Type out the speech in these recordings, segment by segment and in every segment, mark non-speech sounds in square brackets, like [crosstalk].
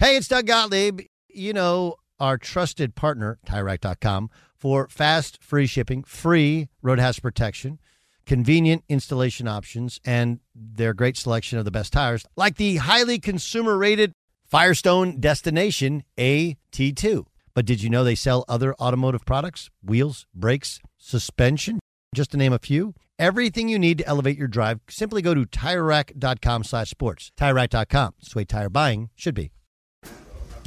Hey, it's Doug Gottlieb. You know, our trusted partner, TireRack.com, for fast, free shipping, free road hazard protection, convenient installation options, and their great selection of the best tires, like the highly consumer rated Firestone Destination AT2. But did you know they sell other automotive products? Wheels, brakes, suspension, just to name a few. Everything you need to elevate your drive, simply go to TireRack.com slash sports. TireRack.com. It's the way tire buying should be.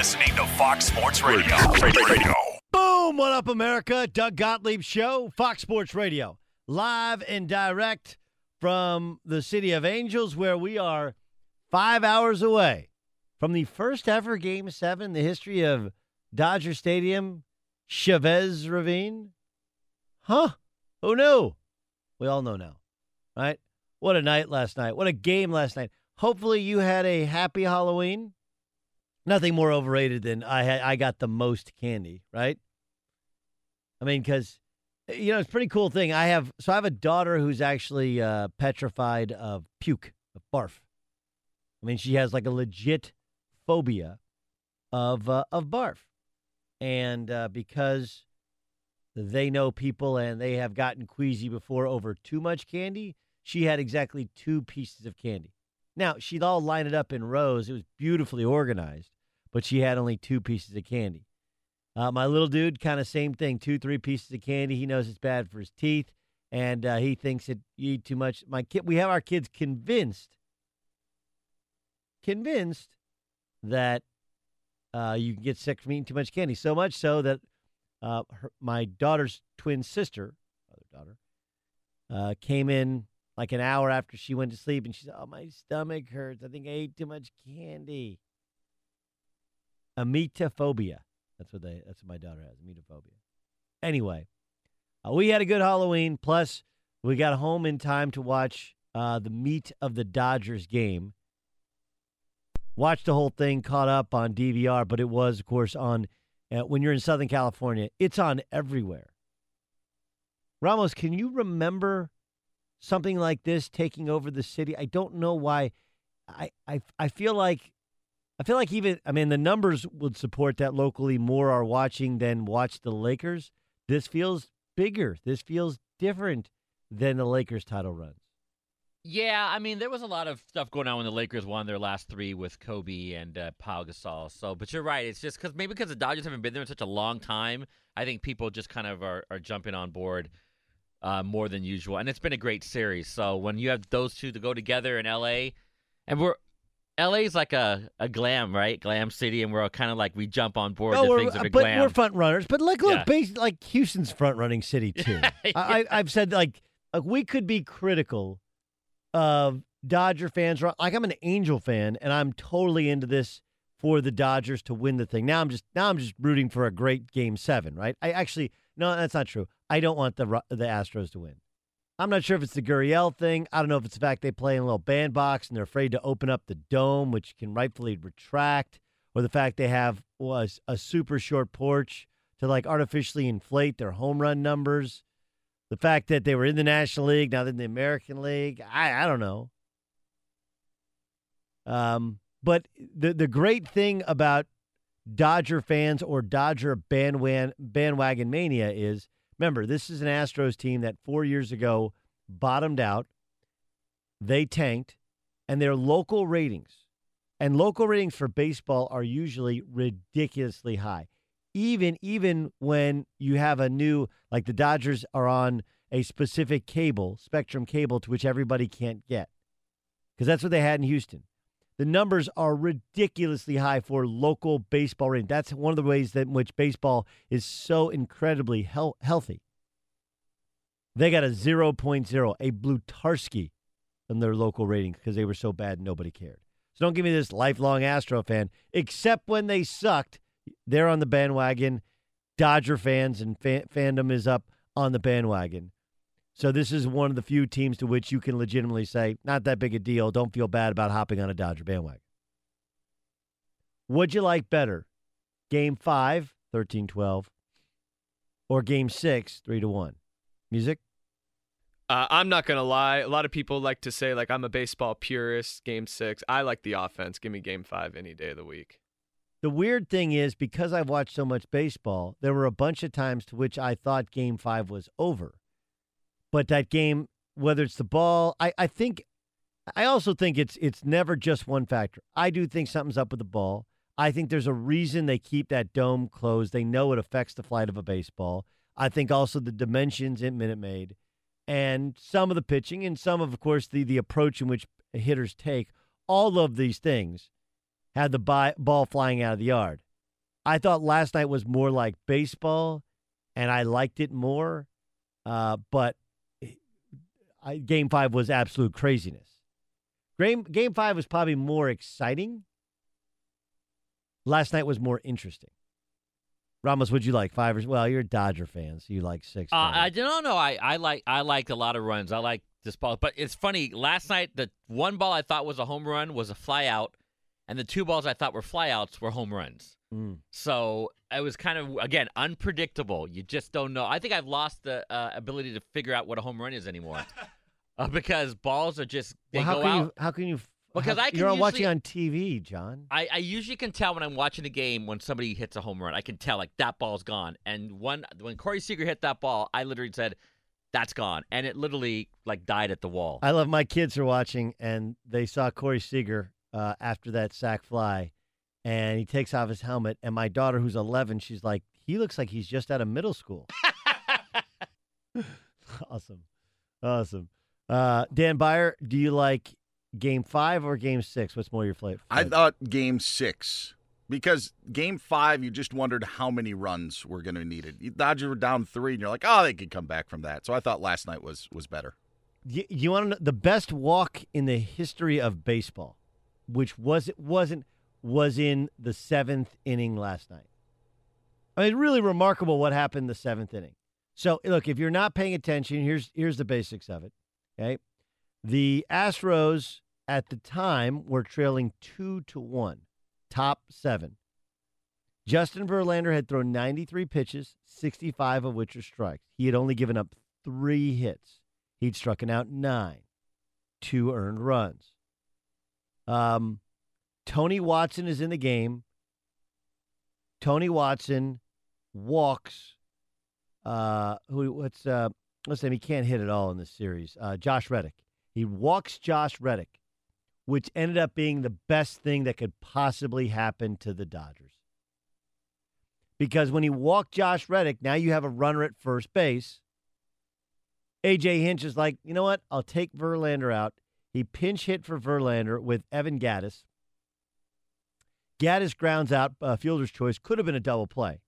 Listening to Fox Sports Radio. Radio. Boom! What up, America? Doug Gottlieb Show, Fox Sports Radio. Live and direct from the city of Angels, where we are five hours away from the first ever Game 7 in the history of Dodger Stadium, Chavez Ravine. Huh? Who knew? We all know now, right? What a night last night. What a game last night. Hopefully, you had a happy Halloween. Nothing more overrated than I had. I got the most candy, right? I mean, because you know it's a pretty cool thing. I have so I have a daughter who's actually uh, petrified of puke, of barf. I mean, she has like a legit phobia of uh, of barf, and uh, because they know people and they have gotten queasy before over too much candy, she had exactly two pieces of candy. Now, she'd all line it up in rows. It was beautifully organized, but she had only two pieces of candy. Uh, my little dude, kind of same thing, two, three pieces of candy. He knows it's bad for his teeth, and uh, he thinks that you eat too much. My kid, we have our kids convinced, convinced that uh, you can get sick from eating too much candy. So much so that uh, her, my daughter's twin sister, other daughter, uh, came in like an hour after she went to sleep, and she said, "Oh, my stomach hurts. I think I ate too much candy." Emetophobia. That's what they. That's what my daughter has. Emetophobia. Anyway, uh, we had a good Halloween. Plus, we got home in time to watch uh, the meat of the Dodgers game. Watched the whole thing, caught up on DVR, but it was, of course, on uh, when you're in Southern California. It's on everywhere. Ramos, can you remember something like this taking over the city? I don't know why. I, I I feel like I feel like even I mean the numbers would support that locally more are watching than watch the Lakers. This feels bigger. This feels different than the Lakers title runs. Yeah, I mean, there was a lot of stuff going on when the Lakers won their last three with Kobe and uh, Pau Gasol. So, but you're right. It's just because maybe because the Dodgers haven't been there in such a long time, I think people just kind of are, are jumping on board uh, more than usual. And it's been a great series. So when you have those two to go together in LA, and we're LA's like a, a glam, right? Glam city, and we're kind of like we jump on board No, the things that are but glam. we're front runners. But like, look, Yeah. like Houston's front running city [laughs] too. I, I, I've said like, like we could be critical of Dodger fans. Like I'm an Angel fan, and I'm totally into this for the Dodgers to win the thing. Now I'm just now I'm just rooting for a great Game Seven, right? I actually no, that's not true. I don't want the the Astros to win. I'm not sure if it's the Gurriel thing. I don't know if it's the fact they play in a little bandbox and they're afraid to open up the dome, which can rightfully retract, or the fact they have was a super short porch to like artificially inflate their home run numbers. The fact that they were in the National League, now they're in the American League. I, I don't know. Um, but the the great thing about Dodger fans or Dodger bandwagon bandwagon mania is remember this is an Astros team that four years ago bottomed out. They tanked, and their local ratings and local ratings for baseball are usually ridiculously high. Even even when you have a new like the Dodgers are on a specific cable, Spectrum cable to which everybody can't get. Cuz that's what they had in Houston. The numbers are ridiculously high for local baseball rating. That's one of the ways that in which baseball is so incredibly healthy. They got a 0.0, a Blutarsky in their local ratings because they were so bad nobody cared. So don't give me this lifelong Astro fan, except when they sucked. They're on the bandwagon. Dodger fans and fa- fandom is up on the bandwagon. So this is one of the few teams to which you can legitimately say, not that big a deal. Don't feel bad about hopping on a Dodger bandwagon. Would you like better? Game five, 13 12, or game six, 3 to 1? Music? Uh, I'm not gonna lie. A lot of people like to say like I'm a baseball purist. Game six. I like the offense. Give me game five any day of the week. The weird thing is, because I've watched so much baseball, there were a bunch of times to which I thought game five was over. But that game, whether it's the ball, I, I think, I also think it's it's never just one factor. I do think something's up with the ball. I think there's a reason they keep that dome closed. They know it affects the flight of a baseball. I think also the dimensions in Minute Maid and some of the pitching and some of, of course, the, the approach in which hitters take. All of these things had the bi- ball flying out of the yard. I thought last night was more like baseball, and I liked it more. Uh, but I, game five was absolute craziness. Game, game five was probably more exciting. Last night was more interesting. Ramos, would you like five or well? You're a Dodger fan, so you like six. Uh. I don't know. I, I like I like a lot of runs. I like this ball, but it's funny. Last night, the one ball I thought was a home run was a fly out, and the two balls I thought were flyouts were home runs. Mm. So it was kind of again unpredictable. You just don't know. I think I've lost the uh, ability to figure out what a home run is anymore, [laughs] uh, because balls are just they Well, how go can out. you? How can you? Because how- I can you're usually- watching on TV, John. I, I usually can tell when I'm watching a game when somebody hits a home run. I can tell like that ball's gone. And one when Corey Seager hit that ball, I literally said, "That's gone," and it literally like died at the wall. I love my kids are watching, and they saw Corey Seager uh, after that sac fly, and he takes off his helmet. And my daughter, who's 11, she's like, he looks like he's just out of middle school. [laughs] awesome, awesome. Uh, Dan Beyer, do you like Game Five or Game Six? What's more your flavor? I thought game six because game five, you just wondered how many runs were going to be needed. You Dodgers were down three, and you're like, oh, they could come back from that. So I thought last night was was better. You, you want to know the best walk in the history of baseball, which was it wasn't was in the seventh inning last night. I mean, really remarkable what happened the seventh inning. So look, if you're not paying attention, here's here's the basics of it. Okay, the Astros at the time were trailing two to one, top seven. Justin Verlander had thrown 93 pitches, 65 of which are strikes. He had only given up three hits. He'd struck out nine, two earned runs. Um, Tony Watson is in the game. Tony Watson walks. Uh, who? What's uh? Listen, he can't hit at all in this series. Uh, Josh Reddick. He walks Josh Reddick, which ended up being the best thing that could possibly happen to the Dodgers. Because when he walked Josh Reddick, now you have a runner at first base. AJ Hinch is like, you know what? I'll take Verlander out. He pinch hit for Verlander with Evan Gattis. Gattis grounds out, uh, fielder's choice. Could have been a double play.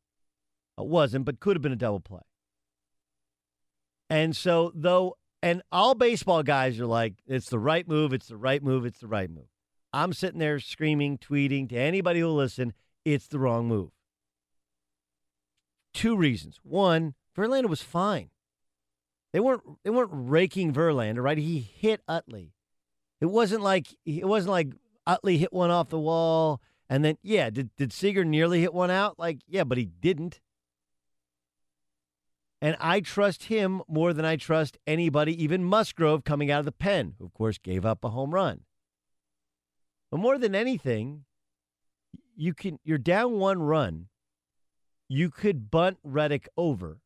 It wasn't, but could have been a double play. And so, though, and all baseball guys are like, it's the right move, it's the right move, it's the right move. I'm sitting there screaming, tweeting to anybody who'll listen, it's the wrong move. Two reasons. One, Verlander was fine. They weren't they weren't raking Verlander, right? He hit Utley. It wasn't like it wasn't like Utley hit one off the wall and then yeah, did did Seager nearly hit one out? Like, yeah, but he didn't. And I trust him more than I trust anybody, even Musgrove coming out of the pen, who of course gave up a home run. But more than anything, you can you're down one run. You could bunt Reddick over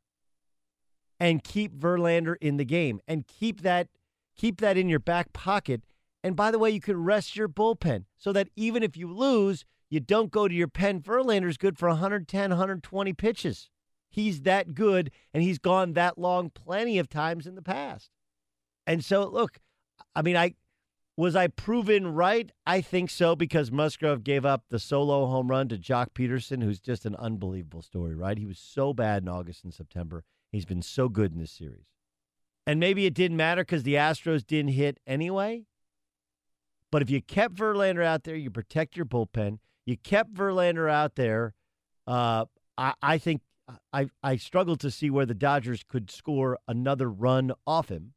and keep Verlander in the game and keep that keep that in your back pocket. And by the way, you can rest your bullpen so that even if you lose, you don't go to your pen. Verlander's good for 110, 120 pitches. He's that good, and he's gone that long plenty of times in the past. And so, look, I mean, I was I proven right? I think so because Musgrove gave up the solo home run to Joc Pederson, who's just an unbelievable story, right? He was so bad in August and September. He's been so good in this series. And maybe it didn't matter because the Astros didn't hit anyway. But if you kept Verlander out there, you protect your bullpen. You kept Verlander out there. Uh, I, I think I, I struggle to see where the Dodgers could score another run off him.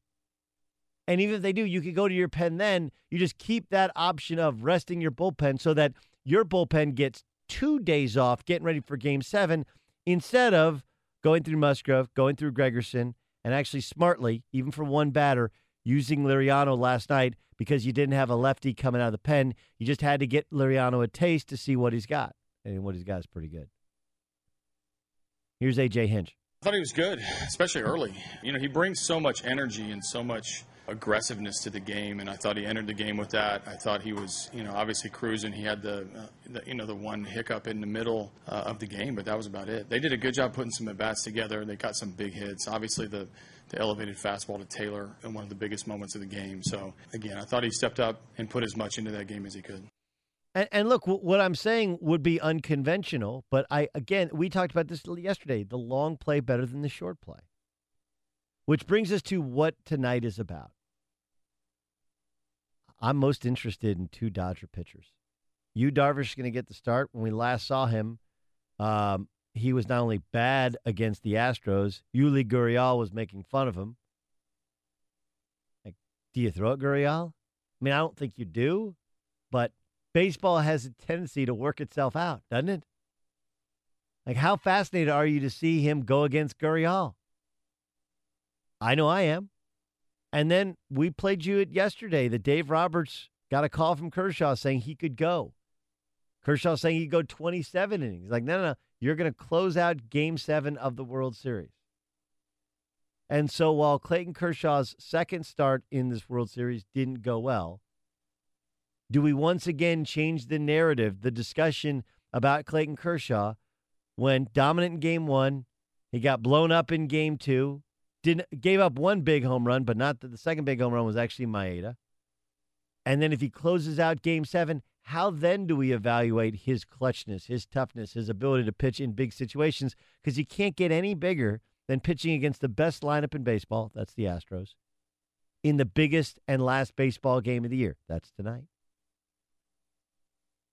And even if they do, you could go to your pen then. You just keep that option of resting your bullpen so that your bullpen gets two days off getting ready for game seven instead of going through Musgrove, going through Gregerson, and actually smartly, even for one batter, using Liriano last night because you didn't have a lefty coming out of the pen. You just had to get Liriano a taste to see what he's got. And what he's got is pretty good. Here's AJ Hinch. I thought he was good, especially early. You know, he brings so much energy and so much aggressiveness to the game, and I thought he entered the game with that. I thought he was, you know, obviously cruising. He had the, uh, the you know, the one hiccup in the middle uh, of the game, but that was about it. They did a good job putting some at bats together. They got some big hits. Obviously, the the elevated fastball to Taylor in one of the biggest moments of the game. So again, I thought he stepped up and put as much into that game as he could. And, and look, what I'm saying would be unconventional, but I again, we talked about this yesterday. The long play better than the short play, which brings us to what tonight is about. I'm most interested in two Dodger pitchers. Yu Darvish is going to get the start. When we last saw him, um, he was not only bad against the Astros, Yuli Gurriel was making fun of him. Like, do you throw at Gurriel? I mean, I don't think you do, but baseball has a tendency to work itself out, doesn't it? Like, how fascinated are you to see him go against Gurriel? I know I am. And then we played you it yesterday that Dave Roberts got a call from Kershaw saying he could go. Kershaw saying he'd go 27 innings. Like, no, no, no. You're going to close out game seven of the World Series. And so while Clayton Kershaw's second start in this World Series didn't go well, do we once again change the narrative, the discussion about Clayton Kershaw when dominant in game one, he got blown up in game two, didn't gave up one big home run, but not that the second big home run was actually Maeda. And then if he closes out game seven, how then do we evaluate his clutchness, his toughness, his ability to pitch in big situations? Because you can't get any bigger than pitching against the best lineup in baseball. That's the Astros. In the biggest and last baseball game of the year. That's tonight.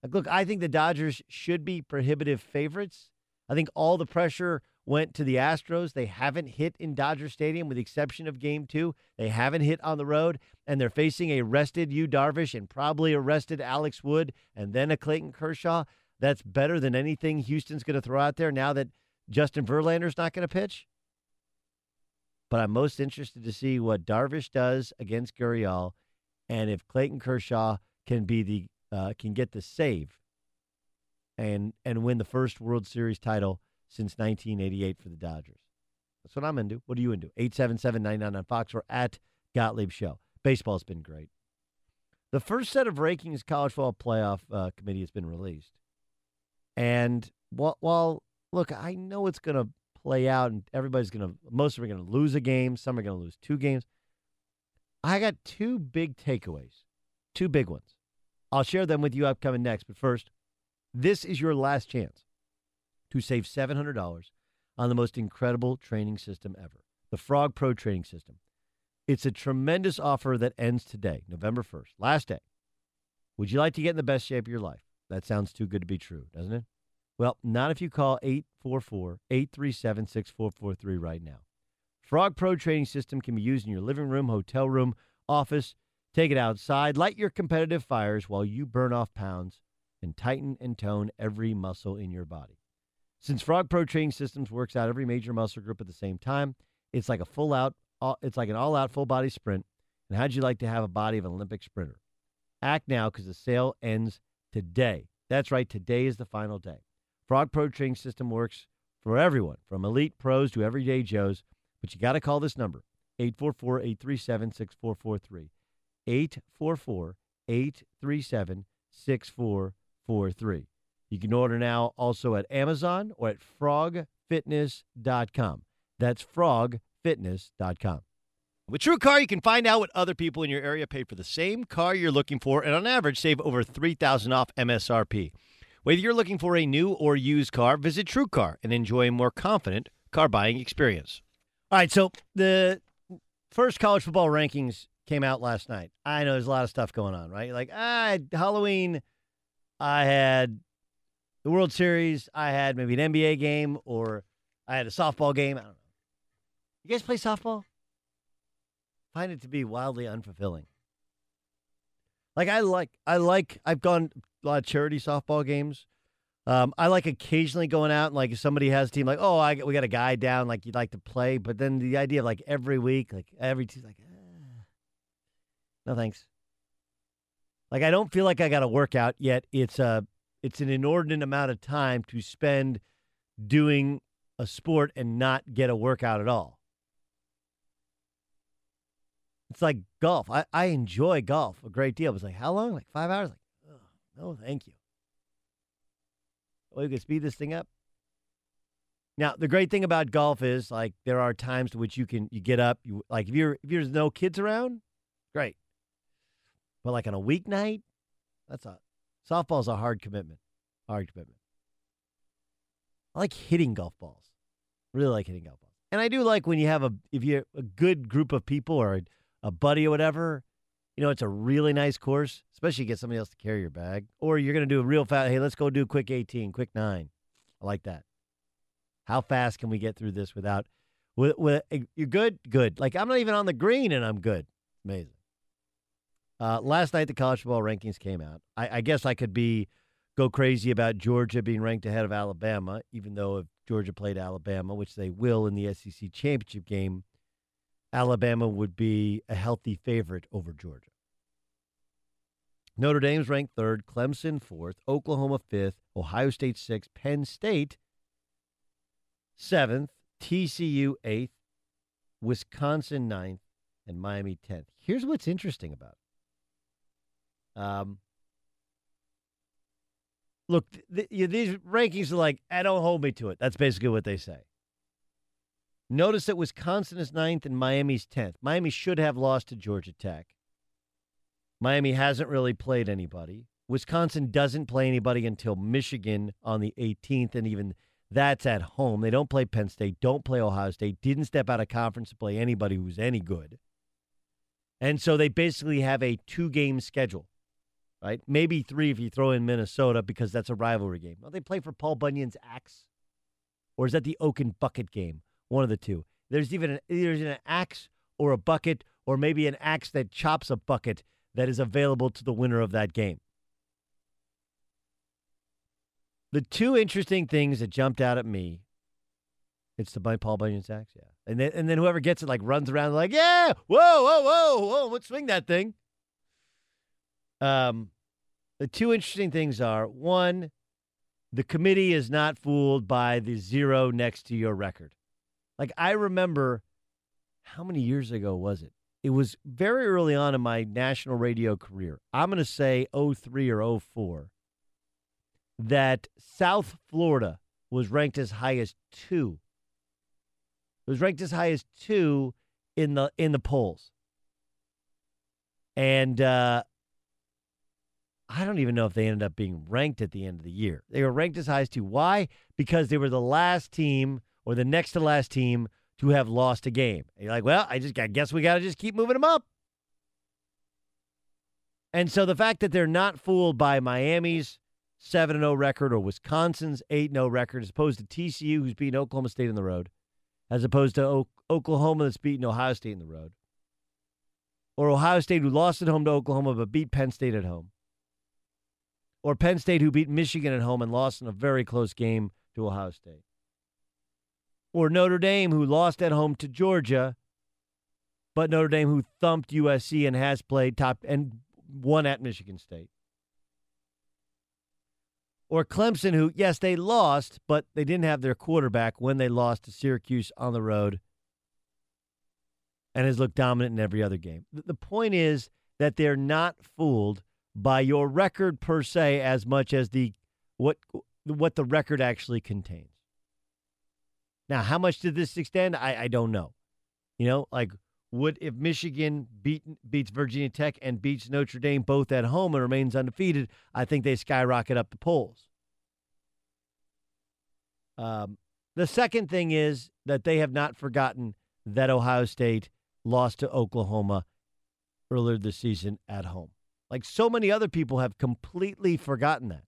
Look, I think the Dodgers should be prohibitive favorites. I think all the pressure went to the Astros. They haven't hit in Dodger Stadium with the exception of game two. They haven't hit on the road, and they're facing a rested Yu Darvish and probably arrested Alex Wood and then a Clayton Kershaw. That's better than anything Houston's going to throw out there now that Justin Verlander's not going to pitch. But I'm most interested to see what Darvish does against Gurriel and if Clayton Kershaw can be the uh, can get the save and and win the first World Series title since 1988 for the Dodgers. That's what I'm into. What are you into? 877 on Fox or at Gottlieb Show. Baseball's been great. The first set of rankings college football playoff uh, committee has been released. And while, while look, I know it's going to play out and everybody's going to, most of them are going to lose a game. Some are going to lose two games. I got two big takeaways, two big ones. I'll share them with you upcoming next. But first, this is your last chance to save $700 on the most incredible training system ever the Frog Pro training system. It's a tremendous offer that ends today, November 1st, last day. Would you like to get in the best shape of your life? That sounds too good to be true, doesn't it? Well, not if you call 844 837 6443 right now. Frog Pro training system can be used in your living room, hotel room, office. Take it outside, light your competitive fires while you burn off pounds and tighten and tone every muscle in your body. Since Frog Pro training systems works out every major muscle group at the same time, it's like a full out uh, it's like an all out full body sprint. And how'd you like to have a body of an Olympic sprinter? Act now because the sale ends today. That's right, today is the final day. Frog Pro Training System works for everyone, from elite pros to everyday Joes. But you got to call this number 844 837 6443. 844 837 6443. You can order now also at Amazon or at frogfitness.com. That's frogfitness.com. With True Car, you can find out what other people in your area paid for the same car you're looking for and on average save over 3000 off MSRP. Whether you're looking for a new or used car, visit True Car and enjoy a more confident car buying experience. All right, so the first college football rankings came out last night. I know there's a lot of stuff going on, right? Like, ah, Halloween, I had the World Series, I had maybe an NBA game, or I had a softball game. I don't know. You guys play softball? Find it to be wildly unfulfilling. Like I like, I like. I've gone a lot of charity softball games. Um, I like occasionally going out and like if somebody has a team, like oh, I we got a guy down, like you'd like to play, but then the idea of like every week, like every team, like ah, no thanks. Like I don't feel like I got to work out yet. It's a it's an inordinate amount of time to spend doing a sport and not get a workout at all. It's like golf. I, I enjoy golf a great deal. It was like, how long? Like five hours? Like, oh, no, thank you. Well, you can speed this thing up. Now, the great thing about golf is like there are times to which you can you get up, you like if you're if there's no kids around, great. But like on a weeknight, that's a softball's a hard commitment. Hard commitment. I like hitting golf balls. Really like hitting golf balls. And I do like when you have a if you're a good group of people or a, a buddy or whatever, you know, it's a really nice course, especially you get somebody else to carry your bag. Or you're to do a real fast, hey, let's go do a quick 18, quick nine. I like that. How fast can we get through this without, with, with eh, you're good? Good. Like I'm not even on the green and I'm good. Amazing. Uh, last night, the college football rankings came out. I, I guess I could be go crazy about Georgia being ranked ahead of Alabama, even though if Georgia played Alabama, which they will in the SEC championship game, Alabama would be a healthy favorite over Georgia. Notre Dame's ranked third, Clemson fourth, Oklahoma fifth, Ohio State sixth, Penn State seventh, TCU eighth, Wisconsin ninth, and Miami tenth. Here's what's interesting about it. Um, look, th- th- these rankings are like, I don't hold me to it. That's basically what they say. Notice that Wisconsin is ninth and Miami's 10th. Miami should have lost to Georgia Tech. Miami hasn't really played anybody. Wisconsin doesn't play anybody until Michigan on the 18th, and even that's at home. They don't play Penn State, don't play Ohio State, didn't step out of conference to play anybody who's any good. And so they basically have a two game schedule, right? Maybe three if you throw in Minnesota because that's a rivalry game. Well, they play for Paul Bunyan's axe. Or is that the Oaken Bucket game? One of the two. There's even an, there's an axe or a bucket or maybe an axe that chops a bucket that is available to the winner of that game. The two interesting things that jumped out at me, it's the Paul Bunyan's axe, yeah, and then and then whoever gets it like runs around like, yeah, whoa, whoa, whoa, whoa, let's swing that thing. Um, The two interesting things are one, the committee is not fooled by the zero next to your record. Like I remember how many years ago was it? It was very early on in my national radio career. I'm going to say 03 or 04 that South Florida was ranked as high as 2. It was ranked as high as 2 in the in the polls. And uh I don't even know if they ended up being ranked at the end of the year. They were ranked as high as two. Why? Because they were the last team or the next to last team to have lost a game. And you're like, well, I just I guess we got to just keep moving them up. And so the fact that they're not fooled by Miami's 7 0 record or Wisconsin's 8 0 record, as opposed to TCU, who's beaten Oklahoma State on the road, as opposed to o- Oklahoma that's beaten Ohio State in the road, or Ohio State who lost at home to Oklahoma but beat Penn State at home or Penn State, who beat Michigan at home and lost in a very close game to Ohio State, or Notre Dame, who lost at home to Georgia, but Notre Dame, who thumped USC and has played top and won at Michigan State. Or Clemson, who, yes, they lost, but they didn't have their quarterback when they lost to Syracuse on the road and has looked dominant in every other game. The point is that they're not fooled by your record per se as much as the what what the record actually contains. Now, how much did this extend? I, I don't know. You know, like would if Michigan beat, beats Virginia Tech and beats Notre Dame both at home and remains undefeated, I think they skyrocket up the polls. Um, the second thing is that they have not forgotten that Ohio State lost to Oklahoma earlier this season at home. Like so many other people have completely forgotten that.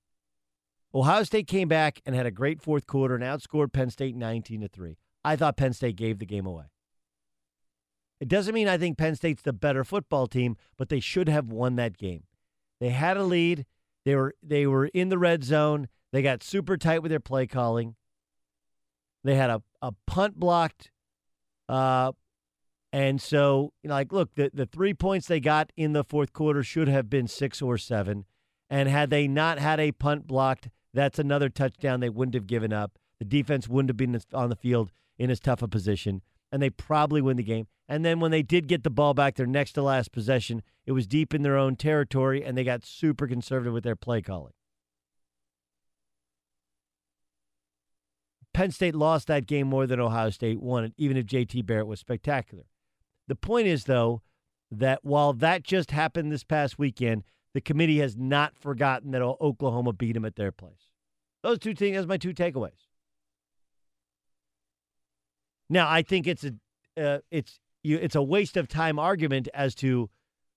Ohio State came back and had a great fourth quarter and outscored Penn State 19 to 3. I thought Penn State gave the game away. It doesn't mean I think Penn State's the better football team, but they should have won that game. They had a lead. They were they were in the red zone. They got super tight with their play calling. They had a, a punt blocked uh, and so, you know, like, look, the, the three points they got in the fourth quarter should have been six or seven. And had they not had a punt blocked, that's another touchdown they wouldn't have given up. The defense wouldn't have been on the field in as tough a position, and they probably win the game. And then when they did get the ball back, their next to last possession, it was deep in their own territory, and they got super conservative with their play calling. Penn State lost that game more than Ohio State won it, even if JT Barrett was spectacular. The point is, though, that while that just happened this past weekend, the committee has not forgotten that Oklahoma beat them at their place. Those two things, as my two takeaways. Now, I think it's a uh, it's you, it's a waste of time argument as to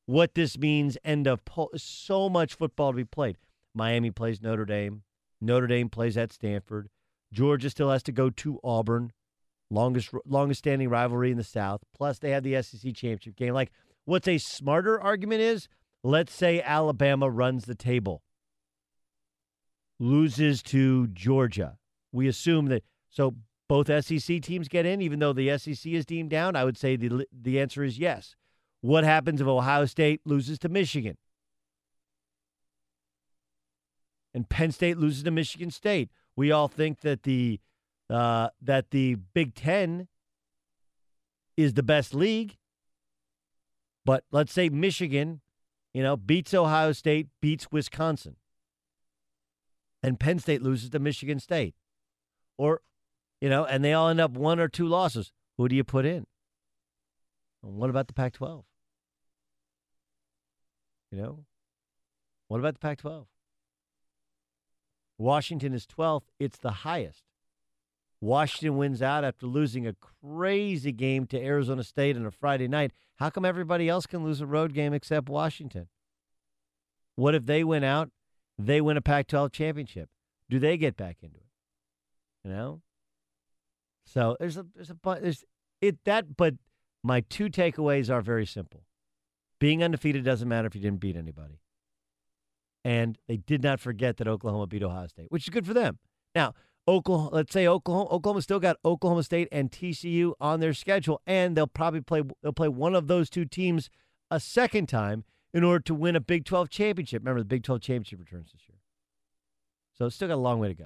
what this means. End of po- so much football to be played. Miami plays Notre Dame. Notre Dame plays at Stanford. Georgia still has to go to Auburn longest longest standing rivalry in the South. Plus, they had the SEC championship game. Like, what's a smarter argument is, let's say Alabama runs the table, loses to Georgia. We assume that so both SEC teams get in, even though the SEC is deemed down. I would say the the answer is yes. What happens if Ohio State loses to Michigan? And Penn State loses to Michigan State. We all think that the uh, that the Big Ten is the best league. But let's say Michigan, you know, beats Ohio State, beats Wisconsin, and Penn State loses to Michigan State, or, you know, and they all end up one or two losses. Who do you put in? And what about the Pac-12? You know, what about the Pac-12? Washington is 12th. It's the highest. Washington wins out after losing a crazy game to Arizona State on a Friday night. How come everybody else can lose a road game except Washington? What if they win out? They win a Pac 12 championship. Do they get back into it? You know? So there's a there's a there's it that but my two takeaways are very simple. Being undefeated doesn't matter if you didn't beat anybody. And they did not forget that Oklahoma beat Ohio State, which is good for them. Now, Oklahoma, let's say Oklahoma, Oklahoma still got Oklahoma State and TCU on their schedule, and they'll probably play they'll play one of those two teams a second time in order to win a Big 12 championship. Remember, the Big 12 championship returns this year. So still got a long way to go.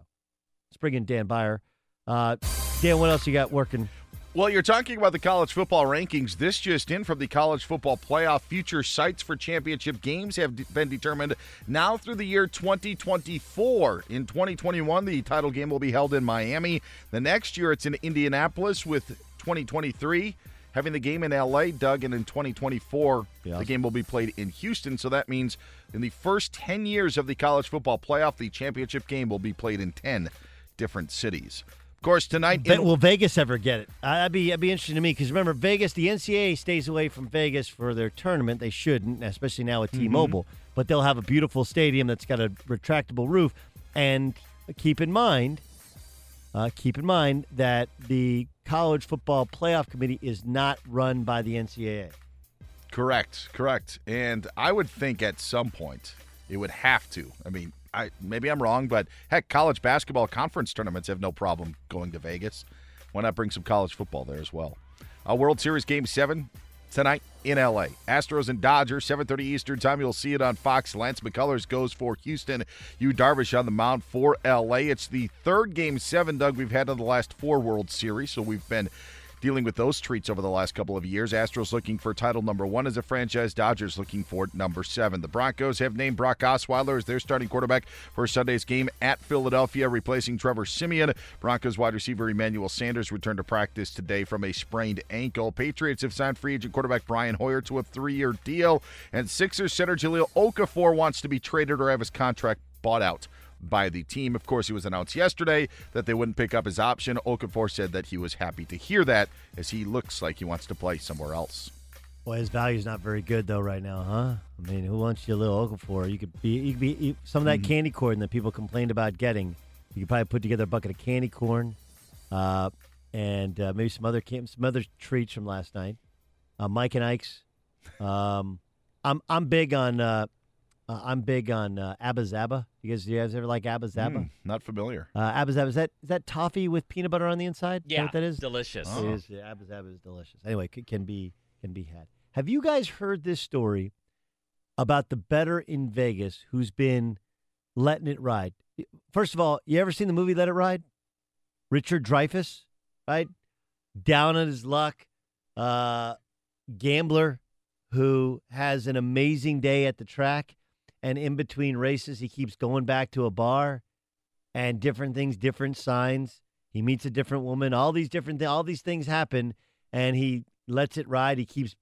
Let's bring in Dan Beyer. Uh, Dan, what else you got working? Well, you're talking about the college football rankings. This just in from the college football playoff. Future sites for championship games have de- been determined now through the year 2024. In 2021, the title game will be held in Miami. The next year, it's in Indianapolis with 2023 having the game in LA, Doug, and in 2024, Yes. the game will be played in Houston. So that means in the first 10 years of the college football playoff, the championship game will be played in 10 different cities. Course, tonight. Ve- in- will Vegas ever get it? I- That'd be that'd be interesting to me because remember Vegas, the NCAA stays away from Vegas for their tournament. They shouldn't, especially now with T-Mobile. But they'll have a beautiful stadium that's got a retractable roof. And keep in mind, uh, keep in mind that the college football playoff committee is not run by the NCAA. Correct, correct. And I would think at some point it would have to. I mean, I maybe I'm wrong, but heck, college basketball conference tournaments have no problem going to Vegas. Why not bring some college football there as well? A World Series Game Seven tonight in LA. Astros and Dodgers, 7:30 Eastern Time. You'll see it on Fox. Lance McCullers goes for Houston. Yu Darvish on the mound for LA. It's the third Game Seven, Doug, we've had in the last four World Series, so we've been dealing with those treats over the last couple of years. Astros looking for title number one as a franchise. Dodgers looking for number seven. The Broncos have named Brock Osweiler as their starting quarterback for Sunday's game at Philadelphia, replacing Trevor Siemian. Broncos wide receiver Emmanuel Sanders returned to practice today from a sprained ankle. Patriots have signed free agent quarterback Brian Hoyer to a three-year deal, and Sixers center Jahlil Okafor wants to be traded or have his contract bought out by the team. Of course, it was announced yesterday that they wouldn't pick up his option. Okafor said that he was happy to hear that as he looks like he wants to play somewhere else. Boy, his value's not very good though right now, huh? I mean, who wants you a little Okafor? You could be, you could be you, some of that candy corn that people complained about getting. You could probably put together a bucket of candy corn, uh, and uh, maybe some other some other treats from last night. Uh, Mike and Ike's. Um, I'm I'm big on uh, I'm big on uh, Abba Zaba. You guys, you guys ever like Abba Zaba? Hmm, not familiar. Uh, Abba Zaba is that is that toffee with peanut butter on the inside? Is that Yeah, what that is delicious. It is. Yeah, Abba Zaba is delicious. Anyway, c- can be can be had. Have you guys heard this story about the better in Vegas who's been letting it ride? First of all, you ever seen the movie Let It Ride? Richard Dreyfuss, right? Down on his luck, uh, gambler who has an amazing day at the track, and in between races, he keeps going back to a bar and different things, different signs. He meets a different woman. All these different things, all these things happen, and he lets it ride. He keeps.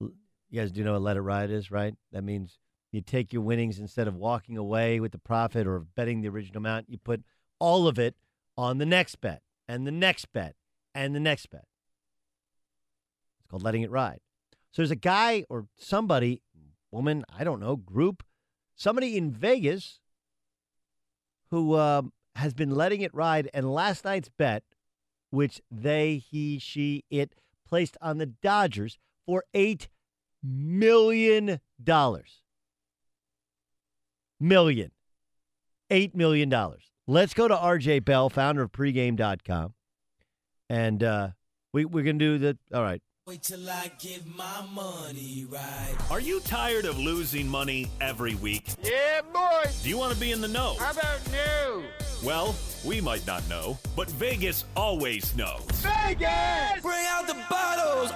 You guys do know what let it ride is, right? That means you take your winnings instead of walking away with the profit or betting the original amount. You put all of it on the next bet and the next bet and the next bet. It's called letting it ride. So there's a guy or somebody, woman, I don't know, group, somebody in Vegas who um, has been letting it ride. And last night's bet, which they, he, she, it placed on the Dodgers for $8 million. Million. $8 million. Let's go to RJ Bell, founder of pregame.com. And uh, we, we're going to do the, all right. Wait till I get my money right. Are you tired of losing money every week? Yeah, boy. Do you want to be in the know? How about new? Well, we might not know, but Vegas always knows. Vegas! Bring out the bottles.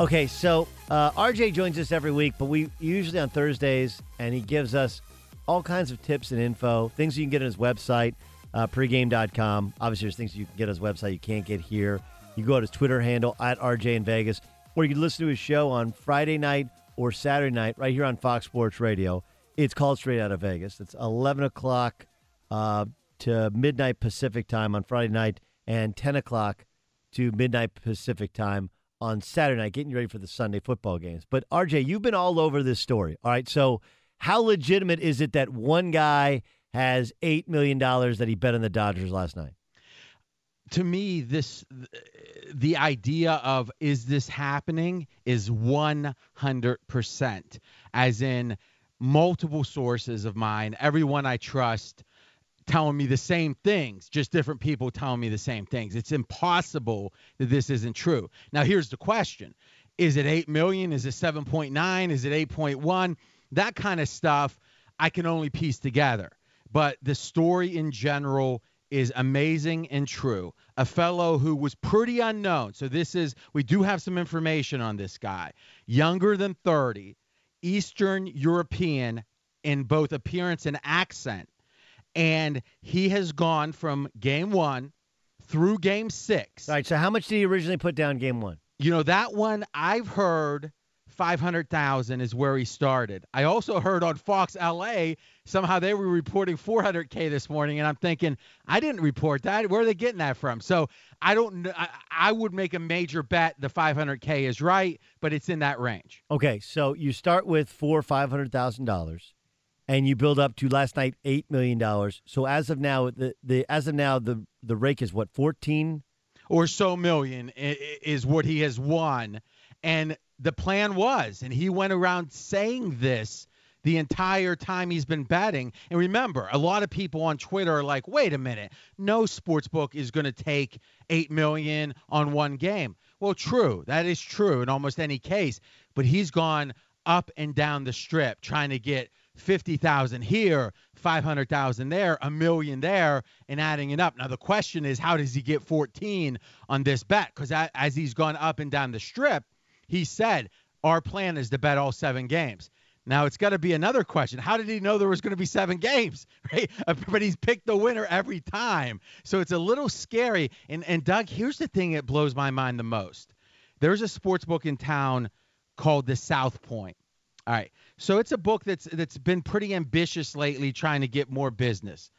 Okay, so uh, RJ joins us every week, but we usually on Thursdays, and he gives us all kinds of tips and info, things you can get on his website, uh, pregame.com. Obviously, there's things you can get on his website you can't get here. You go to his Twitter handle at RJ in Vegas, or you can listen to his show on Friday night or Saturday night right here on Fox Sports Radio. It's called Straight Out of Vegas. It's 11 o'clock uh, to midnight Pacific time on Friday night and 10 o'clock to midnight Pacific time on Saturday night, getting ready for the Sunday football games. But RJ, you've been all over this story. All right. So, how legitimate is it that one guy has $8 million that he bet on the Dodgers last night? to me this the idea of is this happening is 100% as in multiple sources of mine everyone i trust telling me the same things just different people telling me the same things it's impossible that this isn't true now here's the question Is it 8 million? Is it 7.9? Is it 8.1? That kind of stuff I can only piece together. But the story in general is amazing and true. A fellow who was pretty unknown. So this is we do have some information on this guy. Younger than 30, Eastern European in both appearance and accent. And he has gone from game 1 through game 6. All right. So how much did he originally put down game one? You know that one I've heard 500,000 is where he started. I also heard on Fox LA somehow they were reporting 400k this morning and I'm thinking I didn't report that. Where are they getting that from? So I don't know I, I would make a major bet the 500k is right, but it's in that range. Okay. So you start with four or five hundred thousand dollars, and you build up to last night eight million dollars. So as of now, the the as of now the the rake is what fourteen. or so million is what he has won. And the plan was, and he went around saying this the entire time he's been betting. And remember, a lot of people on Twitter are like, wait a minute, no sports book is going to take 8 million on one game. Well, true. That is true in almost any case. But he's gone up and down the strip trying to get 50,000 here, 500,000 there, a million there, and adding it up. Now, the question is, how does he get 14 on this bet? Because as he's gone up and down the strip, he said, our plan is to bet all seven games. Now, it's got to be another question. How did he know there was going to be seven games? [laughs] Right? But he's picked the winner every time. So it's a little scary. And, and Doug, here's the thing that blows my mind the most. There's a sports book in town called the South Point. All right. So it's a book that's that's been pretty ambitious lately, trying to get more business.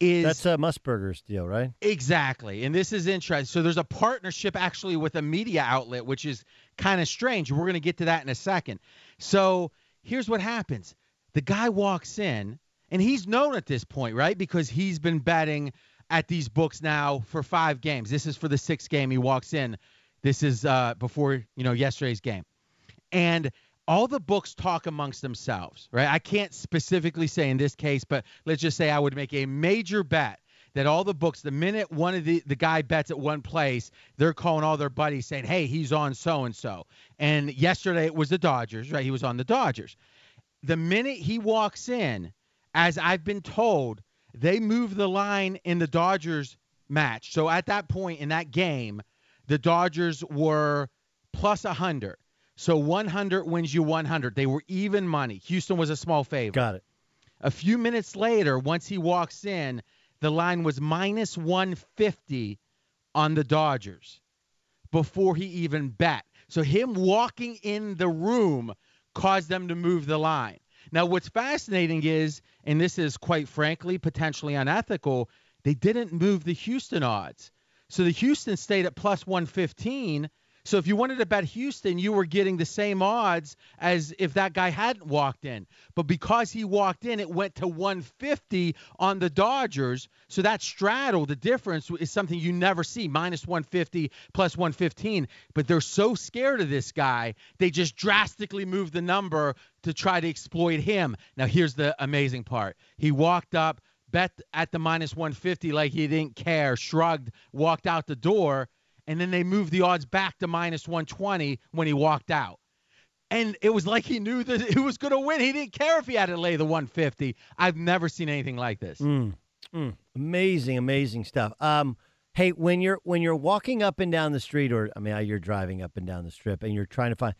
Is That's a Musburger's deal, right? Exactly. And this is interesting. So there's a partnership actually with a media outlet, which is kind of strange. We're going to get to that in a second. So here's what happens the guy walks in, and he's known at this point, right? Because he's been betting at these books now for five games. This is for the sixth game. He walks in. This is uh, before, you know, yesterday's game. And all the books talk amongst themselves, right? I can't specifically say in this case, but let's just say I would make a major bet that all the books, the minute one of the, the guy bets at one place, they're calling all their buddies saying, hey, he's on so and so. And yesterday it was the Dodgers, right? He was on the Dodgers. The minute he walks in, as I've been told, they move the line in the Dodgers match. So at that point in that game, the Dodgers were plus 100. So 100 wins you 100. They were even money. Houston was a small favorite. Got it. A few minutes later, once he walks in, the line was minus 150 on the Dodgers before he even bet. So him walking in the room caused them to move the line. Now, what's fascinating is, and this is quite frankly potentially unethical, they didn't move the Houston odds. So the Houston stayed at plus 115. So if you wanted to bet Houston, you were getting the same odds as if that guy hadn't walked in. But because he walked in, it went to 150 on the Dodgers. So that straddle, the difference is something you never see minus 150 plus 115. But they're so scared of this guy, they just drastically moved the number to try to exploit him. Now, here's the amazing part he walked up, bet at the minus 150 like he didn't care, shrugged, walked out the door and then they moved the odds back to minus 120 when he walked out. And it was like he knew that he was going to win. He didn't care if he had to lay the 150. I've never seen anything like this. Mm, mm. Amazing, amazing stuff. Um, hey, when you're when you're walking up and down the street, or I mean, you're driving up and down the strip, and you're trying to find,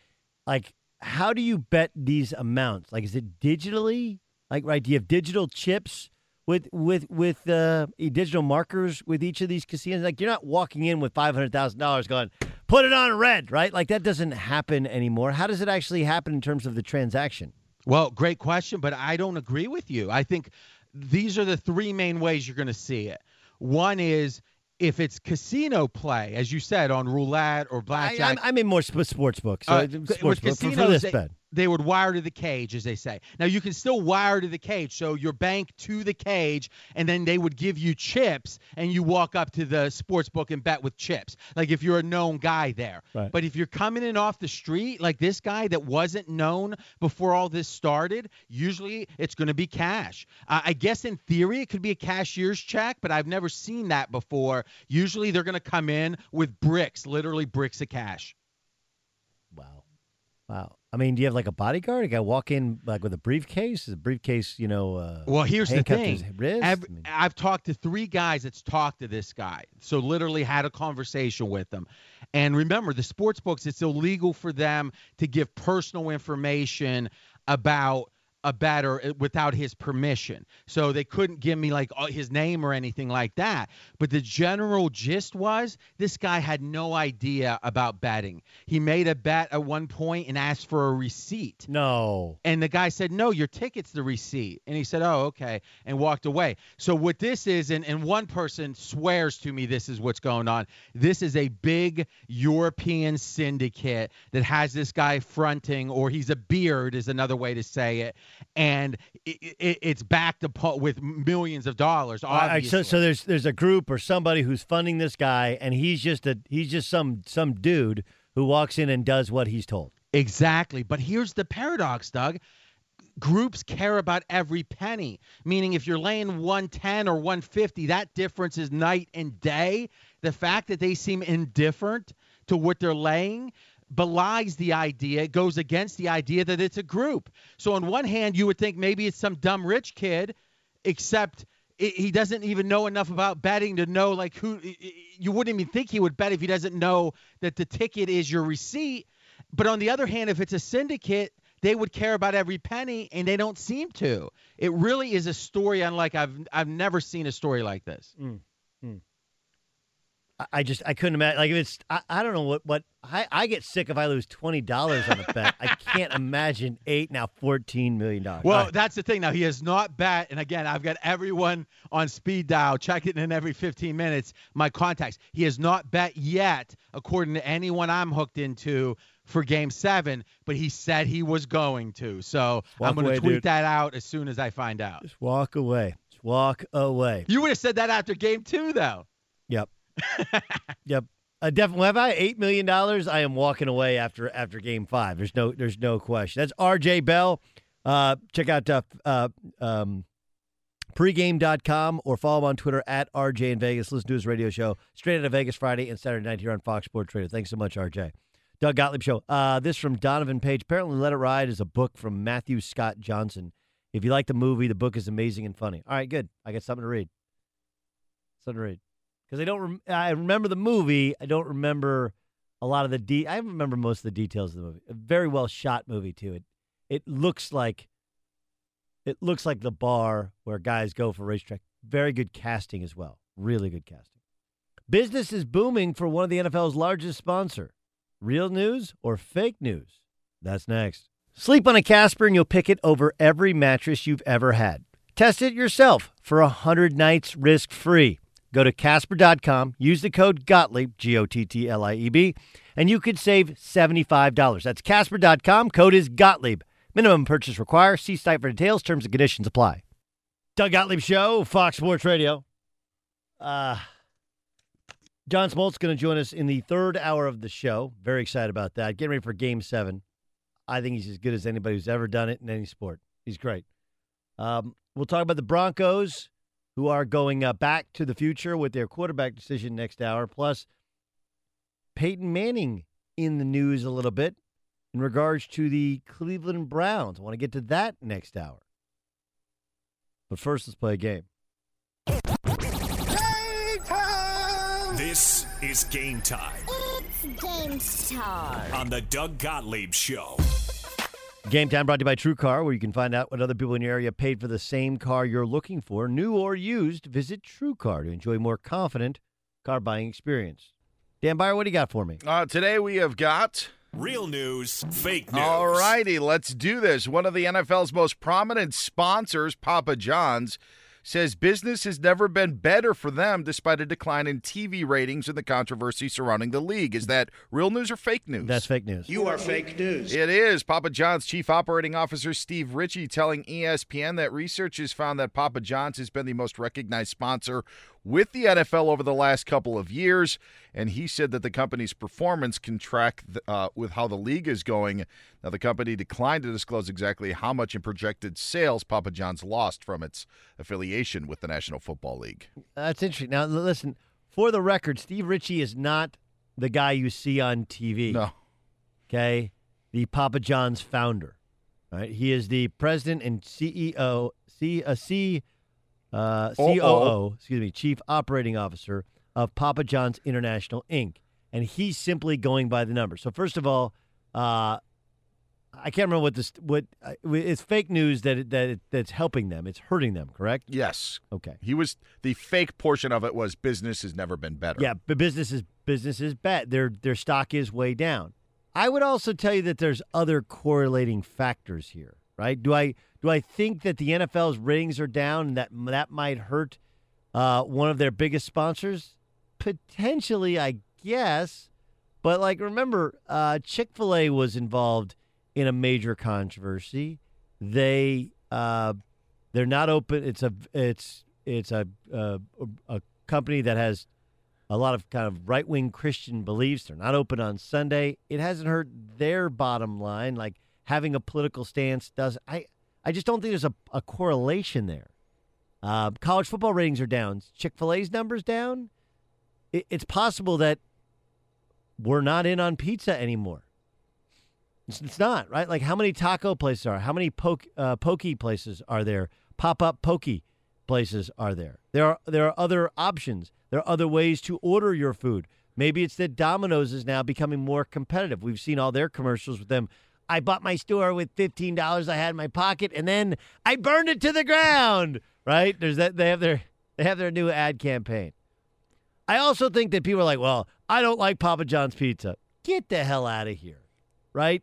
like, how do you bet these amounts? Like, is it digitally? Like, right? Do you have digital chips? With with with uh, digital markers with each of these casinos. Like you're not walking in with five hundred thousand dollars going, put it on red, right? Like that doesn't happen anymore. How does it actually happen in terms of the transaction? Well, great question, but I don't agree with you. I think these are the three main ways you're going to see it. One is if it's casino play, as you said, on roulette or blackjack. I, I'm, I'm in more sp- sports books. So Uh, sports with book for, for casinos, this bet. They would wire to the cage, as they say. Now you can still wire to the cage, so your bank to the cage, and then they would give you chips, and you walk up to the sports book and bet with chips. Like if you're a known guy there. Right. But if you're coming in off the street, like this guy that wasn't known before all this started, usually it's going to be cash. Uh, I guess in theory it could be a cashier's check, but I've never seen that before. Usually they're going to come in with bricks, literally bricks of cash. Wow. Wow. I mean, do you have like a bodyguard? A guy walk in like with a briefcase? Is a briefcase, you know? Uh, Well, here's the handcuffed to his thing. wrist? Ev- I mean- I've talked to three guys that's talked to this guy. So literally had a conversation with them. And remember, the sports books, it's illegal for them to give personal information about a batter uh, without his permission. So they couldn't give me like his name or anything like that. But the general gist was this guy had no idea about betting. He made a bet at one point and asked for a receipt. no. And the guy said, No, your ticket's the receipt. And he said, Oh, okay. And walked away. So, what this is, and, and one person swears to me this is what's going on. This is a big European syndicate that has this guy fronting, or he's a beard, is another way to say it. And it, it, it's backed up with millions of dollars. All right, Obviously. so so there's there's a group or somebody who's funding this guy, and he's just a he's just some some dude who walks in and does what he's told. Exactly. But here's the paradox, Doug. Groups care about every penny, meaning if you're laying 110 or 150, that difference is night and day. The fact that they seem indifferent to what they're laying belies the idea, goes against the idea that it's a group. So, on one hand, you would think maybe it's some dumb rich kid, except he doesn't even know enough about betting to know like who you wouldn't even think he would bet if he doesn't know that the ticket is your receipt. But on the other hand if it's a syndicate they would care about every penny and they don't seem to. It really is a story unlike i've i've never seen a story like this. I, I just I couldn't imagine like if it's I, I don't know what what I, I get sick if I lose twenty dollars on a bet. I can't imagine eight now fourteen million dollars. well that's the thing now he has not bet and again i've got everyone on speed dial checking in every 15 minutes my contacts he has not bet yet according to anyone i'm hooked into for game seven but he said he was going to so Walk i'm going to tweet dude. that out as soon as i find out just walk away. Just walk away. you would have said that after game two though Yep. Yep. Uh, definitely. Have I eight million dollars? I am walking away after after game five. There's no there's no question. That's R.J. Bell. Uh, check out uh, uh, um, pregame.com or follow him on Twitter at RJ in Vegas. Listen to his radio show straight out of Vegas Friday and Saturday night here on Fox Sports Radio. Thanks so much, RJ. Doug Gottlieb Show. Uh, this from Donovan Page. Apparently, Let It Ride is a book from Matthew Scott Johnson. If you like the movie, the book is amazing and funny. All right, good. I got something to read. Something to read because I don't. Rem- I remember the movie. I don't remember a lot of the de. I remember most of the details of the movie. A very well shot movie too. It it looks like it looks like the bar where guys go for racetrack. Very good casting as well. Really good casting. Business is booming for one of the NFL's largest sponsor. Real news or fake news? That's next. Sleep on a Casper and you'll pick it over every mattress you've ever had. Test it yourself for 100 nights risk free. Go to Casper.com, use the code Gottlieb, G O T T L I E B, and you could save $75. That's Casper.com, code is Gottlieb. Minimum purchase required. See site for details, terms and conditions apply. Doug Gottlieb Show, Fox Sports Radio. Uh, John Smoltz going to join us in the third hour of the show. Very excited about that. Getting ready for game seven. I think he's as good as anybody who's ever done it in any sport. He's great. Um, we'll talk about the Broncos, who are going uh, back to the future with their quarterback decision next hour. Plus, Peyton Manning in the news a little bit in regards to the Cleveland Browns. I want to get to that next hour. But first, let's play a game. This is game time It's game time. on the Doug Gottlieb Show. Game time brought to you by TrueCar, where you can find out what other people in your area paid for the same car you're looking for, new or used. Visit TrueCar to enjoy a more confident car buying experience. Dan Beyer, what do you got for me? Uh, today we have got. Real news, fake news. All righty, let's do this. One of the NFL's most prominent sponsors, Papa John's, says business has never been better for them despite a decline in TV ratings and the controversy surrounding the league. Is that real news or fake news? That's fake news. You are fake news. It is. Papa John's Chief Operating Officer Steve Ritchie telling ESPN that research has found that Papa John's has been the most recognized sponsor with the NFL over the last couple of years. And he said that the company's performance can track uh, with how the league is going. Now, the company declined to disclose exactly how much in projected sales Papa John's lost from its affiliation with the National Football League. That's interesting. Now, listen, for the record, Steve Ritchie is not the guy you see on TV. No. Okay? the Papa John's founder. Right? He is the president and CEO, C, uh, C, uh, COO, excuse me, Chief Operating Officer of Papa John's International Inc. And he's simply going by the numbers. So first of all, uh, I can't remember what this what uh, it's fake news that it, that it, that's helping them. It's hurting them, correct? Yes. Okay. He was the fake portion of it was business has never been better. Yeah, but business is business is bad. Their their stock is way down. I would also tell you that there's other correlating factors here, right? Do I do I think that the NFL's ratings are down and that that might hurt uh, one of their biggest sponsors? Potentially, I guess. But like, remember, uh, Chick Fil A was involved in a major controversy. They uh, they're not open. It's a it's it's a a, a company that has a lot of kind of right wing Christian beliefs. They're not open on Sunday. It hasn't hurt their bottom line. Like having a political stance does. I I just don't think there's a, a correlation there. Uh, college football ratings are down. Chick Fil A's numbers down. It, it's possible that we're not in on pizza anymore. It's, it's not right. Like how many taco places are? How many poke uh, pokey places are there? Pop up pokey places are there? There are there are other options. There are other ways to order your food. Maybe it's that Domino's is now becoming more competitive. We've seen all their commercials with them. I bought my store with fifteen dollars I had in my pocket, and then I burned it to the ground. Right? There's that. They have their they have their new ad campaign. I also think that people are like, well, I don't like Papa John's pizza. Get the hell out of here, right?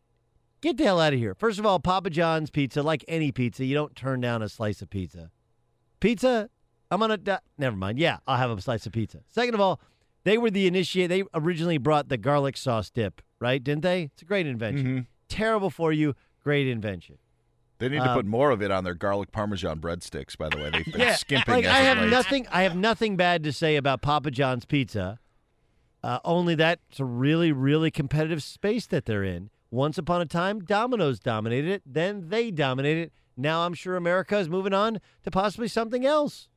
Get the hell out of here. First of all, Papa John's pizza, like any pizza, you don't turn down a slice of pizza. Pizza, I'm gonna. di- Never mind. Yeah, I'll have a slice of pizza. Second of all, they were the initiate. They originally brought the garlic sauce dip, right? Didn't they? It's a great invention. Mm-hmm. Terrible for you. Great invention. They need to Um, put more of it on their garlic parmesan breadsticks. By the way, they've been [laughs] yeah, skimping. like I have late. nothing. I have nothing bad to say about Papa John's pizza. Uh, only that's a really, really competitive space that they're in. Once upon a time, Domino's dominated it. Then they dominated it. Now I'm sure America is moving on to possibly something else.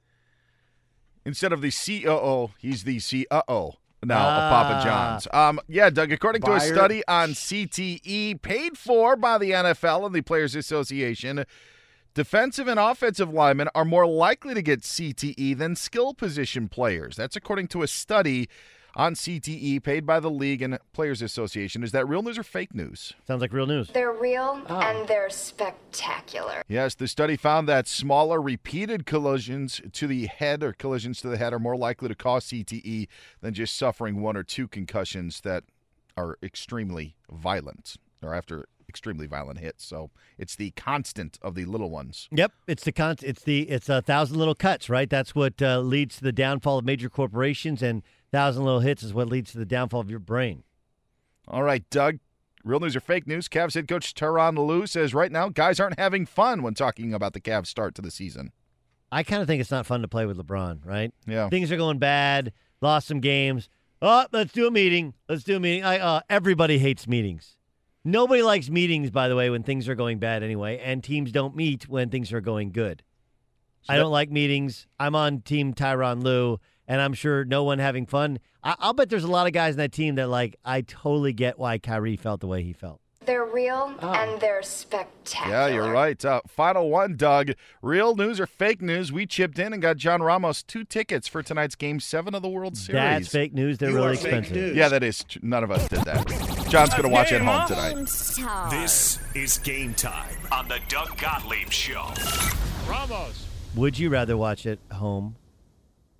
Instead of the COO, he's the COO now of Papa Ah. John's. Um, yeah, Doug. According to a study on CTE paid for by the NFL and the Players Association, defensive and offensive linemen are more likely to get CTE than skill position players. That's according to a study on CTE paid by the league and Players Association. Is that real news or fake news? Sounds like real news. They're real and they're spectacular. Yes, the study found that smaller repeated collisions to the head or collisions to the head are more likely to cause CTE than just suffering one or two concussions that are extremely violent or after extremely violent hits. So it's the constant of the little ones. Yep, it's the con- It's the it's a thousand little cuts, right? That's what uh, leads to the downfall of major corporations, and thousand little hits is what leads to the downfall of your brain. All right, Doug. Real news or fake news? Cavs head coach Tyronn Lue says right now guys aren't having fun when talking about the Cavs start to the season. I kind of think it's not fun to play with LeBron, right? Yeah. Things are going bad. Lost some games. Oh, let's do a meeting. Let's do a meeting. I, uh, everybody hates meetings. Nobody likes meetings, by the way, when things are going bad anyway, and teams don't meet when things are going good. I don't like meetings. I'm on Team Tyronn Lue, and I'm sure no one having fun. I- I'll bet there's a lot of guys in that team that like. I totally get why Kyrie felt the way he felt. They're real and they're spectacular. Yeah, you're right. Uh, final one, Doug. Real news or fake news? We chipped in and got John Ramos two tickets for tonight's Game Seven of the World Series. That's fake news. They're really expensive. Yeah, that is. None of us did that. John's going to watch at home tonight. This is game time on the Doug Gottlieb Show. Ramos. Would you rather watch it home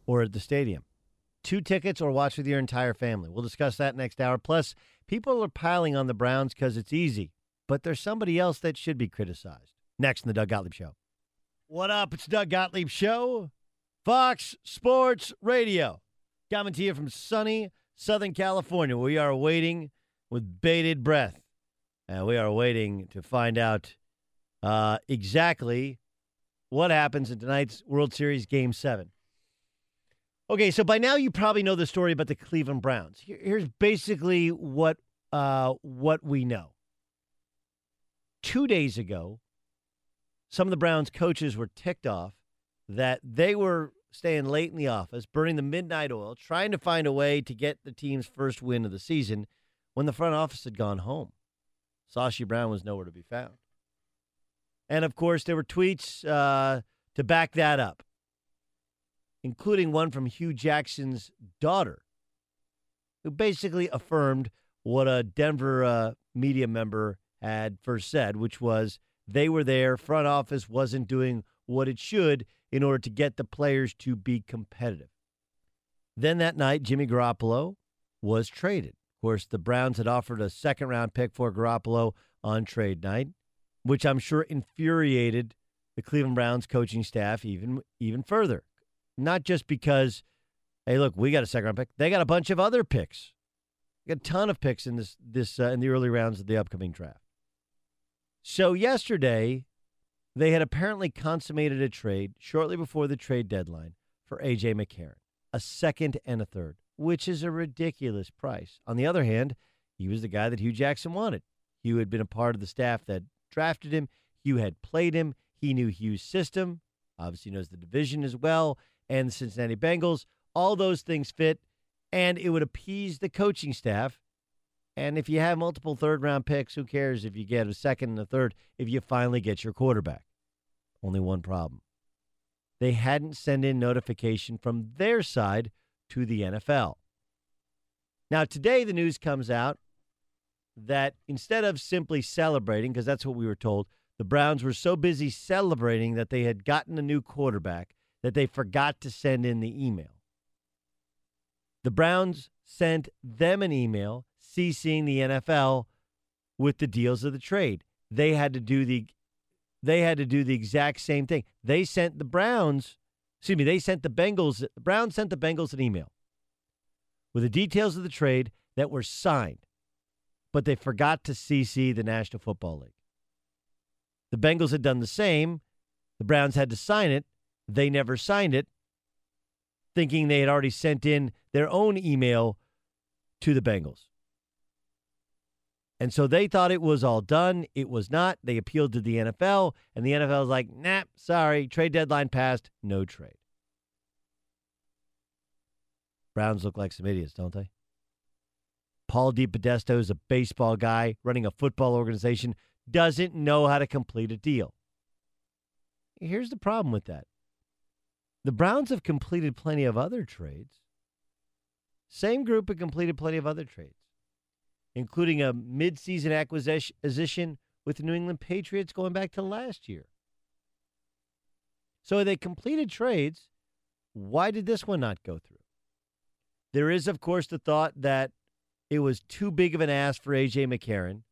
or at the stadium? Two tickets or watch with your entire family? We'll discuss that next hour. Plus, people are piling on the Browns because it's easy, but there's somebody else that should be criticized. Next in the Doug Gottlieb Show. What up? It's Doug Gottlieb Show, Fox Sports Radio. Coming to you from sunny Southern California. We are waiting with bated breath. And we are waiting to find out uh, exactly what happens in tonight's World Series Game 7. Okay, so by now you probably know the story about the Cleveland Browns. Here's basically what uh, what we know. Two days ago, some of the Browns coaches were ticked off that they were staying late in the office, burning the midnight oil, trying to find a way to get the team's first win of the season when the front office had gone home. Sashi Brown was nowhere to be found. And of course, there were tweets uh, to back that up, including one from Hue Jackson's daughter, who basically affirmed what a Denver uh, media member had first said, which was they were there, front office wasn't doing what it should in order to get the players to be competitive. Then that night, Jimmy Garoppolo was traded. Of course, the Browns had offered a second round pick for Garoppolo on trade night, which I'm sure infuriated the Cleveland Browns coaching staff even even further. Not just because, hey, look, we got a second round pick; they got a bunch of other picks. They got a ton of picks in this this uh, in the early rounds of the upcoming draft. So yesterday, they had apparently consummated a trade shortly before the trade deadline for AJ McCarron, a second and a third, which is a ridiculous price. On the other hand, he was the guy that Hue Jackson wanted. Hue had been a part of the staff that drafted him. Hue had played him. He knew Hue's system, obviously knows the division as well, and the Cincinnati Bengals. All those things fit, and it would appease the coaching staff. And if you have multiple third round picks, who cares if you get a second and a third if you finally get your quarterback? Only one problem. They hadn't sent in notification from their side to the NFL. Now, today the news comes out that instead of simply celebrating, because that's what we were told, the Browns were so busy celebrating that they had gotten a new quarterback that they forgot to send in the email. The Browns sent them an email CCing the NFL with the deals of the trade. They had to do the they had to do the exact same thing. They sent the Browns, excuse me, they sent the Bengals, the Browns sent the Bengals an email with the details of the trade that were signed, but they forgot to CC the National Football League. The Bengals had done the same. The Browns had to sign it. They never signed it, thinking they had already sent in their own email to the Bengals. And so they thought it was all done. It was not. They appealed to the NFL, and the NFL was like, nah, sorry, trade deadline passed, no trade. Browns look like some idiots, don't they? Paul DePodesta is a baseball guy running a football organization, doesn't know how to complete a deal. Here's the problem with that the Browns have completed plenty of other trades. Same group had completed plenty of other trades including a midseason acquisition with the New England Patriots going back to last year. So they completed trades. Why did this one not go through? There is, of course, the thought that it was too big of an ask for A.J. McCarron.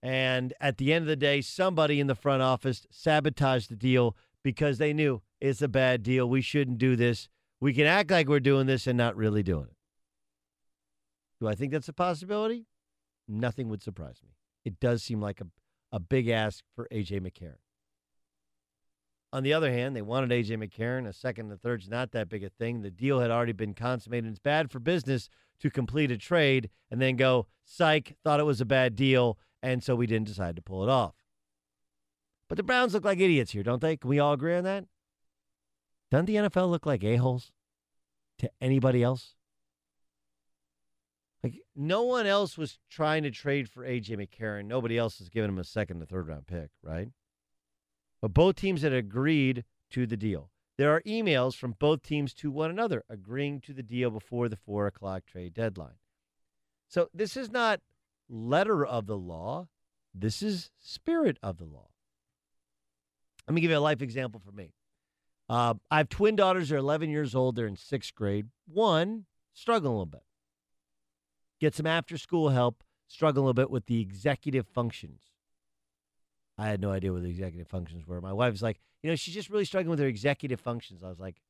And at the end of the day, somebody in the front office sabotaged the deal because they knew it's a bad deal. We shouldn't do this. We can act like we're doing this and not really doing it. Do I think that's a possibility? Nothing would surprise me. It does seem like a, a big ask for A.J. McCarron. On the other hand, they wanted A.J. McCarron. A second and a third's not that big a thing. The deal had already been consummated. It's bad for business to complete a trade and then go, psych, thought it was a bad deal, and so we didn't decide to pull it off. But the Browns look like idiots here, don't they? Can we all agree on that? Doesn't the NFL look like a-holes to anybody else? Like no one else was trying to trade for AJ McCarron. Nobody else has given him a second or third round pick, right? But both teams had agreed to the deal. There are emails from both teams to one another agreeing to the deal before the four o'clock trade deadline. So this is not letter of the law. This is spirit of the law. Let me give you a life example for me. Uh, I have twin daughters. They're 11 years old. They're in sixth grade. One struggling a little bit get some after school help, struggle a little bit with the executive functions. I had no idea what the executive functions were. My wife's like, you know, she's just really struggling with her executive functions. I was like,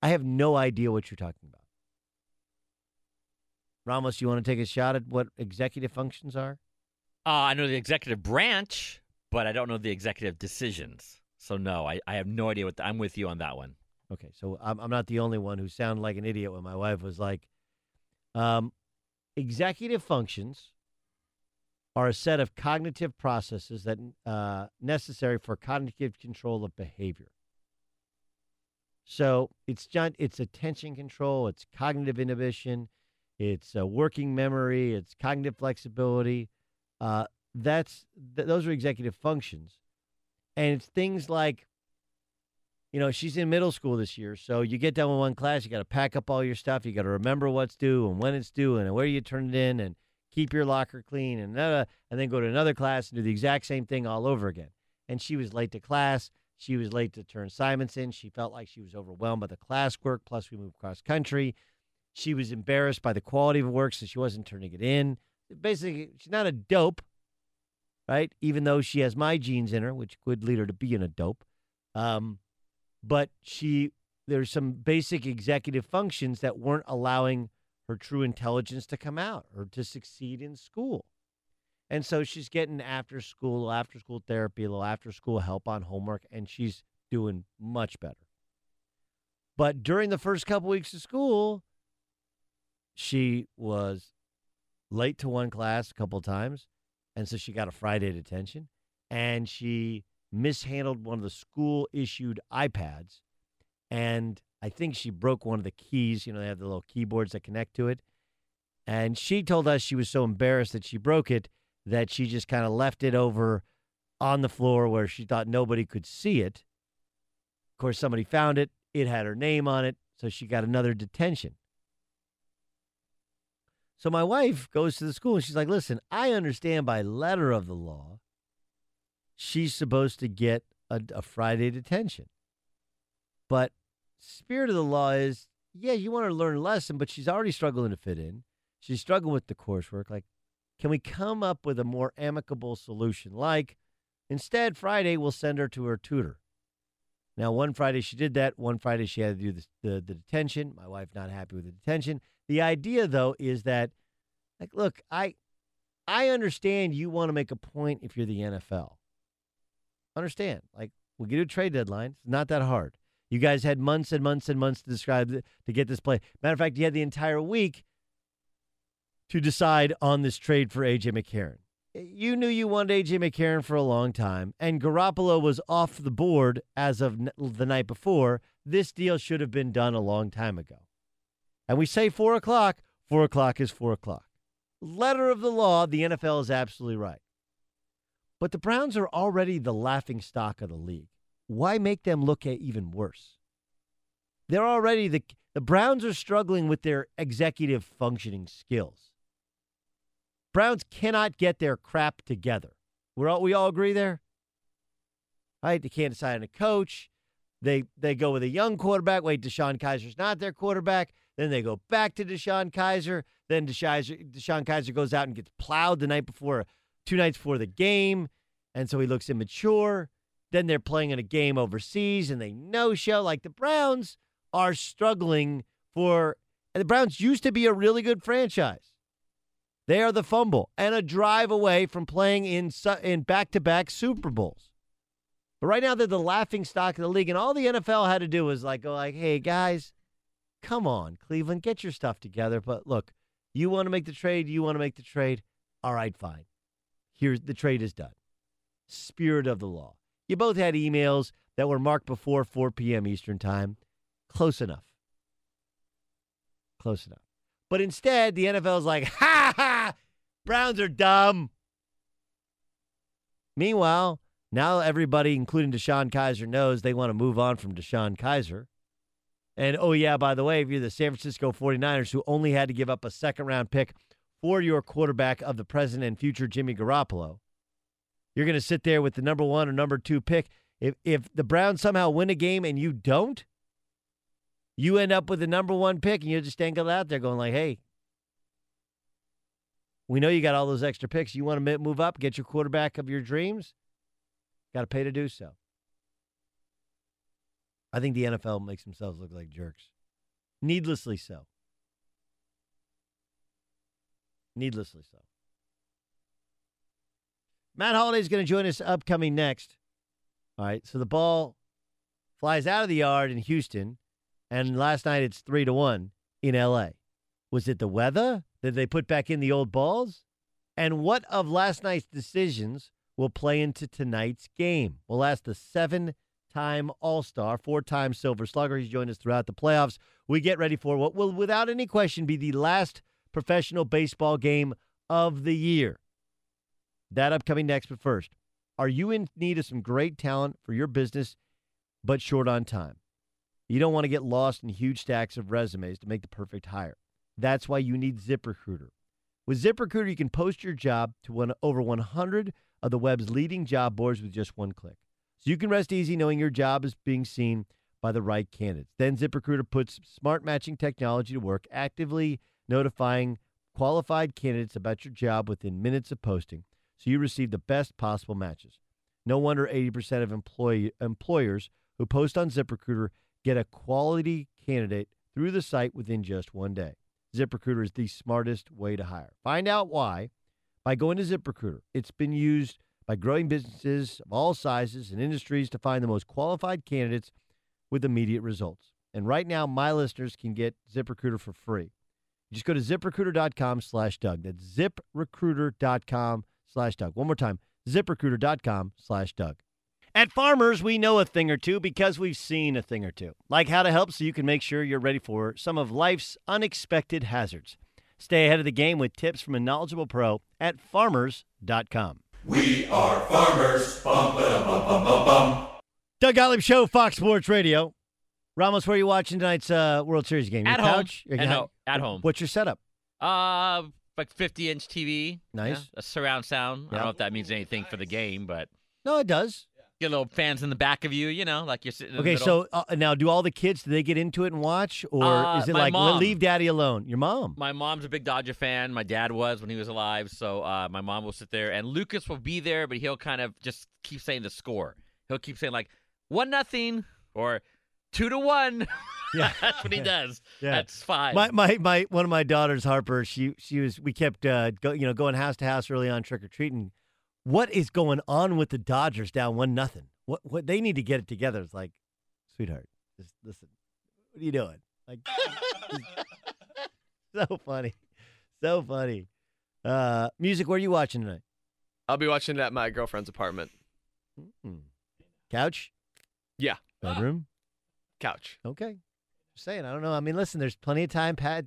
I have no idea what you're talking about. Ramos, you want to take a shot at what executive functions are? Uh, I know the executive branch, but I don't know the executive decisions. So no, I, I have no idea what the, I'm with you on that one. Okay, so I'm, I'm not the only one who sounded like an idiot when my wife was like, um, Executive functions are a set of cognitive processes that uh, necessary for cognitive control of behavior. So it's it's attention control, it's cognitive inhibition, it's uh, working memory, it's cognitive flexibility, Uh, that's th- those are executive functions, and it's things like, you know, she's in middle school this year, so you get done with one class, you got to pack up all your stuff, you got to remember what's due and when it's due and where you turn it in, and keep your locker clean, and uh, and then go to another class and do the exact same thing all over again. And she was late to class. She was late to turn Simonson. She felt like she was overwhelmed by the classwork. Plus, we moved cross country. She was embarrassed by the quality of work, so she wasn't turning it in. Basically, she's not a dope, right? Even though she has my genes in her, which would lead her to being a dope. Um, but she, there's some basic executive functions that weren't allowing her true intelligence to come out or to succeed in school. And so she's getting after school, after school therapy, a little after school help on homework, and she's doing much better. But during the first couple weeks of school, she was late to one class a couple times. And so she got a Friday detention. And she mishandled one of the school issued iPads. And I think she broke one of the keys. You know, they have the little keyboards that connect to it. And she told us she was so embarrassed that she broke it that she just kind of left it over on the floor where she thought nobody could see it. Of course, somebody found it. It had her name on it. So she got another detention. So my wife goes to the school and she's like, listen, I understand by letter of the law, she's supposed to get a, a Friday detention. But spirit of the law is, yeah, you want her to learn a lesson, but she's already struggling to fit in. She's struggling with the coursework. Like, can we come up with a more amicable solution? Like, instead, Friday we'll send her to her tutor. Now, one Friday she did that. One Friday she had to do the, the, the detention. My wife not happy with the detention. The idea, though, is that, like, look, I, I understand you want to make a point if you're the NFL. Understand? Like, we get a trade deadline. It's not that hard. You guys had months and months and months to describe the, to get this play. Matter of fact, you had the entire week to decide on this trade for AJ McCarron. You knew you wanted AJ McCarron for a long time, and Garoppolo was off the board as of n- the night before. This deal should have been done a long time ago. And we say four o'clock, four o'clock is four o'clock. Letter of the law, the NFL is absolutely right. But the Browns are already the laughing stock of the league. Why make them look even worse? They're already the the Browns are struggling with their executive functioning skills. Browns cannot get their crap together. We're all, we all agree there? Right? They can't decide on a coach. They they go with a young quarterback. Wait, DeShone Kizer's not their quarterback. Then they go back to DeShone Kizer. Then DeShone, DeShone Kizer goes out and gets plowed the night before, two nights before the game. And so he looks immature. Then they're playing in a game overseas and they no show. Like the Browns are struggling for, and the Browns used to be a really good franchise. They are the fumble and a drive away from playing in in back-to-back Super Bowls. But right now they're the laughing stock of the league, and all the NFL had to do was like go like, "Hey guys, come on, Cleveland, get your stuff together." But look, you want to make the trade, you want to make the trade. All right, fine. Here's the trade is done. Spirit of the law. You both had emails that were marked before 4 p.m. Eastern Time. Close enough. Close enough. But instead, the NFL is like, [laughs] ha ha, Browns are dumb. Meanwhile, now everybody, including DeShone Kizer, knows they want to move on from DeShone Kizer. And oh, yeah, by the way, if you're the San Francisco 49ers who only had to give up a second round pick for your quarterback of the present and future Jimmy Garoppolo, you're going to sit there with the number one or number two pick. If, if the Browns somehow win a game and you don't, you end up with the number one pick and you're just dangle out there going like, hey, we know you got all those extra picks. You want to move up, get your quarterback of your dreams? Got to pay to do so. I think the NFL makes themselves look like jerks. Needlessly so. Needlessly so. Matt Holliday is going to join us upcoming next. All right, so the ball flies out of the yard in Houston, and last night it's three to one in LA. Was it the weather? Did they put back in the old balls? And what of last night's decisions will play into tonight's game? We'll ask the seven time All Star, four time Silver Slugger. He's joined us throughout the playoffs. We get ready for what will, without any question, be the last professional baseball game of the year. That upcoming next, but first, are you in need of some great talent for your business, but short on time? You don't want to get lost in huge stacks of resumes to make the perfect hire. That's why you need ZipRecruiter. With ZipRecruiter, you can post your job to one, over 100 of the web's leading job boards with just one click. So you can rest easy knowing your job is being seen by the right candidates. Then ZipRecruiter puts smart matching technology to work, actively notifying qualified candidates about your job within minutes of posting, so you receive the best possible matches. No wonder 80% of employee, employers who post on ZipRecruiter get a quality candidate through the site within just one day. ZipRecruiter is the smartest way to hire. Find out why by going to ZipRecruiter. It's been used by growing businesses of all sizes and industries to find the most qualified candidates with immediate results. And right now, my listeners can get ZipRecruiter for free. Just go to ziprecruiter.com slash Doug. That's ziprecruiter.com slash Doug. One more time, ziprecruiter.com slash Doug. At Farmers, we know a thing or two because we've seen a thing or two, like how to help so you can make sure you're ready for some of life's unexpected hazards. Stay ahead of the game with tips from a knowledgeable pro at farmers.com. We are farmers. Bum, ba, bum, bum, bum, bum. Doug Gottlieb Show, Fox Sports Radio. Ramos, where are you watching tonight's uh, World Series game? Your At home. couch? Your At couch? ho- at home. What's your setup? Uh, like 50 inch TV. Nice. Yeah, a surround sound. I don't know if that means anything for the game, but No, it does. Get little fans in the back of you, you know, like you're sitting in Okay, so uh, now do all the kids, do they get into it and watch? Or Uh, is it like, mom. leave daddy alone? Your mom. My mom's a big Dodger fan. My dad was when he was alive. So uh, my mom will sit there, and Lucas will be there, but he'll kind of just keep saying the score. He'll keep saying like one nothing or two to one. [laughs] Yeah. that's what he [laughs] does. Yeah. That's fine. My, my my one of my daughters, Harper. She she was. We kept uh, go, you know going house to house early on trick or treating. What is going on with the Dodgers down one nothing? What what they need to get it together. It's like, sweetheart, just listen. What are you doing? Like, [laughs] so funny, so funny. Uh, music. Where are you watching tonight? I'll be watching it at my girlfriend's apartment. Mm-hmm. Couch, Yeah, bedroom. couch. Okay. Just saying. I don't know. I mean, listen. There's plenty of time. Pat,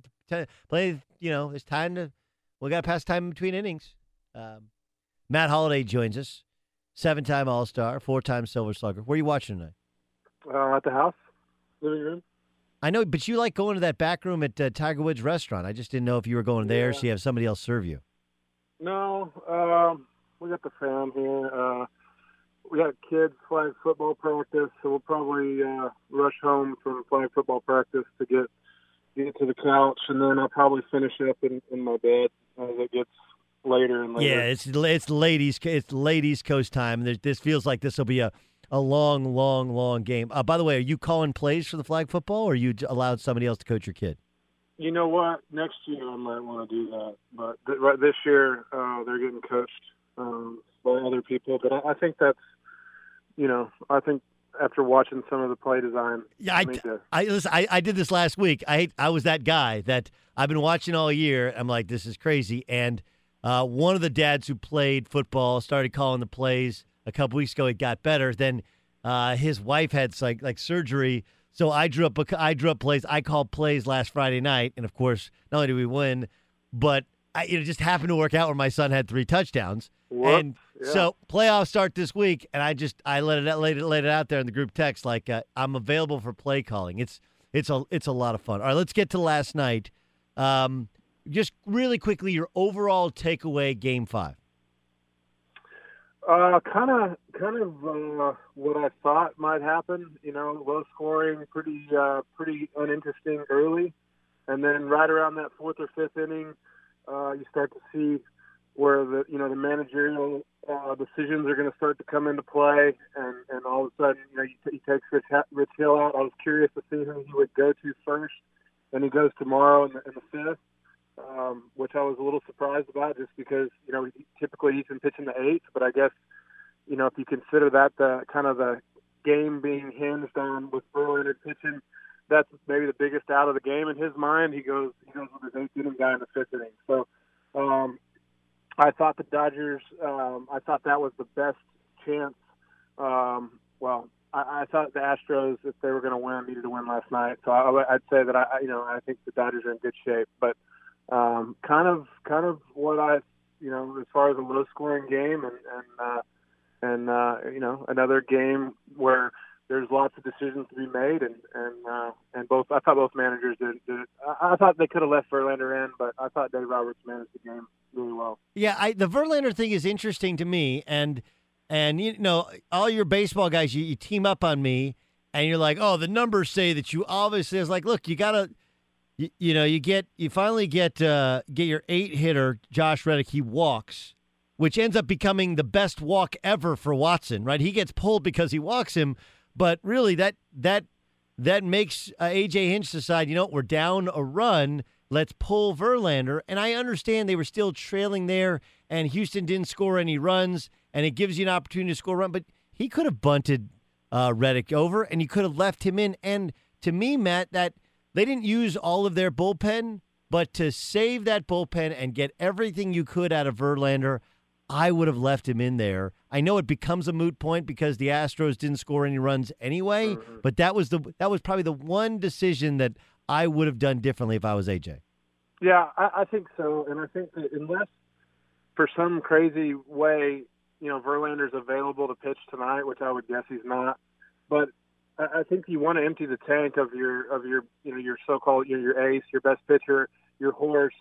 plenty. You know, there's time to. We got to pass time between innings. Um, Matt Holliday joins us. Seven-time All-Star, four-time Silver Slugger. Where are you watching tonight? Uh, at the house, living room. I know, but you like going to that back room at uh, Tiger Woods Restaurant. I just didn't know if you were going there, so you have somebody else serve you. No, um, we got the fam here. Uh, we got kids flag football practice, so we'll probably uh, rush home from flag football practice to get get to the couch, and then I'll probably finish up in, in my bed as it gets later and later. Yeah, it's it's ladies it's ladies coast time. This feels like this will be a, a long, long, long game. Uh, by the way, are you calling plays for the flag football, or are you allowed somebody else to coach your kid? You know what? Next year I might want to do that, but th- right this year uh, they're getting coached um, by other people. But I, I think that's, you know, I think after watching some of the play design, Yeah, I, to- I listen. I, I did this last week. I I was that guy that I've been watching all year. I'm like, this is crazy. And uh, one of the dads who played football started calling the plays a couple weeks ago. It got better. Then uh, his wife had like like surgery. So I drew up a, I drew up plays. I called plays last Friday night, and of course, not only did we win, but I, it just happened to work out where my son had three touchdowns. Whoops, and yeah. so playoffs start this week, and I just I let it laid it laid it out there in the group text like uh, I'm available for play calling. It's it's a it's a lot of fun. All right, let's get to last night. Um, just really quickly, your overall takeaway, Game Five. Uh, kind of, kind of uh, what I thought might happen. You know, low scoring, pretty, uh, pretty uninteresting early, and then right around that fourth or fifth inning, uh, you start to see where the you know the managerial uh, decisions are going to start to come into play, and and all of a sudden, you know, he, he takes Rich, Ha- Rich Hill out. I was curious to see who he would go to first, and he goes to Morrow in the, in the fifth um, which I was a little surprised about, just because you know typically he's been pitching the eighth, but I guess you know if you consider that the kind of the game being hinged on with Verlander pitching, that's maybe the biggest out of the game in his mind. He goes he goes with his eighth inning guy in the fifth inning. So um, I thought the Dodgers, um, I thought that was the best chance. Um, well, I, thought the Astros, if they were going to win, needed to win last night. So I'd say that I- you know, I think the Dodgers are in good shape. But um, kind of, kind of what I you know, as far as a low scoring game and and uh, and uh, you know another game where there's lots of decisions to be made, and and uh, and both I thought both managers did. did I, I thought they could have left Verlander in, but I thought Dave Roberts managed the game really well. Yeah, I, the Verlander thing is interesting to me, and and you know all your baseball guys, you, you team up on me, and you're like, oh, the numbers say that you obviously is like, look, you gotta. You, you know, you get you finally get uh, get your eight hitter Josh Reddick. He walks, which ends up becoming the best walk ever for Watson. Right? He gets pulled because he walks him, but really, that that that makes uh, AJ Hinch decide, you know, we're down a run. Let's pull Verlander. And I understand they were still trailing there, and Houston didn't score any runs, and it gives you an opportunity to score a run. But he could have bunted uh, Reddick over, and you could have left him in. And to me, Matt, that they didn't use all of their bullpen, but to save that bullpen and get everything you could out of Verlander, I would have left him in there. I know it becomes a moot point because the Astros didn't score any runs anyway, Mm-hmm. but that was the that was probably the one decision that I would have done differently if I was AJ. Yeah, I, I think so, and I think that unless for some crazy way, you know, Verlander's available to pitch tonight, which I would guess he's not, but I, think you want to empty the tank of your of your you know your so-called your, your ace, your best pitcher, your horse.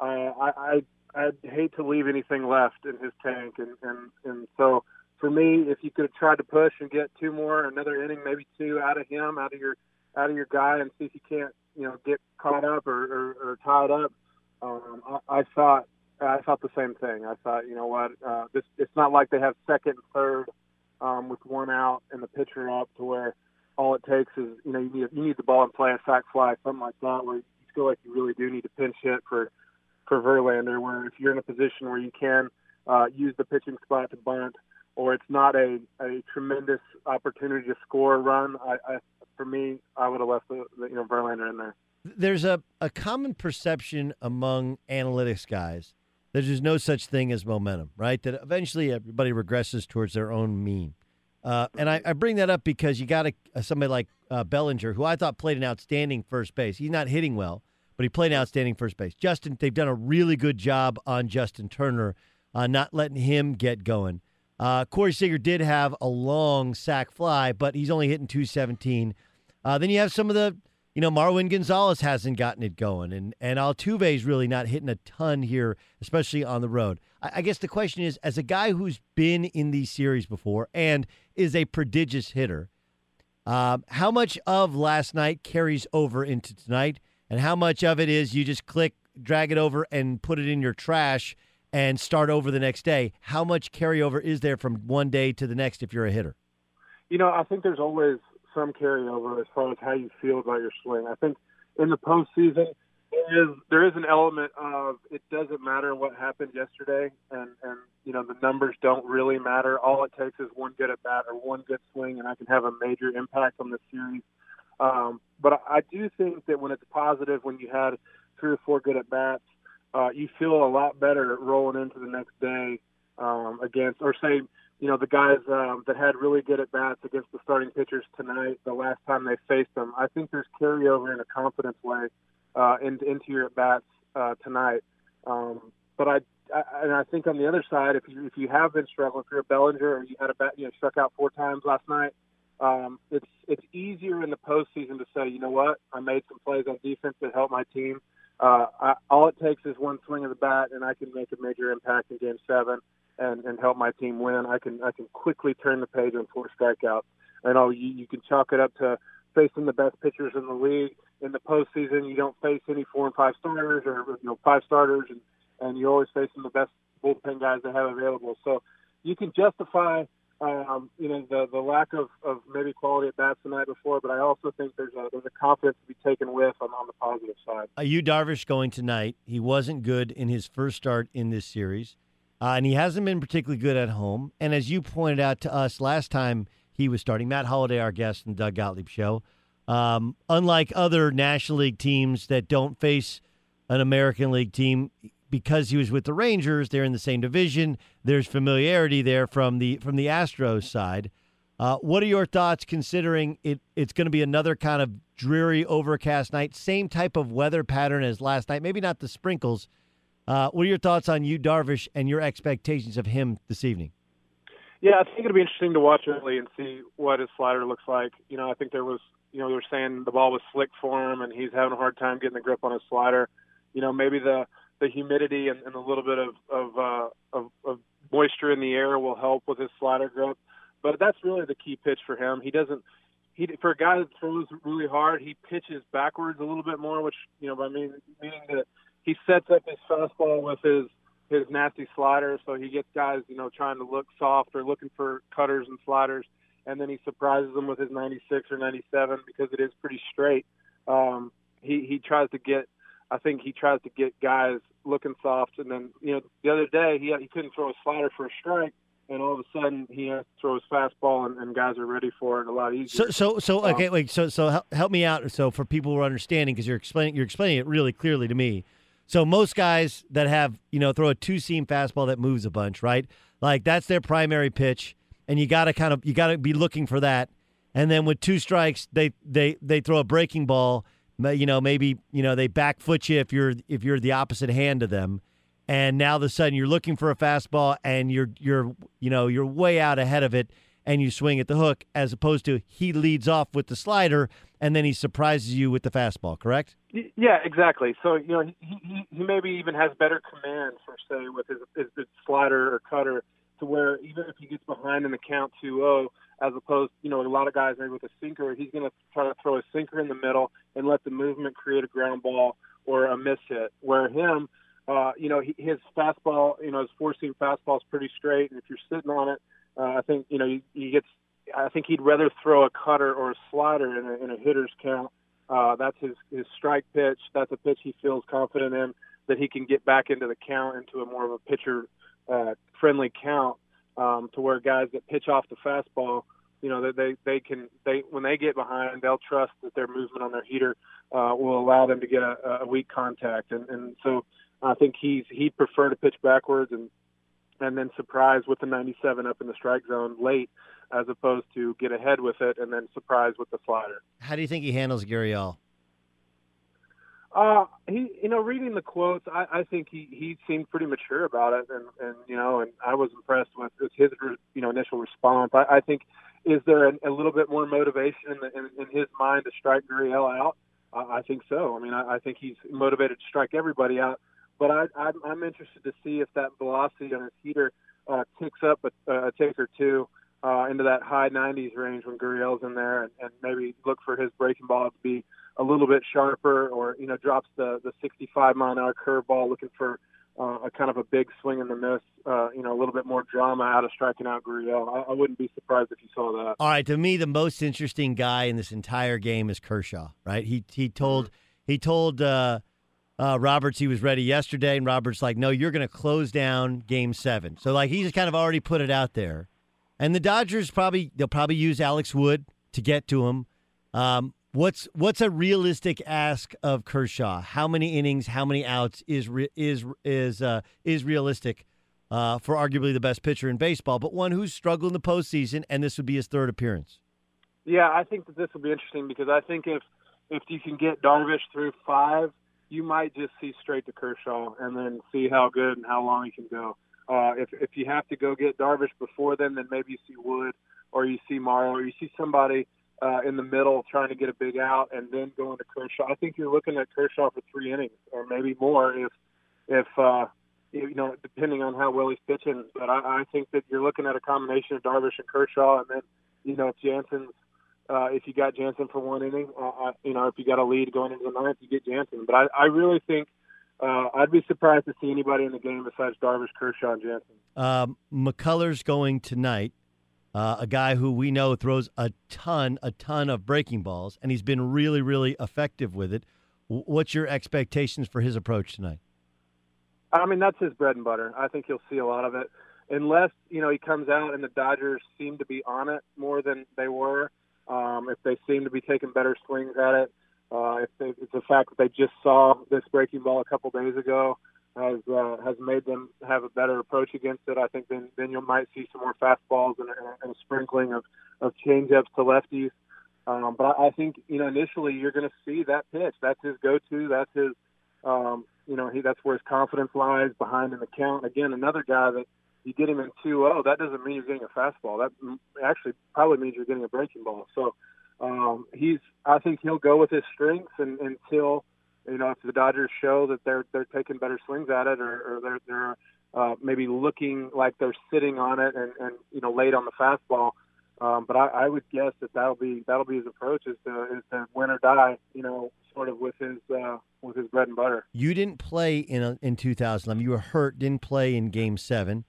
Uh, I, I I'd hate to leave anything left in his tank, and and and so for me, if you could have tried to push and get two more, another inning, maybe two out of him, out of your out of your guy, and see if you can't you know get caught up or, or, or tied up. Um, I, I thought I thought the same thing. I thought you know what, uh, this it's not like they have second and third um, with one out and the pitcher up to where all it takes is you know you need you need the ball and play a sac fly, something like that, where you feel like you really do need to pinch hit for for Verlander. Where if you're in a position where you can uh, use the pitching spot to bunt, or it's not a, a tremendous opportunity to score a run, I, I for me I would have left the, the you know Verlander in there. There's a, a common perception among analytics guys that there's no such thing as momentum, right? That eventually everybody regresses towards their own mean. Uh, and I, I bring that up because you got a, somebody like uh, Bellinger, who I thought played an outstanding first base. He's not hitting well, but he played an outstanding first base. Justin, they've done a really good job on Justin Turner, uh, not letting him get going. Uh, Corey Seager did have a long sac fly, but he's only hitting 217. Uh, then you have some of the, you know, Marwin Gonzalez hasn't gotten it going, and and Altuve's really not hitting a ton here, especially on the road. I, I guess the question is, as a guy who's been in these series before and is a prodigious hitter, um, how much of last night carries over into tonight, and how much of it is you just click, drag it over, and put it in your trash and start over the next day? How much carryover is there from one day to the next if you're a hitter? You know, I think there's always some carryover as far as how you feel about your swing. I think in the postseason, there is there is an element of it doesn't matter what happened yesterday, and and you know the numbers don't really matter. All it takes is one good at bat or one good swing, and I can have a major impact on the series. Um, but I, I do think that when it's positive, when you had three or four good at bats, uh, you feel a lot better rolling into the next day um, against, or say, you know, the guys um, that had really good at bats against the starting pitchers tonight, the last time they faced them. I think there's carryover in a confidence way uh, into, into your at bats uh, tonight. Um, but I, I, and I think on the other side, if you if you have been struggling, if you're a Bellinger or you had a bat, you know, struck out four times last night, um, it's it's easier in the postseason to say, you know what, I made some plays on defense that helped my team. Uh, I, all it takes is one swing of the bat, and I can make a major impact in Game Seven and, and help my team win. I can I can quickly turn the page on four strikeouts. I know you, you can chalk it up to facing the best pitchers in the league. In the postseason, you don't face any four and five starters or you know five starters, and and you're always facing the best bullpen guys they have available. So you can justify um, you know the the lack of, of maybe quality at bats the night before, but I also think there's a there's a confidence to be taken with on, on the positive side. Uh, Yu Darvish going tonight. He wasn't good in his first start in this series, uh, and he hasn't been particularly good at home. And as you pointed out to us last time he was starting, Matt Holliday, our guest in the Doug Gottlieb show, um, unlike other National League teams that don't face an American League team, because he was with the Rangers, they're in the same division. There's familiarity there from the from the Astros side. Uh, what are your thoughts, considering it? It's going to be another kind of dreary, overcast night, same type of weather pattern as last night. Maybe not the sprinkles, Uh, what are your thoughts on Yu, Darvish, and your expectations of him this evening? Yeah, I think it'll be interesting to watch early and see what his slider looks like. You know, I think there was, you know, they were saying the ball was slick for him and he's having a hard time getting the grip on his slider. You know, maybe the the humidity and, and a little bit of of, uh, of of moisture in the air will help with his slider grip. But that's really the key pitch for him. He doesn't he for a guy that throws really hard, he pitches backwards a little bit more, which you know, by mean meaning that he sets up his fastball with his his nasty slider, so he gets guys you know trying to look soft or looking for cutters and sliders, and then he surprises them with his 96 or 97 because it is pretty straight. Um, he he tries to get, I think he tries to get guys looking soft, and then you know the other day he he couldn't throw a slider for a strike, and all of a sudden he has to throw his fastball, and, and guys are ready for it a lot easier. So, so, so, okay, Um, wait. So, so help, help me out. So, for people who are understanding, because you're explaining, you're explaining it really clearly to me. So, most guys that have, you know, throw a two seam fastball that moves a bunch, right? Like that's their primary pitch, and you got to kind of, you got to be looking for that. And then with two strikes, they they they throw a breaking ball. You know, maybe you know they back foot you if you're if you're the opposite hand to them. And now all of a sudden you're looking for a fastball, and you're you're you know you're way out ahead of it, and you swing at the hook, as opposed to he leads off with the slider, and then he surprises you with the fastball. Correct? Yeah, exactly. So you know, he he, he maybe even has better command for say with his, his slider or cutter, to where even if he gets behind in the count 2-0, as opposed, you know, a lot of guys maybe with a sinker, he's going to try to throw a sinker in the middle and let the movement create a ground ball or a miss hit. Where him, uh, you know, he, his fastball, you know, his four seam fastball is pretty straight, and if you're sitting on it, uh, I think you know he, he gets. I think he'd rather throw a cutter or a slider in a, in a hitter's count. Uh, that's his his strike pitch. That's a pitch he feels confident in that he can get back into the count into a more of a pitcher uh, friendly count um, to where guys that pitch off the fastball, you know, that they they can they when they get behind, they'll trust that their movement on their heater uh, will allow them to get a, a weak contact, and and so I think he's he'd prefer to pitch backwards and and then surprise with the 97 up in the strike zone late, as opposed to get ahead with it and then surprise with the slider. How do you think he handles Gurriel? Uh, he, you know, reading the quotes, I, I think he, he seemed pretty mature about it, and, and you know, and I was impressed with, with his, you know, initial response. I, I think, is there a, a little bit more motivation in, the, in, in his mind to strike Gurriel out? Uh, I think so. I mean, I, I think he's motivated to strike everybody out, but I, I'm, I'm interested to see if that velocity on his heater uh, ticks up a, a tick or two uh, into that high 90s range when Gurriel's in there, and, and maybe look for his breaking ball to be a little bit sharper, or you know, drops the the 65 mile an hour curveball, looking for uh, a kind of a big swing and the miss. Uh, you know, a little bit more drama out of striking out Gurriel. I, I wouldn't be surprised if you saw that. All right, to me, the most interesting guy in this entire game is Kershaw. Right? He he told he told uh, uh, Roberts he was ready yesterday, and Roberts like, no, you're going to close down Game Seven. So like he's kind of already put it out there, and the Dodgers probably they'll probably use Alex Wood to get to him. Um, what's what's a realistic ask of Kershaw? How many innings? How many outs is is is uh, is realistic? Uh, for arguably the best pitcher in baseball, but one who's struggled in the postseason, and this would be his third appearance. Yeah, I think that this will be interesting because I think if if you can get Darvish through five, you might just see straight to Kershaw and then see how good and how long he can go. Uh, if if you have to go get Darvish before then, then maybe you see Wood or you see Morrow or you see somebody uh, in the middle trying to get a big out and then going to Kershaw. I think you're looking at Kershaw for three innings or maybe more if if uh, you know depending on how well he's pitching. But I, I think that you're looking at a combination of Darvish and Kershaw, and then you know if Jansen's uh, if you got Jansen for one inning, uh, uh, you know if you got a lead going into the ninth, you get Jansen. But I, I really think uh, I'd be surprised to see anybody in the game besides Darvish, Kershaw, and Jansen. Um, McCullers going tonight. Uh, a guy who we know throws a ton, a ton of breaking balls, and he's been really, really effective with it. What's your expectations for his approach tonight? I mean, that's his bread and butter. I think you'll see a lot of it, unless you know he comes out and the Dodgers seem to be on it more than they were. Um, if they seem to be taking better swings at it, uh, if they, it's the fact that they just saw this breaking ball a couple days ago has uh, has made them have a better approach against it. I think then then you might see some more fastballs and, and, and a sprinkling of of changeups to lefties. Um, but I, I think you know initially you're going to see that pitch. That's his go-to. That's his um, you know, he that's where his confidence lies behind in the count. Again, another guy that you get him in 2-0, that doesn't mean you're getting a fastball. That actually probably means you're getting a breaking ball. So um, he's, I think he'll go with his strengths and, until, you know, if the Dodgers show that they're they're taking better swings at it, or, or they're they're uh, maybe looking like they're sitting on it and, and you know late on the fastball. Um, but I, I would guess that that'll be that'll be his approach is to is to win or die. You know, sort of with his uh, with his bread and butter. You didn't play in a, in 2011. You were hurt. Didn't play in Game Seven.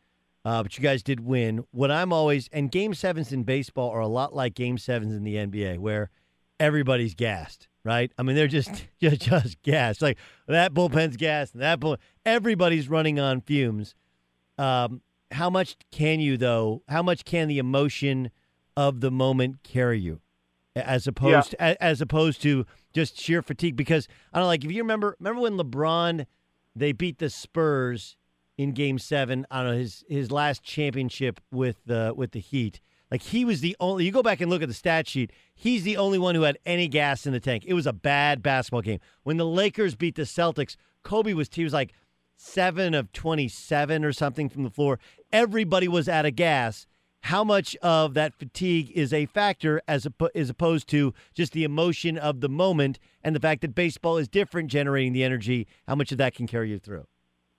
Uh, but you guys did win. What I'm always and game sevens in baseball are a lot like game sevens in the NBA, where everybody's gassed, right? I mean, they're just [laughs] just just gassed. Like that bullpen's gas, and that bull. Everybody's running on fumes. Um, how much can you though? How much can the emotion of the moment carry you, as opposed Yeah. to, as opposed to just sheer fatigue? Because I don't know, like if you remember, remember when LeBron they beat the Spurs in Game Seven. I don't know his his last championship with the with the Heat. Like he was the only. You go back and look at the stat sheet. He's the only one who had any gas in the tank. It was a bad basketball game. When the Lakers beat the Celtics, Kobe was he was like seven of twenty seven or something from the floor. Everybody was out of gas. How much of that fatigue is a factor as as opposed to just the emotion of the moment and the fact that baseball is different, generating the energy? How much of that can carry you through?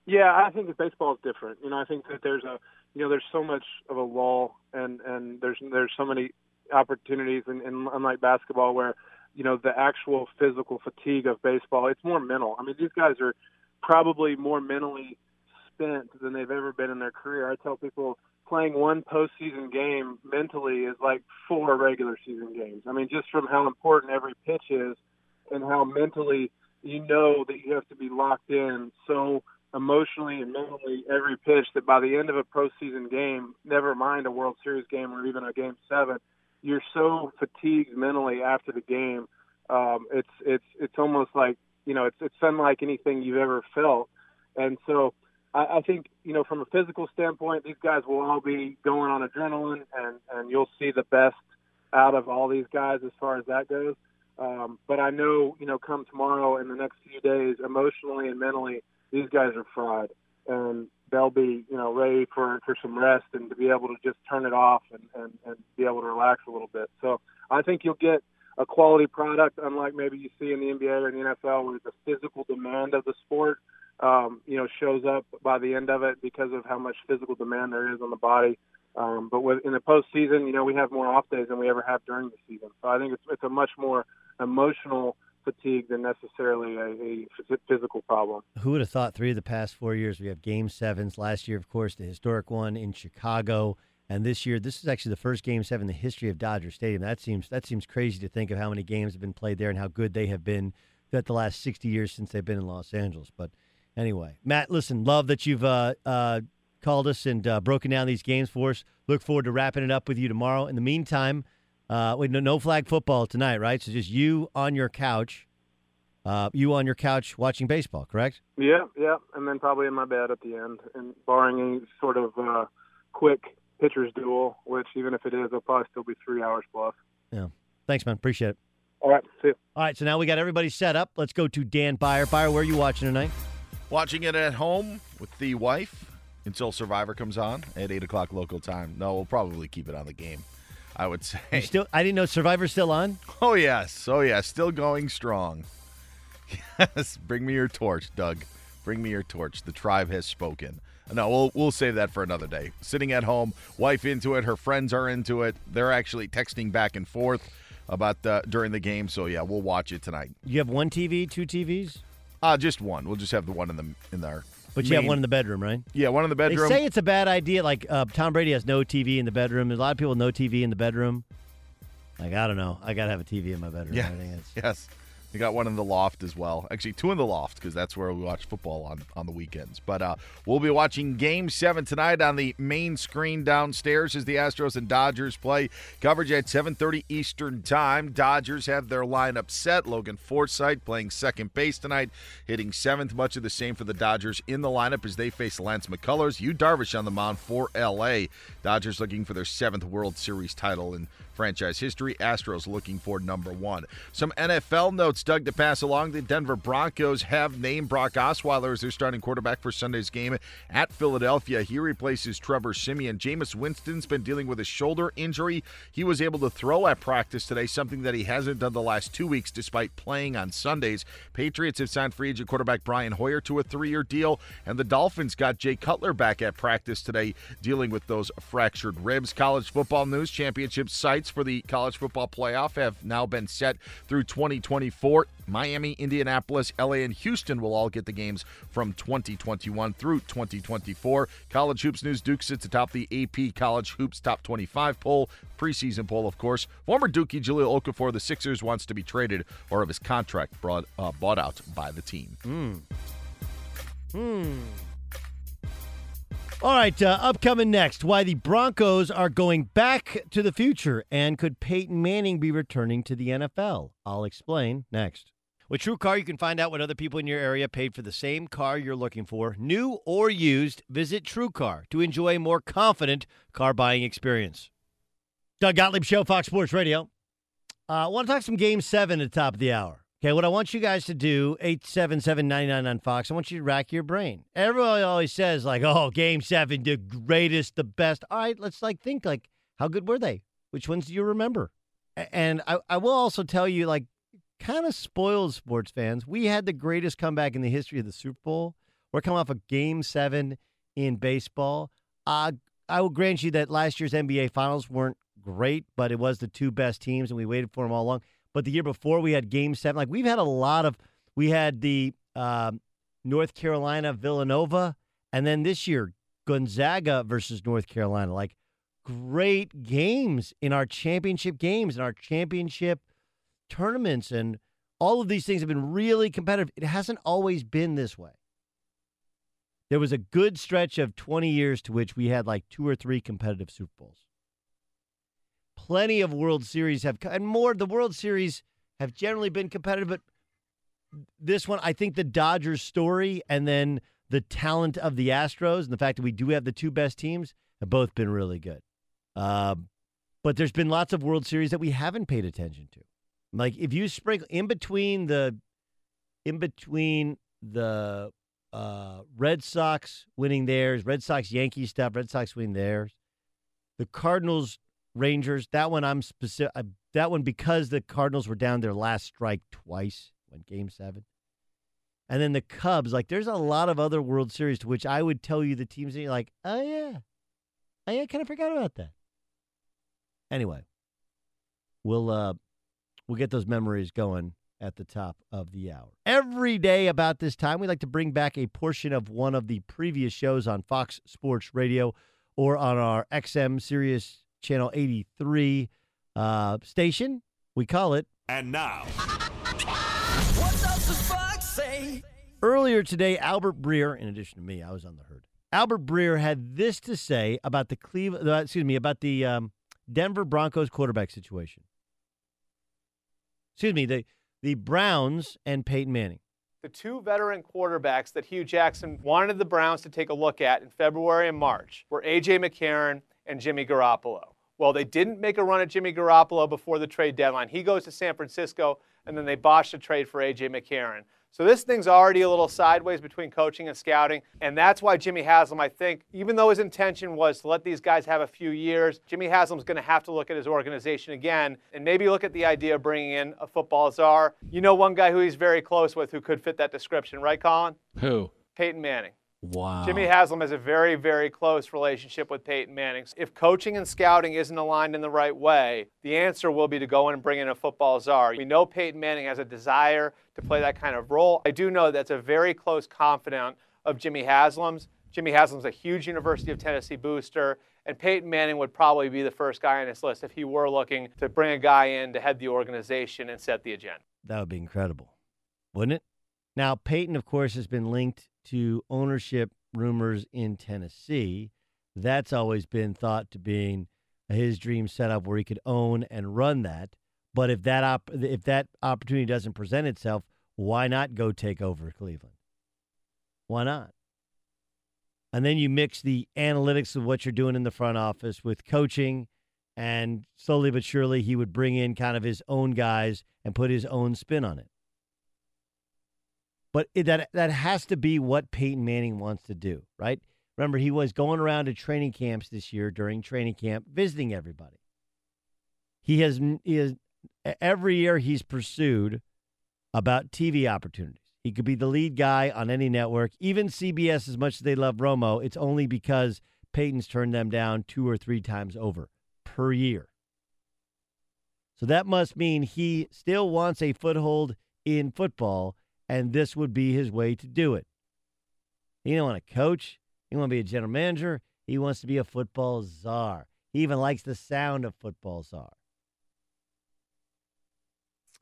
Yeah, I think that baseball is different. You know, I think that there's a you know there's so much of a lull and and there's there's so many opportunities and, unlike basketball where you know the actual physical fatigue of baseball it's more mental. I mean these guys are probably more mentally spent than they've ever been in their career. I tell people playing one postseason game mentally is like four regular season games. I mean just from how important every pitch is and how mentally you know that you have to be locked in so emotionally and mentally every pitch that by the end of a postseason game, never mind a World Series game or even a game seven, you're so fatigued mentally after the game. Um, it's it's it's almost like you know it's it's unlike anything you've ever felt, and so I, I think you know from a physical standpoint, these guys will all be going on adrenaline, and and you'll see the best out of all these guys as far as that goes. Um, but I know you know come tomorrow in the next few days, emotionally and mentally, these guys are fried, and they'll be you know ready for for some rest and to be able to just turn it off and and, and be able to relax a little bit. So I think you'll get a quality product, unlike maybe you see in the NBA or in the NFL, where the physical demand of the sport, um, you know, shows up by the end of it because of how much physical demand there is on the body. Um, but with, in the postseason, you know, we have more off days than we ever have during the season. So I think it's it's a much more emotional fatigue than necessarily a, a physical problem. Who would have thought three of the past four years we have game sevens? Last year, of course, the historic one in Chicago, and this year, this is actually the first game seven in the history of Dodger Stadium. That seems that seems crazy to think of how many games have been played there and how good they have been throughout the last sixty years since they've been in Los Angeles. But anyway, Matt, listen, love that you've uh, uh, called us and uh, broken down these games for us. Look forward to wrapping it up with you tomorrow. In the meantime, uh, wait, no, no flag football tonight, right? So just you on your couch, uh, you on your couch watching baseball, correct? Yeah, yeah, and then probably in my bed at the end, and barring any sort of uh, quick pitchers duel, which even if it is, it'll probably still be three hours plus. Yeah. Thanks, man. Appreciate it. All right, see you. All right, so now we got everybody set up. Let's go to Dan Beyer. Beyer, where are you watching tonight? Watching it at home with the wife until Survivor comes on at 8 o'clock local time. No, we'll probably keep it on the game, I would say. You still, I didn't know Survivor's still on. Oh, yes. Oh, yes. Still going strong. [laughs] Yes. Bring me your torch, Doug. Bring me your torch. The tribe has spoken. No, we'll we'll save that for another day. Sitting at home, wife into it, her friends are into it. They're actually texting back and forth about the, during the game. So yeah, we'll watch it tonight. You have one TV, two TVs, Uh just one. We'll just have the one in the in there. But you have one in the bedroom, right? Yeah, one in the bedroom. They say it's a bad idea. Like uh, Tom Brady has no TV in the bedroom. There's a lot of people no TV in the bedroom. Like I don't know. I gotta have a TV in my bedroom. Yeah. I think it's, [laughs] Yes. We got one in the loft as well. Actually, two in the loft because that's where we watch football on, on the weekends. But uh, we'll be watching Game 7 tonight on the main screen downstairs as the Astros and Dodgers play. Coverage at 7.30 Eastern Time. Dodgers have their lineup set. Logan Forsythe playing second base tonight, hitting seventh. Much of the same for the Dodgers in the lineup as they face Lance McCullers. Yu Darvish on the mound for L.A. Dodgers looking for their seventh World Series title in franchise history. Astros looking for number one. Some NFL notes Doug, to pass along. The Denver Broncos have named Brock Osweiler as their starting quarterback for Sunday's game at Philadelphia. He replaces Trevor Siemian. Jameis Winston's been dealing with a shoulder injury. He was able to throw at practice today, something that he hasn't done the last two weeks despite playing on Sundays. Patriots have signed free agent quarterback Brian Hoyer to a three year deal, and the Dolphins got Jay Cutler back at practice today, dealing with those fractured ribs. College football news championship for the college football playoff have now been set through 2024. Miami, Indianapolis, LA, and Houston will all get the games from 2021 through 2024. College Hoops News Duke sits atop the AP College Hoops Top 25 poll, preseason poll, of course. Former Dookie Jahlil Okafor, the Sixers, wants to be traded or of his contract brought, uh, bought out by the team. Hmm. Hmm. All right, uh, upcoming next, why the Broncos are going back to the future and could Peyton Manning be returning to the NFL? I'll explain next. With TrueCar, you can find out what other people in your area paid for the same car you're looking for, new or used. Visit TrueCar to enjoy a more confident car buying experience. Doug Gottlieb Show, Fox Sports Radio. I uh, want to talk some Game 7 at the top of the hour. Okay, what I want you guys to do, 877-99 on Fox, I want you to rack your brain. Everybody always says, like, oh, game seven, the greatest, the best. All right, let's like think like, how good were they? Which ones do you remember? And I, I will also tell you, like, kind of spoiled sports fans. We had the greatest comeback in the history of the Super Bowl. We're coming off of game seven in baseball. Uh, I will grant you that last year's NBA finals weren't great, but it was the two best teams, and we waited for them all along. But the year before, we had Game Seven. Like we've had a lot of. We had the um, North Carolina Villanova, and then this year Gonzaga versus North Carolina. Like great games in our championship games and our championship tournaments, and all of these things have been really competitive. It hasn't always been this way. There was a good stretch of 20 years to which we had like two or three competitive Super Bowls plenty of World Series have and more. The World Series have generally been competitive, but this one, I think the Dodgers story and then the talent of the Astros and the fact that we do have the two best teams have both been really good. Uh, but there's been lots of World Series that we haven't paid attention to. Like if you sprinkle in between the in between the uh, Red Sox winning theirs, Red Sox Yankees stuff, Red Sox winning theirs, the Cardinals Rangers. That one I'm specific. Uh, that one because the Cardinals were down their last strike twice when Game Seven, and then the Cubs. Like there's a lot of other World Series to which I would tell you the teams. And you're like, oh yeah, oh yeah, kind of forgot about that. Anyway, we'll uh, we'll get those memories going at the top of the hour. Every day about this time, we like to bring back a portion of one of the previous shows on Fox Sports Radio or on our XM Sirius Channel 83 uh, station. We call it. And now. Earlier today, Albert Breer, in addition to me, I was on the herd. Albert Breer had this to say about the Cleveland, uh, excuse me, about the um, Denver Broncos quarterback situation. Excuse me, the the Browns and Peyton Manning. The two veteran quarterbacks that Hue Jackson wanted the Browns to take a look at in February and March were A.J. McCarron and Jimmy Garoppolo. Well, they didn't make a run at Jimmy Garoppolo before the trade deadline. He goes to San Francisco, and then they botched a trade for A.J. McCarron. So this thing's already a little sideways between coaching and scouting, and that's why Jimmy Haslam, I think, even though his intention was to let these guys have a few years, Jimmy Haslam's going to have to look at his organization again and maybe look at the idea of bringing in a football czar. You know one guy who he's very close with who could fit that description, right, Colin? Who? Peyton Manning. Wow. Jimmy Haslam has a very, very close relationship with Peyton Manning. If coaching and scouting isn't aligned in the right way, the answer will be to go in and bring in a football czar. We know Peyton Manning has a desire to play that kind of role. I do know that's a very close confidant of Jimmy Haslam's. Jimmy Haslam's a huge University of Tennessee booster, and Peyton Manning would probably be the first guy on his list if he were looking to bring a guy in to head the organization and set the agenda. That would be incredible, wouldn't it? Now, Peyton, of course, has been linked to ownership rumors in Tennessee. That's always been thought to being his dream setup where he could own and run that. But if that op- if that opportunity doesn't present itself, why not go take over Cleveland? Why not? And then you mix the analytics of what you're doing in the front office with coaching, and slowly but surely he would bring in kind of his own guys and put his own spin on it. But that that has to be what Peyton Manning wants to do, right? Remember, he was going around to training camps this year during training camp, visiting everybody. He has, he has every year he's pursued about TV opportunities. He could be the lead guy on any network, even CBS. As much as they love Romo, it's only because Peyton's turned them down two or three times over per year. So that must mean he still wants a foothold in football, and this would be his way to do it. He don't want to coach. He want to be a general manager. He wants to be a football czar. He even likes the sound of football czar.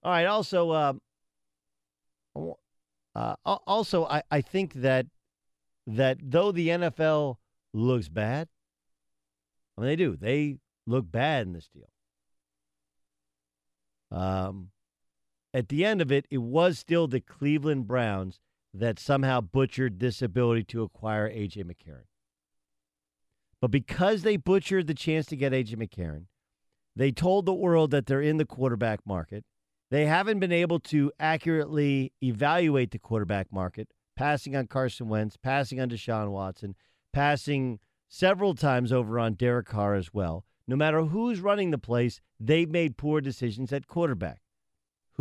All right. Also, uh, uh, also, I, I think that that though the NFL looks bad, I mean they do. They look bad in this deal. Um, at the end of it, it was still the Cleveland Browns that somehow butchered this ability to acquire A.J. McCarron. But because they butchered the chance to get A.J. McCarron, they told the world that they're in the quarterback market. They haven't been able to accurately evaluate the quarterback market, passing on Carson Wentz, passing on Deshaun Watson, passing several times over on Derek Carr as well. No matter who's running the place, they've made poor decisions at quarterback.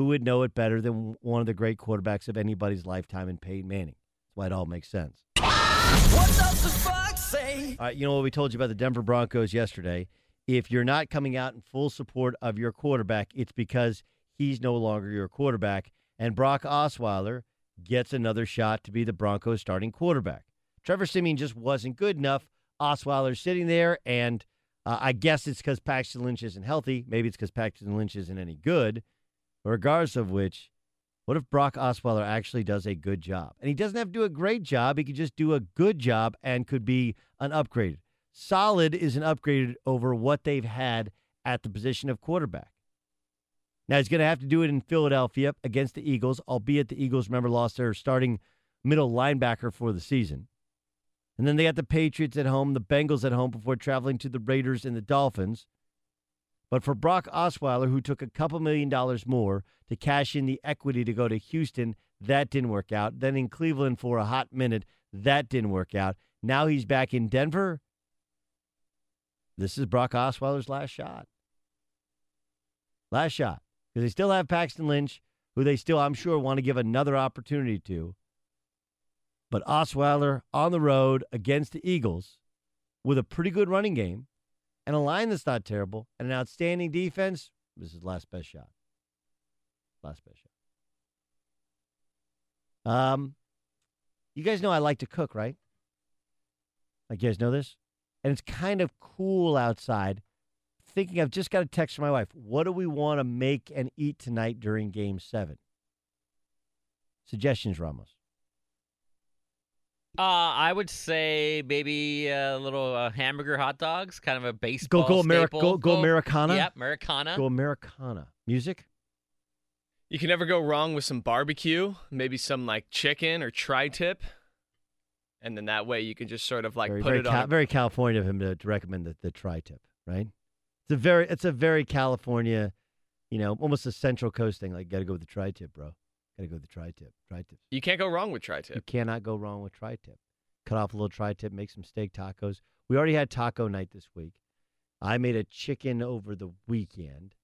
Who would know it better than one of the great quarterbacks of anybody's lifetime in Peyton Manning? That's why it all makes sense. What does the fox say? All right, you know what we told you about the Denver Broncos yesterday? If you're not coming out in full support of your quarterback, it's because he's no longer your quarterback. And Brock Osweiler gets another shot to be the Broncos starting quarterback. Trevor Siemian just wasn't good enough. Osweiler's sitting there, and uh, I guess it's because Paxton Lynch isn't healthy. Maybe it's because Paxton Lynch isn't any good. Regardless of which, what if Brock Osweiler actually does a good job? And he doesn't have to do a great job. He could just do a good job and could be an upgrade. Solid is an upgrade over what they've had at the position of quarterback. Now he's going to have to do it in Philadelphia against the Eagles, albeit the Eagles, remember, lost their starting middle linebacker for the season. And then they got the Patriots at home, the Bengals at home before traveling to the Raiders and the Dolphins. But for Brock Osweiler, who took a couple million dollars more to cash in the equity to go to Houston, that didn't work out. Then in Cleveland for a hot minute, that didn't work out. Now he's back in Denver. This is Brock Osweiler's last shot. Last shot. Because they still have Paxton Lynch, who they still, I'm sure, want to give another opportunity to. But Osweiler on the road against the Eagles with a pretty good running game and a line that's not terrible and an outstanding defense, this is last best shot. Last best shot. Um, you guys know I like to cook, right? Like you guys know this? And it's kind of cool outside. Thinking I've just got a text from my wife. What do we want to make and eat tonight during game seven? Suggestions, Ramos. Uh, I would say maybe a little uh, hamburger hot dogs, kind of a baseball Go go Ameri- staple. go go Americana. Yep, Americana. Go Americana. Music. You can never go wrong with some barbecue, maybe some like chicken or tri-tip, and then that way you can just sort of like very, put very, it Ca- on. very California of him to, to recommend the, the tri-tip, right? It's a very it's a very California, you know, almost a Central Coast thing. Like, got to go with the tri-tip, bro. Got to go with the tri-tip. Tri-tip. You can't go wrong with tri-tip. You cannot go wrong with tri-tip. Cut off a little tri-tip, make some steak tacos. We already had taco night this week. I made a chicken over the weekend.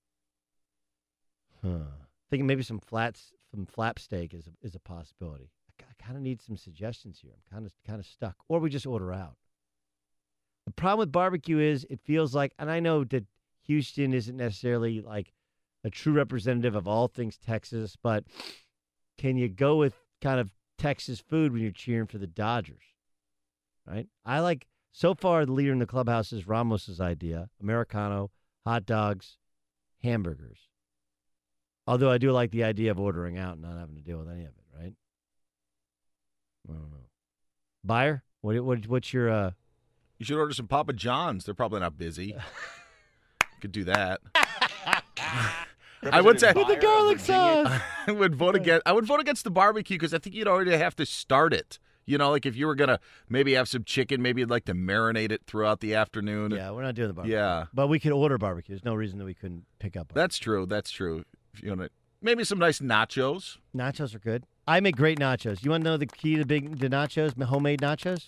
Huh. Thinking maybe some flats, some flap steak is a, is a possibility. I, I kind of need some suggestions here. I'm kind of kind of stuck, or we just order out. The problem with barbecue is it feels like, and I know that Houston isn't necessarily like a true representative of all things Texas, but can you go with kind of Texas food when you're cheering for the Dodgers? Right? I like so far the leader in the clubhouse is Ramos's idea: Americano, hot dogs, hamburgers. Although I do like the idea of ordering out and not having to deal with any of it, right? I don't know. Beyer, what, what what's your uh You should order some Papa John's. They're probably not busy. [laughs] Could do that. I would say with the garlic sauce? [laughs] I would vote against. I would vote against the barbecue because I think you'd already have to start it. You know, like if you were gonna maybe have some chicken, maybe you'd like to marinate it throughout the afternoon. Yeah, we're not doing the barbecue. Yeah, But we could order barbecue. There's no reason that we couldn't pick up. that's true. That's true. If you want maybe some nice nachos. Nachos are good. I make great nachos. You want to know the key to big the nachos, homemade nachos?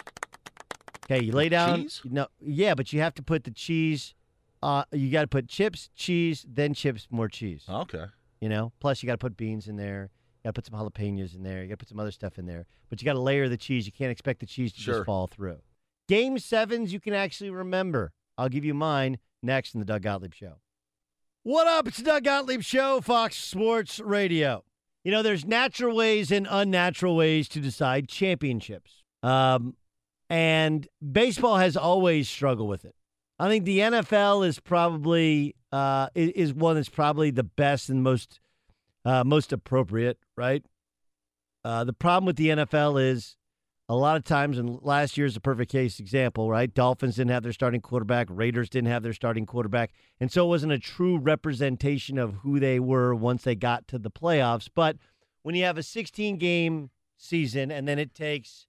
Okay, you lay down. cheese? No, yeah, but you have to put the cheese. Uh, you got to put chips, cheese, then chips, more cheese. Okay. You know, plus you got to put beans in there. You got to put some jalapenos in there. You got to put some other stuff in there. But you got to layer the cheese. You can't expect the cheese to Sure. just fall through. Game sevens, you can actually remember. I'll give you mine next in the Doug Gottlieb Show. What up? It's the Doug Gottlieb Show, Fox Sports Radio. You know, there's natural ways and unnatural ways to decide championships. Um, and baseball has always struggled with it. I think the NFL is probably uh, is one that's probably the best and most uh, most appropriate, right? Uh, the problem with the NFL is a lot of times, and last year's a perfect case example, right? Dolphins didn't have their starting quarterback, Raiders didn't have their starting quarterback, and so it wasn't a true representation of who they were once they got to the playoffs. But when you have a 16 game season and then it takes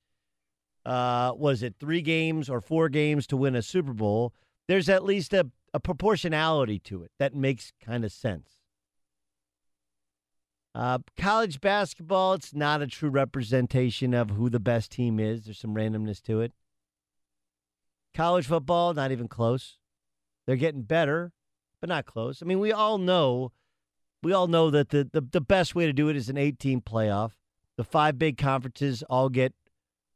uh, was it three games or four games to win a Super Bowl? There's at least a, a proportionality to it that makes kind of sense. Uh, college basketball, it's not a true representation of who the best team is. There's some randomness to it. College football, not even close. They're getting better, but not close. I mean, we all know, we all know that the, the, the best way to do it is an 18 playoff. The five big conferences all get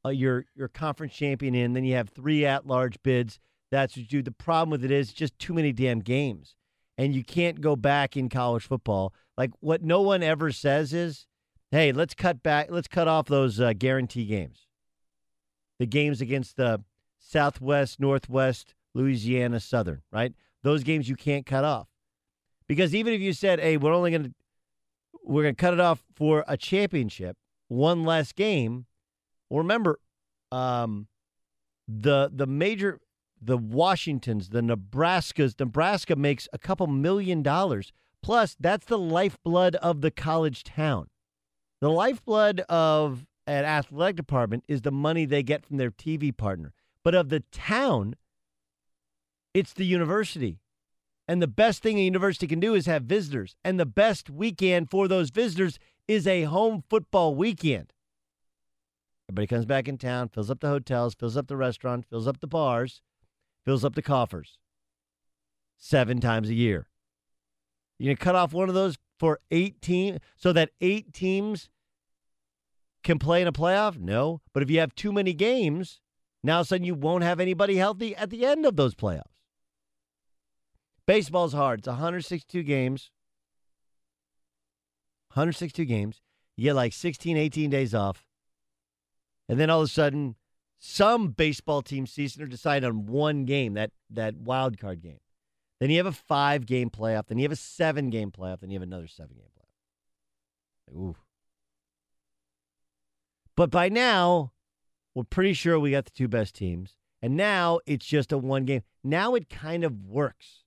uh, your your conference champion in. Then you have three at large bids. That's what you do. The problem with it is just too many damn games, and you can't go back in college football. Like what no one ever says is, "Hey, let's cut back. Let's cut off those uh, guarantee games. The games against the Southwest, Northwest, Louisiana, Southern. Right? Those games you can't cut off because even if you said, "Hey, we're only going to we're going to cut it off for a championship, one less game." Well, remember, um, the the major, the Washingtons, the Nebraskas. Nebraska makes a couple million dollars. Plus, that's the lifeblood of the college town. The lifeblood of an athletic department is the money they get from their TV partner. But of the town, it's the university. And the best thing a university can do is have visitors. And the best weekend for those visitors is a home football weekend. Everybody comes back in town, fills up the hotels, fills up the restaurant, fills up the bars, fills up the coffers. Seven times a year. You're going to cut off one of those for eight teams so that eight teams can play in a playoff? No. But if you have too many games, now sudden you won't have anybody healthy at the end of those playoffs. Baseball's hard. It's 162 games. 162 games. You get like 16, 18 days off. And then all of a sudden, some baseball team season or decide on one game, that that wild card game. Then you have a five game playoff. Then you have a seven game playoff. Then you have another seven game playoff. Ooh. But by now, we're pretty sure we got the two best teams. And now it's just a one game. Now it kind of works.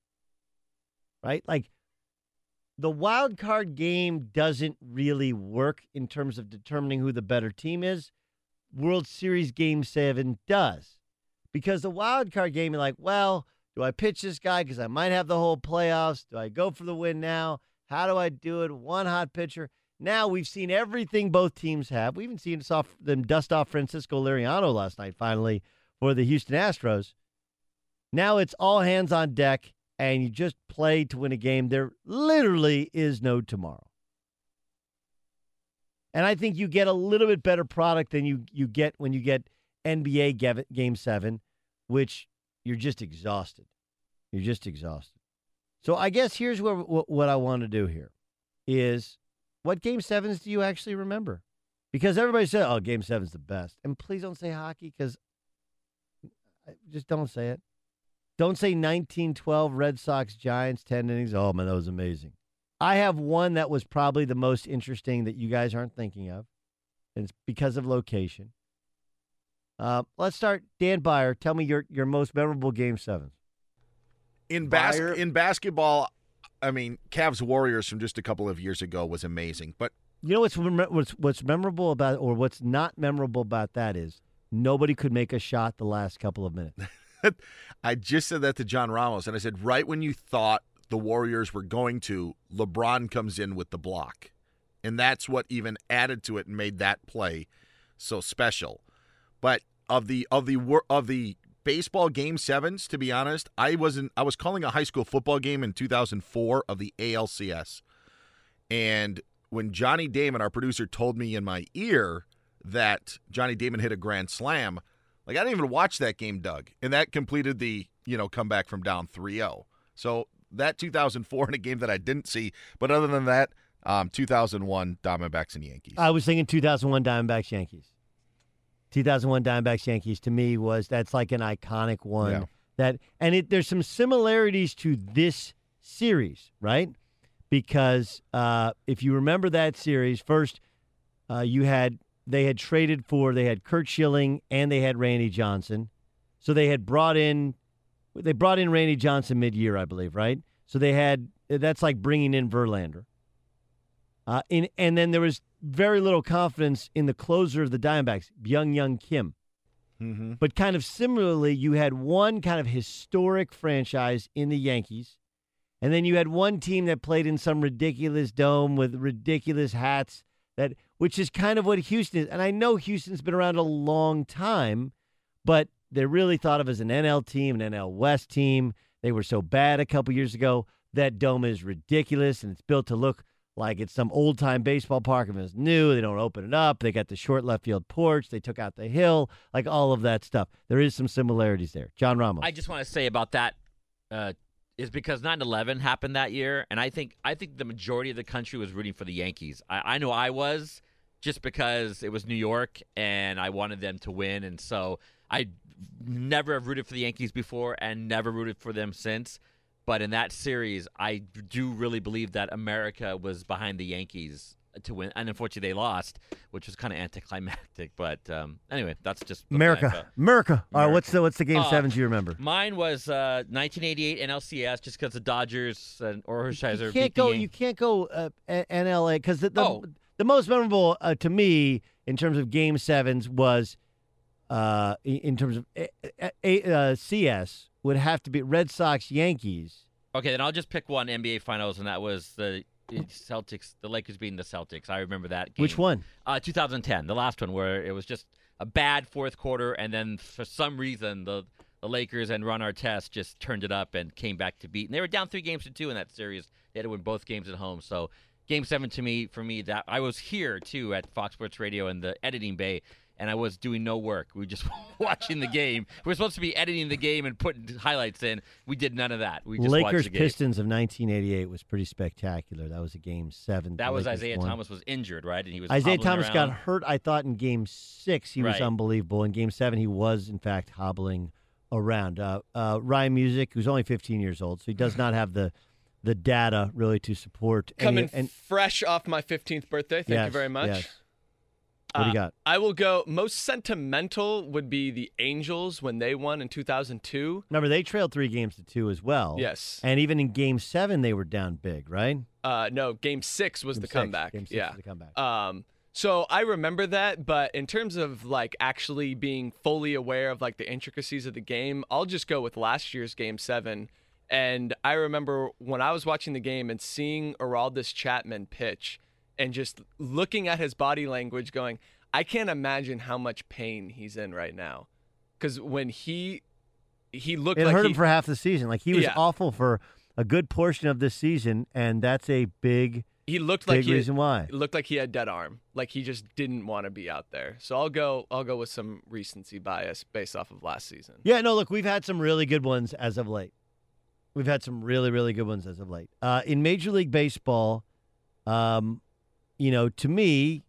Right? Like the wild card game doesn't really work in terms of determining who the better team is. World Series Game 7 does. Because the wild card game, you're like, well, do I pitch this guy because I might have the whole playoffs? Do I go for the win now? How do I do it? One hot pitcher. Now we've seen everything both teams have. We even seen off, them dust off Francisco Liriano last night, finally, for the Houston Astros. Now it's all hands on deck, and you just play to win a game. There literally is no tomorrow. And I think you get a little bit better product than you, you get when you get NBA Game 7, which you're just exhausted. You're just exhausted. So I guess here's what, what I want to do here is what Game 7s do you actually remember? Because everybody said, oh, Game 7's the best. And please don't say hockey because just don't say it. Don't say 1912 Red Sox Giants 10 innings. Oh, man, that was amazing. I have one that was probably the most interesting that you guys aren't thinking of, and it's because of location. Uh, let's start. Dan Beyer, tell me your, your most memorable Game 7s. In bas- Beyer- in basketball, I mean, Cavs Warriors from just a couple of years ago was amazing. But You know what's what's what's memorable about or what's not memorable about that is nobody could make a shot the last couple of minutes. [laughs] I just said that to John Ramos, and I said, right when you thought the Warriors were going to, LeBron comes in with the block. and that's what even added to it and made that play so special. But of the of the of the baseball game sevens, to be honest, I wasn't. I was calling a high school football game in 2004 of the ALCS, and when Johnny Damon, our producer, told me in my ear that Johnny Damon hit a grand slam, like I didn't even watch that game, Doug, and that completed the you know comeback from down 3-0. So that 2004 in a game that I didn't see, but other than that, um, 2001 Diamondbacks and Yankees. I was thinking 2001 Diamondbacks Yankees. 2001 Diamondbacks Yankees to me was that's like an iconic one. Yeah. That and it there's some similarities to this series, right? Because uh, if you remember that series, first uh, you had they had traded for they had Curt Schilling and they had Randy Johnson, so they had brought in they brought in Randy Johnson mid year, I believe, right? So they had that's like bringing in Verlander. Uh, in, and then there was very little confidence in the closer of the Diamondbacks, Byung-Hyun Kim. Mm-hmm. But kind of similarly, you had one kind of historic franchise in the Yankees, and then you had one team that played in some ridiculous dome with ridiculous hats. That which is kind of what Houston is. And I know Houston's been around a long time, but they're really thought of as an NL team, an NL West team. They were so bad a couple years ago. That dome is ridiculous, and it's built to look like it's some old time baseball park and it's new. They don't open it up. They got the short left field porch. They took out the hill, like all of that stuff. There is some similarities there. John Ramos. I just want to say about that uh, is because 9/11 happened that year, and I think I think the majority of the country was rooting for the Yankees. I, I know I was just because it was New York and I wanted them to win, and so I never have rooted for the Yankees before and never rooted for them since. But in that series, I do really believe that America was behind the Yankees to win, and unfortunately they lost, which was kind of anticlimactic. [laughs] But um, anyway, that's just what America. America. All right, what's the what's the game Uh, sevens you remember? Mine was uh, 1988 NLCS, just because the Dodgers and Hershiser You can't beat go. the Yan- You can't go uh, NLA because the the, Oh. the most memorable uh, to me in terms of game sevens was uh, in- terms of a, a, a, uh, CS would have to be Red Sox Yankees. Okay, then I'll just pick one NBA Finals, and that was the Celtics, the Lakers beating the Celtics. I remember that game. Which one? Uh, 2010, the last one, where it was just a bad fourth quarter, and then for some reason the the Lakers and Ron Artest just turned it up and came back to beat. And they were down three games to two in that series. They had to win both games at home. So Game Seven to me, for me, that I was here too at Fox Sports Radio in the editing bay. And I was doing no work. We were just [laughs] watching the game. We were supposed to be editing the game and putting highlights in. We did none of that. We just watched Lakers the game. Pistons of 1988 was pretty spectacular. That was a game seven. That was Lakers Isaiah won. Thomas was injured, right? And he was Isaiah hobbling Thomas got hurt. I thought in Game Six he was unbelievable. In Game Seven, he was in fact hobbling around. Uh, uh, Ryan Music, who's only 15 years old, so he does not have the the data really to support. any- Coming and fresh off my 15th birthday. Thank you very much. yes. What do you Uh, got? I will go. Most sentimental would be the Angels when they won in 2002. Remember, they trailed three games to two as well. Yes. and even in Game Seven, they were down big, right? Uh, no, Game Six was Game the six. comeback. Game six yeah, was the comeback. Um, so I remember that, but in terms of like actually being fully aware of like the intricacies of the game, I'll just go with last year's Game Seven. And I remember when I was watching the game and seeing Aroldis Chapman pitch, and just looking at his body language, going, I can't imagine how much pain he's in right now, because when he he looked It like hurt he, him for half the season. Like he was Yeah. awful for a good portion of this season, and that's a big. he looked big like he reason why. Looked like he had dead arm, like he just didn't want to be out there. So I'll go. I'll go with some recency bias based off of last season. Yeah, no, look, we've had some really good ones as of late. We've had some really, really good ones as of late. Uh, in Major League Baseball, um, you know, to me,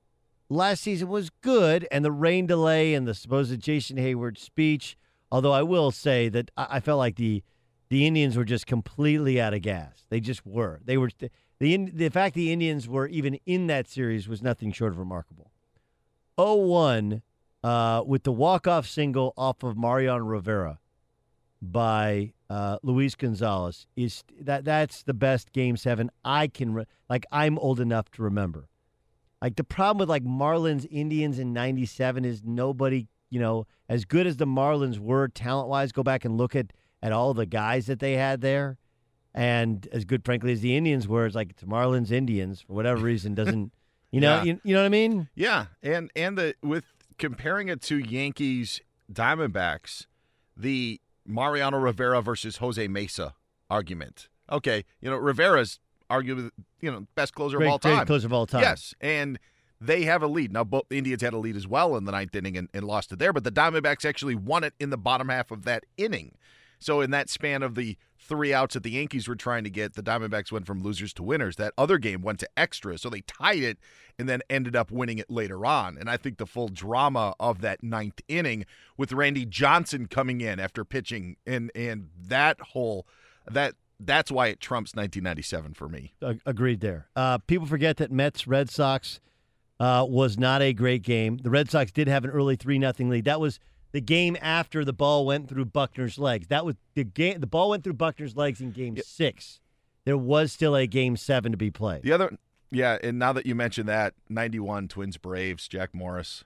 last season was good, and the rain delay and the supposed Jason Heyward speech. Although I will say that I, I felt like the the Indians were just completely out of gas. They just were. They were the the fact the Indians were even in that series was nothing short of remarkable. 0-1 uh, with the walk-off single off of Mariano Rivera by uh, Luis Gonzalez is that that's the best game seven I can re- like I'm old enough to remember. Like the problem with like Marlins Indians in 97 is nobody, you know, as good as the Marlins were talent-wise, go back and look at at all the guys that they had there and as good frankly as the Indians were, it's like it's Marlins Indians for whatever reason doesn't [laughs] You know, Yeah. you, you know what I mean? Yeah, and and the with comparing it to Yankees Diamondbacks, the Mariano Rivera versus Jose Mesa argument. Okay, you know Rivera's arguably you know best closer Great- of all great time. closer of all time. Yes, and they have a lead now. Both the Indians had a lead as well in the ninth inning and, and lost it there, but the Diamondbacks actually won it in the bottom half of that inning. So in that span of the three outs that the Yankees were trying to get, the Diamondbacks went from losers to winners. That other game went to extra, so they tied it and then ended up winning it later on. And I think the full drama of that ninth inning with Randy Johnson coming in after pitching and and that whole that that's why it trumps 1997 for me. Agreed there. Uh, people forget that Mets Red Sox uh, was not a great game. The Red Sox did have an early three nothing lead. That was the game after the ball went through Buckner's legs. That was the game. The ball went through Buckner's legs in Game Six. There was still a Game Seven to be played. The other, yeah, and now that you mentioned that, 91 Twins Braves, Jack Morris,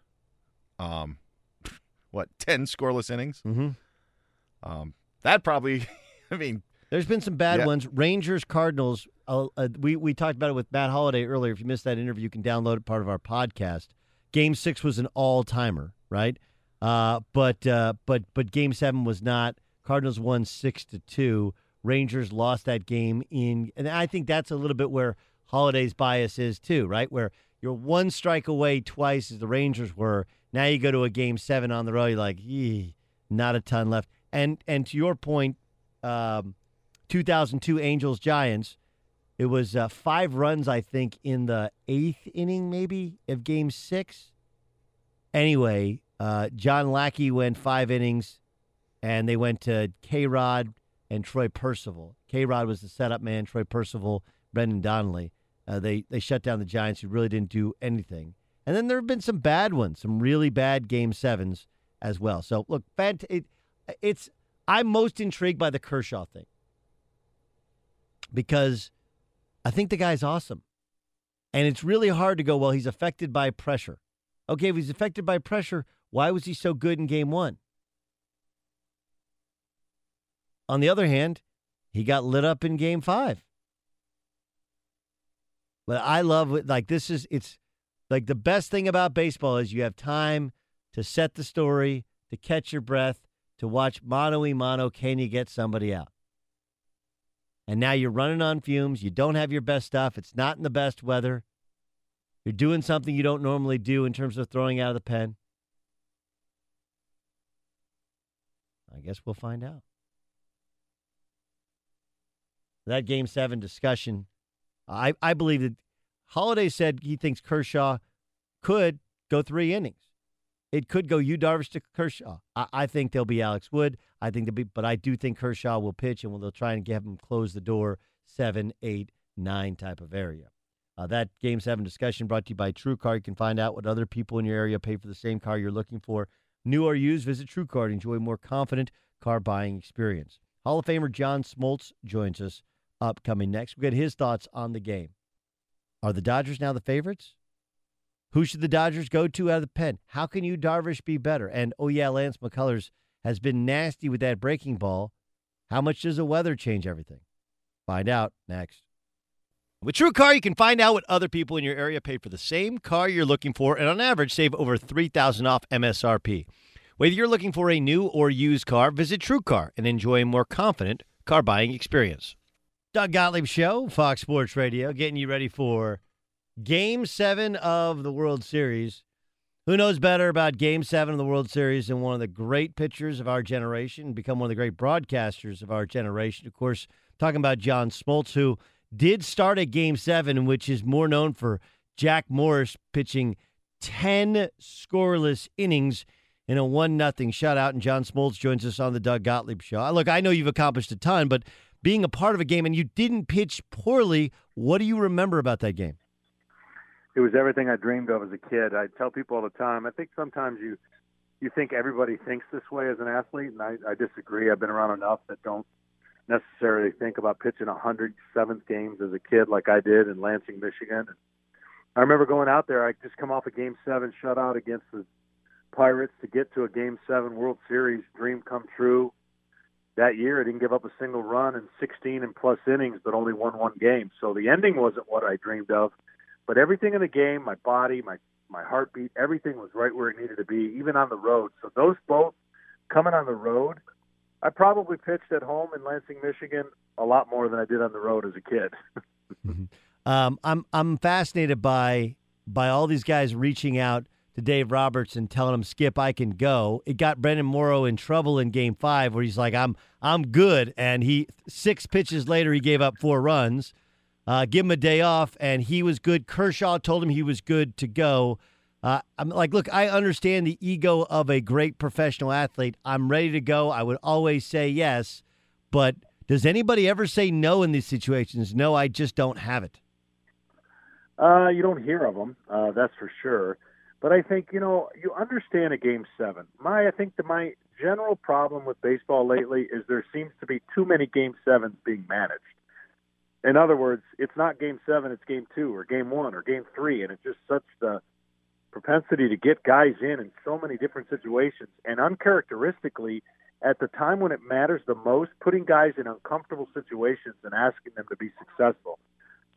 um, [laughs] what, 10 scoreless innings? Mm-hmm. Um, that probably, [laughs] I mean, There's been some bad Yeah. ones. Rangers, Cardinals. Uh, uh, we we talked about it with Matt Holliday earlier. If you missed that interview, you can download it. Part of our podcast. Game six was an all timer, right? Uh, but uh, but but game seven was not. Cardinals won six to two. Rangers lost that game in, and I think that's a little bit where Holliday's bias is too, right? Where you're one strike away twice as the Rangers were. Now you go to a game seven on the road. You're like, not a ton left. And and to your point, um, 2002 Angels Giants. It was uh, five runs, I think, in the eighth inning, maybe of Game Six. Anyway, uh, John Lackey went five innings, and they went to K. Rod and Troy Percival. K. Rod was the setup man. Troy Percival, Brendan Donnelly. Uh, they they shut down the Giants, who really didn't do anything. And then there have been some bad ones, some really bad Game Sevens as well. So look, fant- it, it's I'm most intrigued by the Kershaw thing because I think the guy's awesome. And it's really hard to go, well, he's affected by pressure. Okay, if he's affected by pressure, why was he so good in game one? On the other hand, he got lit up in game five. But I love. Like, this is, it's like the best thing about baseball is you have time to set the story, to catch your breath, to watch mano y mano. Can you get somebody out? And now you're running on fumes. You don't have your best stuff. It's not in the best weather. You're doing something you don't normally do in terms of throwing out of the pen. I guess we'll find out. That game seven discussion, I, I believe that Holliday said he thinks Kershaw could go three innings. It could go Yu Darvish to Kershaw. I, I think they'll be Alex Wood. I think they'll be, but I do think Kershaw will pitch, and they'll try and get him close the door seven, eight, nine type of area. Uh, that Game Seven discussion brought to you by TrueCar. You can find out what other people in your area pay for the same car you're looking for, new or used. Visit TrueCar to enjoy a more confident car buying experience. Hall of Famer John Smoltz joins us upcoming next. We'll get his thoughts on the game. Are the Dodgers now the favorites? Who should the Dodgers go to out of the pen? How can Yu Darvish be better? And oh yeah, Lance McCullers has been nasty with that breaking ball. How much does the weather change everything? Find out next. With TrueCar, you can find out what other people in your area pay for the same car you're looking for, and on average, save over three thousand off MSRP. Whether you're looking for a new or used car, visit TrueCar and enjoy a more confident car buying experience. Doug Gottlieb Show, Fox Sports Radio, getting you ready for Game Seven of the World Series. Who knows better about Game Seven of the World Series than one of the great pitchers of our generation, become one of the great broadcasters of our generation? Of course, talking about John Smoltz, who did start at Game Seven, which is more known for Jack Morris pitching ten scoreless innings in a one nothing shutout. And John Smoltz joins us on the Doug Gottlieb Show. Uh, look, I know you've accomplished a ton, but being a part of a game and you didn't pitch poorly, what do you remember about that game? It was everything I dreamed of as a kid. I tell people all the time. I think sometimes you you think everybody thinks this way as an athlete, and I, I disagree. I've been around enough that don't necessarily think about pitching 107th games as a kid like I did in Lansing, Michigan. I remember going out there. I just come off a Game Seven shutout against the Pirates to get to a Game Seven World Series dream come true. That year, I didn't give up a single run in 16 and plus innings, but only won one game. So the ending wasn't what I dreamed of But everything in the game, my body, my my heartbeat, everything was right where it needed to be, even on the road. So those both coming on the road, I probably pitched at home in Lansing, Michigan, a lot more than I did on the road as a kid. [laughs] Um, I'm I'm fascinated by by all these guys reaching out to Dave Roberts and telling him, "Skip, I can go." It got Brandon Morrow in trouble in Game Five, where he's like, "I'm I'm good," and he six pitches later he gave up four runs. Uh, give him a day off, and he was good. Kershaw told him he was good to go. Uh, I'm like, look, I understand the ego of a great professional athlete. I'm ready to go. I would always say yes, but does anybody ever say no in these situations? No, I just don't have it. Uh, you don't hear of them, uh, that's for sure. But I think you know you understand a game seven. My I think that my general problem with baseball lately is there seems to be too many game sevens being managed. In other words, it's not game seven, it's game two or game one or game three, and it's just such the propensity to get guys in in so many different situations and uncharacteristically at the time when it matters the most, putting guys in uncomfortable situations and asking them to be successful.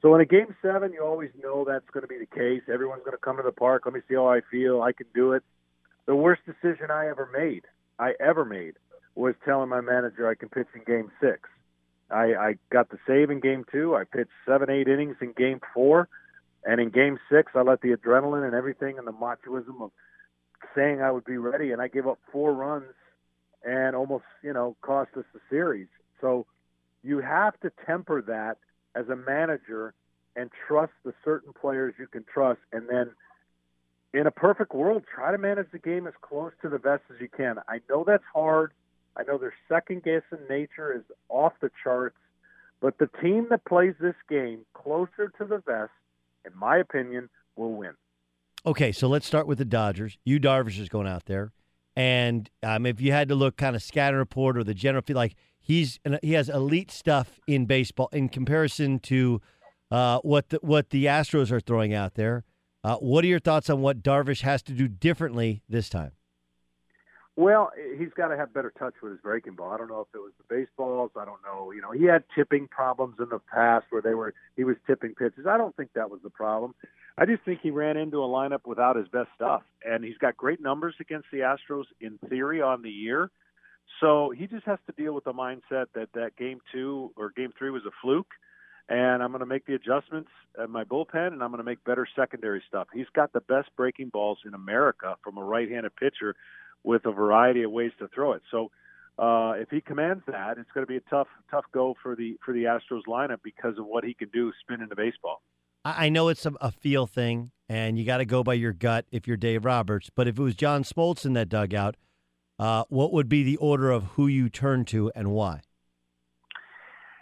So in a game seven, you always know that's going to be the case. Everyone's going to come to the park. Let me see how I feel. I can do it. The worst decision I ever made, I ever made, was telling my manager I can pitch in game six. I, I got the save in game two. I pitched seven, eight innings in game four. And in game six, I let the adrenaline and everything and the machoism of saying I would be ready, and I gave up four runs and almost, you know, cost us the series. So you have to temper that as a manager and trust the certain players you can trust and then in a perfect world try to manage the game as close to the best as you can i know that's hard i know their second guessing nature is off the charts but the team that plays this game closer to the vest in my opinion will win Okay, so let's start with the Dodgers. Yu Darvish is going out there, and um, if you had to look kind of scatter report or the general feel, like he's he has elite stuff in baseball in comparison to uh, what the, what the Astros are throwing out there. Uh, what are your thoughts on what Darvish has to do differently this time? Well, he's got to have better touch with his breaking ball. I don't know if it was the baseballs. I don't know. You know, he had tipping problems in the past where they were he was tipping pitches. I don't think that was the problem. I just think he ran into a lineup without his best stuff, and he's got great numbers against the Astros in theory on the year. So he just has to deal with the mindset that that game two or game three was a fluke, and I'm going to make the adjustments at my bullpen, and I'm going to make better secondary stuff. He's got the best breaking balls in America from a right-handed pitcher with a variety of ways to throw it. So uh, if he commands that, it's going to be a tough, tough go for the for the Astros lineup because of what he can do spinning the baseball. I know it's a, a feel thing, and you got to go by your gut if you're Dave Roberts. But if it was John Smoltz in that dugout, uh, what would be the order of who you turn to and why?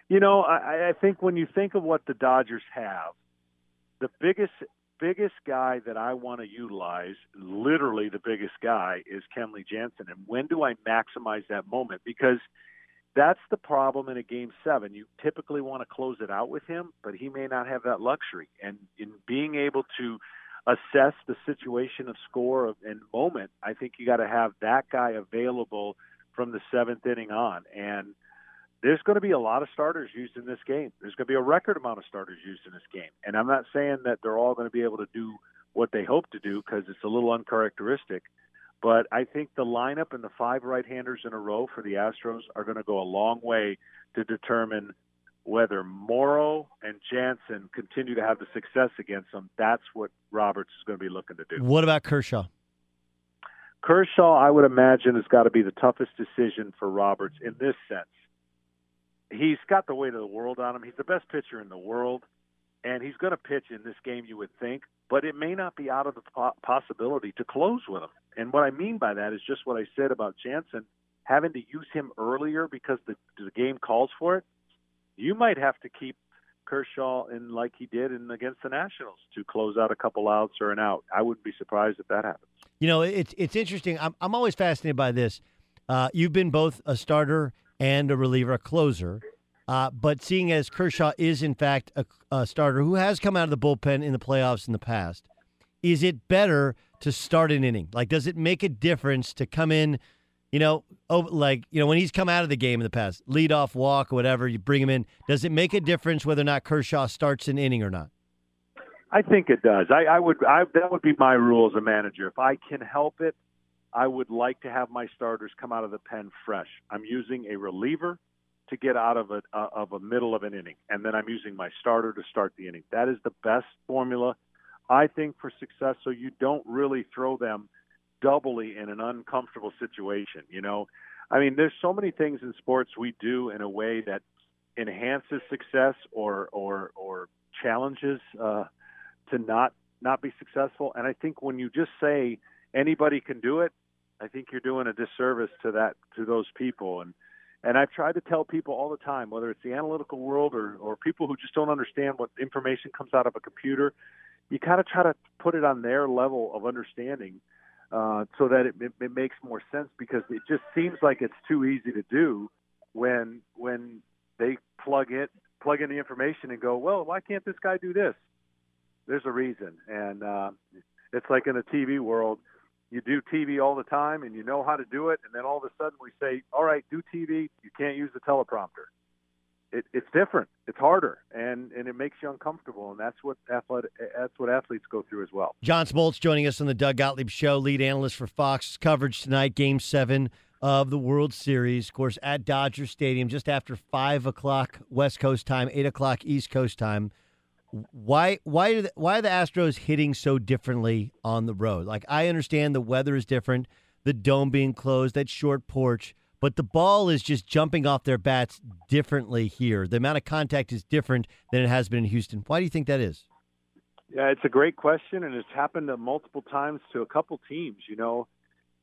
You know, I, I think when you think of what the Dodgers have, the biggest biggest guy that I want to utilize, literally the biggest guy, is Kenley Jansen. And when do I maximize that moment? Because that's the problem in a game seven. You typically want to close it out with him, but he may not have that luxury. And in being able to assess the situation of score and moment, I think you got to have that guy available from the seventh inning on. And there's going to be a lot of starters used in this game. There's going to be a record amount of starters used in this game. And I'm not saying that they're all going to be able to do what they hope to do because it's a little uncharacteristic. But I think the lineup and the five right-handers in a row for the Astros are going to go a long way to determine whether Morrow and Jansen continue to have the success against them. That's what Roberts is going to be looking to do. What about Kershaw? Kershaw, I would imagine, has got to be the toughest decision for Roberts in this sense. He's got the weight of the world on him. He's the best pitcher in the world, and he's going to pitch in this game, you would think, but it may not be out of the possibility to close with him. And what I mean by that is just what I said about Jansen having to use him earlier because the, the game calls for it. You might have to keep Kershaw in like he did in against the Nationals to close out a couple outs or an out. I wouldn't be surprised if that happens. You know, it's it's interesting. I'm I'm always fascinated by this. Uh, you've been both a starter and a reliever, a closer. Uh, but seeing as Kershaw is in fact a, a starter who has come out of the bullpen in the playoffs in the past, is it better to start an inning? Like, does it make a difference to come in? You know, oh, like you know when he's come out of the game in the past, lead off walk or whatever, you bring him in. Does it make a difference whether or not Kershaw starts an inning or not? I think it does. I, I would. I, that would be my rule as a manager. If I can help it, I would like to have my starters come out of the pen fresh. I'm using a reliever to get out of a uh, of a middle of an inning, and then I'm using my starter to start the inning. That is the best formula, I think, for success. So you don't really throw them doubly in an uncomfortable situation. You know, I mean, there's so many things in sports we do in a way that enhances success or or or challenges uh, to not not be successful. And I think when you just say anybody can do it, I think you're doing a disservice to that to those people. And and I've tried to tell people all the time, whether it's the analytical world or or people who just don't understand what information comes out of a computer, you kind of try to put it on their level of understanding. Uh, so that it, it, it makes more sense because it just seems like it's too easy to do when when they plug in plug in the information and go, well, why can't this guy do this? There's a reason, and uh, it's like in the TV world, you do TV all the time and you know how to do it, and then all of a sudden we say, all right, do TV, you can't use the teleprompter. It, it's different. It's harder, and and it makes you uncomfortable, and that's what athletic that's what athletes go through as well. John Smoltz joining us on the Doug Gottlieb Show, lead analyst for Fox coverage tonight, Game Seven of the World Series, of course, at Dodger Stadium, just after five o'clock West Coast time, eight o'clock East Coast time. Why why the, why are the Astros hitting so differently on the road? Like I understand the weather is different, the dome being closed, that short porch, but the ball is just jumping off their bats differently here. The amount of contact is different than it has been in Houston. Why do you think that is? Yeah, it's a great question, and it's happened multiple times to a couple teams. You know,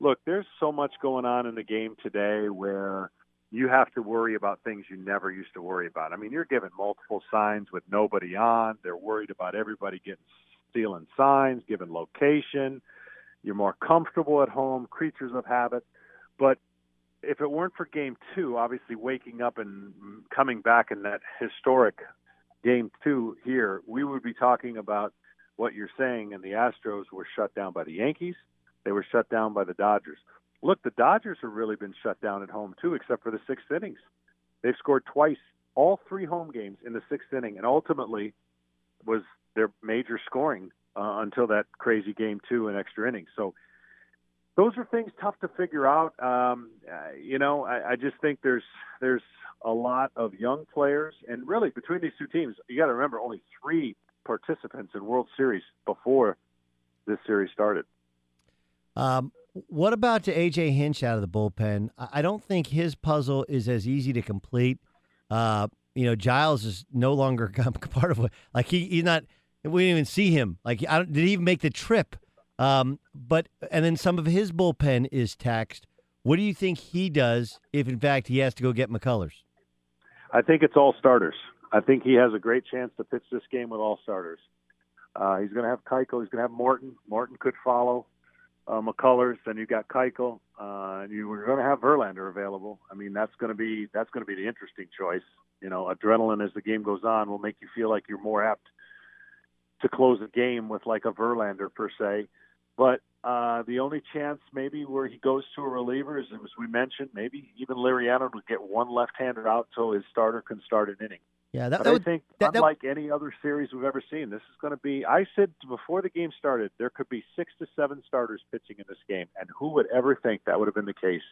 look, there's so much going on in the game today where you have to worry about things you never used to worry about. I mean, you're given multiple signs with nobody on. They're worried about everybody getting stealing signs, given location. You're more comfortable at home, creatures of habit. But if it weren't for game two, obviously waking up and coming back in that historic game two here, we would be talking about what you're saying, and the Astros were shut down by the Yankees. They were shut down by the Dodgers. Look, the Dodgers have really been shut down at home too, except for the sixth innings. They've scored twice, all three home games in the sixth inning, and ultimately was their major scoring uh, until that crazy game two and extra innings. So those are things tough to figure out. Um, uh, you know, I, I just think there's there's a lot of young players, and really between these two teams, you got to remember only three participants in World Series before this series started. Um, what about to AJ Hinch out of the bullpen? I don't think his puzzle is as easy to complete. Uh, you know, Giles is no longer [laughs] part of what. Like he, he's not. We didn't even see him. Like I don't, did he even make the trip? Um, but and then some of his bullpen is taxed. What do you think he does if, in fact, he has to go get McCullers? I think it's all starters. I think he has a great chance to pitch this game with all starters. Uh, he's going to have Keuchel. He's going to have Morton. Morton could follow uh, McCullers, then you've got Keuchel, uh, and you were going to have Verlander available. I mean, that's going to be that's going to be the interesting choice. You know, adrenaline as the game goes on will make you feel like you're more apt to close a game with like a Verlander per se. But uh, the only chance maybe where he goes to a reliever is, as we mentioned, maybe even Liriano would get one left-hander out so his starter can start an inning. Yeah, that, that I would, think that, unlike any other series we've ever seen, this is going to be. I said before the game started, there could be six to seven starters pitching in this game, and who would ever think that would have been the case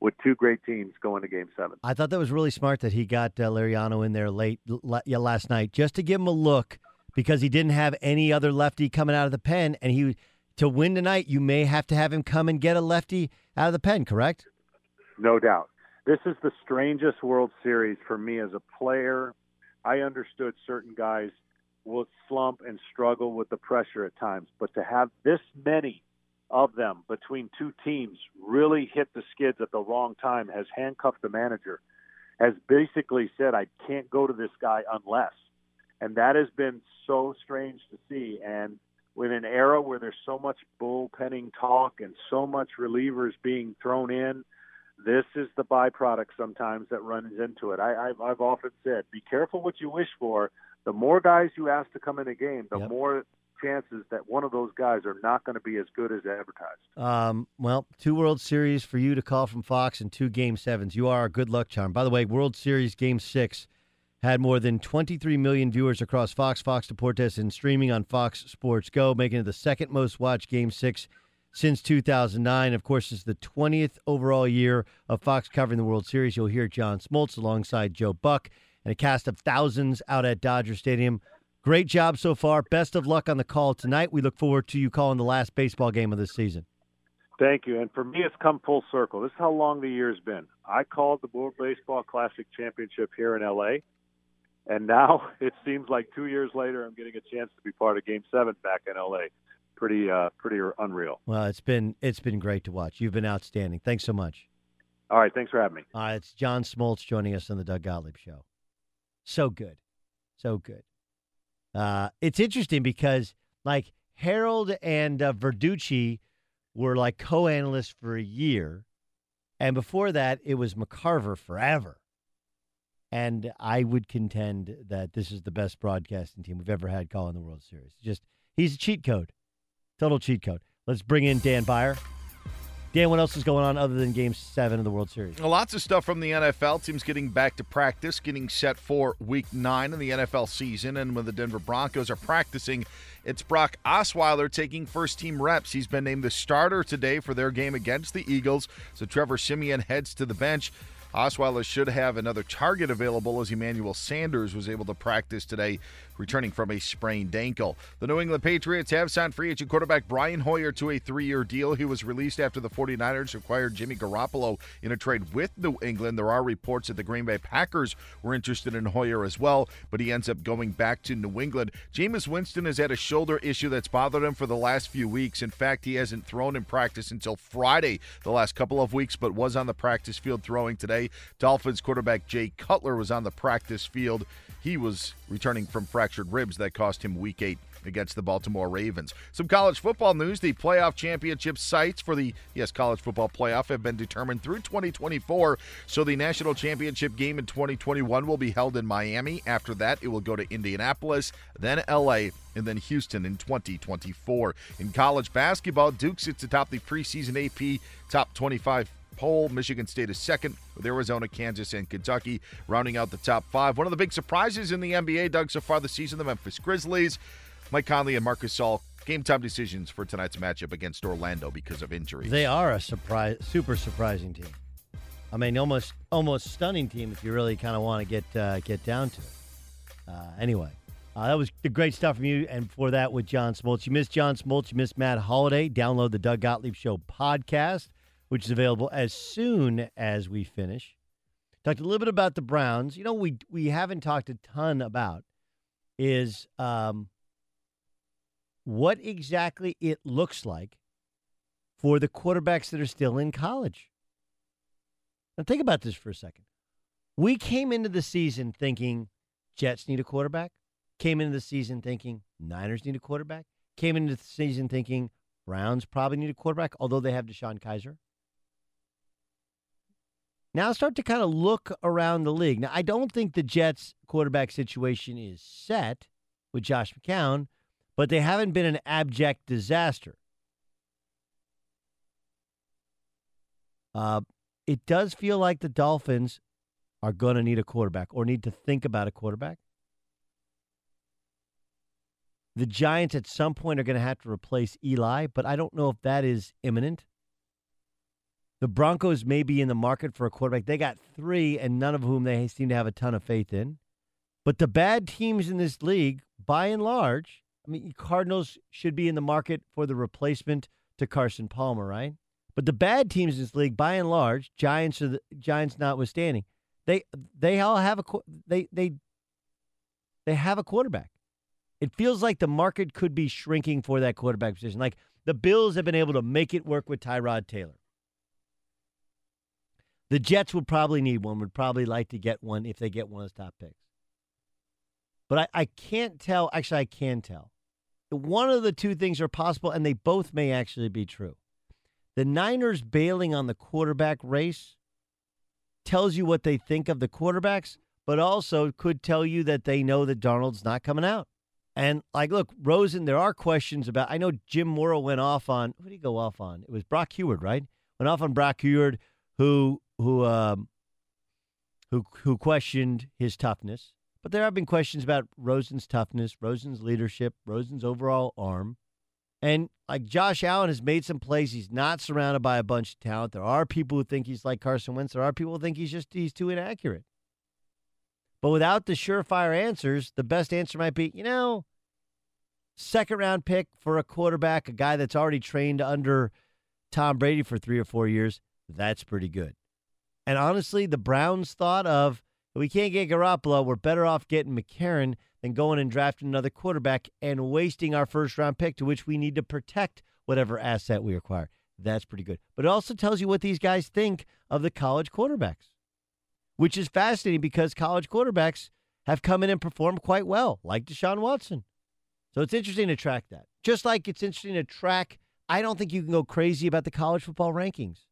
with two great teams going to Game Seven? I thought that was really smart that he got uh, Liriano in there late yeah, last night just to give him a look because he didn't have any other lefty coming out of the pen, and he to win tonight, you may have to have him come and get a lefty out of the pen. Correct? No doubt. This is the strangest World Series for me as a player I understood certain guys will slump and struggle with the pressure at times, but to have this many of them between two teams really hit the skids at the wrong time has handcuffed the manager, has basically said, I can't go to this guy unless. And that has been so strange to see. And with an era where there's so much bullpenning talk and so much relievers being thrown in, this is the byproduct sometimes that runs into it. I, I've, I've often said, be careful what you wish for. The more guys you ask to come in a game, the yep. more chances that one of those guys are not going to be as good as advertised. Um, well, two World Series for you to call from Fox and two Game Sevens. You are a good luck charm. By the way, World Series Game Six had more than 23 million viewers across Fox, Fox Deportes, and streaming on Fox Sports Go, making it the second most watched Game 6 since 2009. Of course, it's the 20th overall year of Fox covering the World Series. You'll hear John Smoltz alongside Joe Buck and a cast of thousands out at Dodger Stadium. Great job so far. Best of luck on the call tonight. We look forward to you calling the last baseball game of the season. Thank you. And for me, it's come full circle. This is how long the year's been. I called the World Baseball Classic Championship here in L.A., and now [laughs] it seems like two years later, I'm getting a chance to be part of Game Seven back in L.A. Pretty, uh, pretty unreal. Well, it's been it's been great to watch. You've been outstanding. Thanks so much. All right, thanks for having me. All right, it's John Smoltz joining us on the Doug Gottlieb Show. So good, so good. Uh, it's interesting because like Harold and uh, Verducci were like co-analysts for a year, and before that it was McCarver forever. And I would contend that this is the best broadcasting team we've ever had calling the World Series. Just he's a cheat code, total cheat code. Let's bring in Dan Beyer. Dan, what else is going on other than Game Seven of the World Series? Well, Lots of stuff from the NFL. Teams getting back to practice, getting set for Week Nine in the NFL season, and when the Denver Broncos are practicing, it's Brock Osweiler taking first team reps. He's been named the starter today for their game against the Eagles. So Trevor Siemian heads to the bench. Osweiler should have another target available as Emmanuel Sanders was able to practice today, returning from a sprained ankle. The New England Patriots have signed free agent quarterback Brian Hoyer to a three year deal. He was released after the 49ers acquired Jimmy Garoppolo in a trade with New England. There are reports that the Green Bay Packers were interested in Hoyer as well, but he ends up going back to New England. Jameis Winston has had a shoulder issue that's bothered him for the last few weeks. In fact, he hasn't thrown in practice until Friday the last couple of weeks, but was on the practice field throwing today. Dolphins quarterback Jay Cutler was on the practice field. He was returning from fractured ribs that cost him week eight against the Baltimore Ravens. Some college football news. The playoff championship sites for the, yes, college football playoff have been determined through 2024. So the national championship game in 2021 will be held in Miami. After that, it will go to Indianapolis, then LA, and then Houston in 2024. In college basketball, Duke sits atop the preseason AP top 25 poll. Michigan State is second, with Arizona, Kansas, and Kentucky rounding out the top five. One of the big surprises in the NBA, Doug, so far this season, the Memphis Grizzlies. Mike Conley and Marc Gasol game time decisions for tonight's matchup against Orlando because of injuries. They are a surprise, super surprising team. I mean, almost almost stunning team if you really kind of want to get uh, get down to it. Uh, anyway, uh, that was the great stuff from you. And for that, with John Smoltz, you missed John Smoltz, you missed Matt Holliday. Download the Doug Gottlieb Show podcast which is available as soon as we finish. Talked a little bit about the Browns. You know, we we haven't talked a ton about is um, what exactly it looks like for the quarterbacks that are still in college. Now, think about this for a second. We came into the season thinking Jets need a quarterback. Came into the season thinking Niners need a quarterback. Came into the season thinking Browns probably need a quarterback, although they have DeShone Kizer. Now start to kind of look around the league. Now, I don't think the Jets quarterback situation is set with Josh McCown, but they haven't been an abject disaster. Uh, it does feel like the Dolphins are going to need a quarterback or need to think about a quarterback. The Giants at some point are going to have to replace Eli, but I don't know if that is imminent. The Broncos may be in the market for a quarterback. They got three, and none of whom they seem to have a ton of faith in. But the bad teams in this league, by and large, I mean, Cardinals should be in the market for the replacement to Carson Palmer, right? But the bad teams in this league, by and large, Giants are the Giants notwithstanding, they they all have a they they they have a quarterback. It feels like the market could be shrinking for that quarterback position. Like the Bills have been able to make it work with Tyrod Taylor. The Jets would probably need one, would probably like to get one if they get one of those top picks. But I, I can't tell. Actually, I can tell. One of the two things are possible, and they both may actually be true. The Niners bailing on the quarterback race tells you what they think of the quarterbacks, but also could tell you that they know that Darnold's not coming out. And like, look, Rosen, there are questions about. I know Jim Mora went off on. Who did he go off on? It was Brock Huard, right? Went off on Brock Huard, who who um, who who questioned his toughness. But there have been questions about Rosen's toughness, Rosen's leadership, Rosen's overall arm. And like Josh Allen has made some plays. He's not surrounded by a bunch of talent. There are people who think he's like Carson Wentz. There are people who think he's just he's too inaccurate. But without the surefire answers, the best answer might be, you know, second round pick for a quarterback, a guy that's already trained under Tom Brady for three or four years. That's pretty good. And honestly, the Browns thought of we can't get Garoppolo, we're better off getting McCarron than going and drafting another quarterback and wasting our first round pick to which we need to protect whatever asset we acquire. That's pretty good. But it also tells you what these guys think of the college quarterbacks, which is fascinating because college quarterbacks have come in and performed quite well, like Deshaun Watson. So it's interesting to track that. Just like it's interesting to track, I don't think you can go crazy about the college football rankings.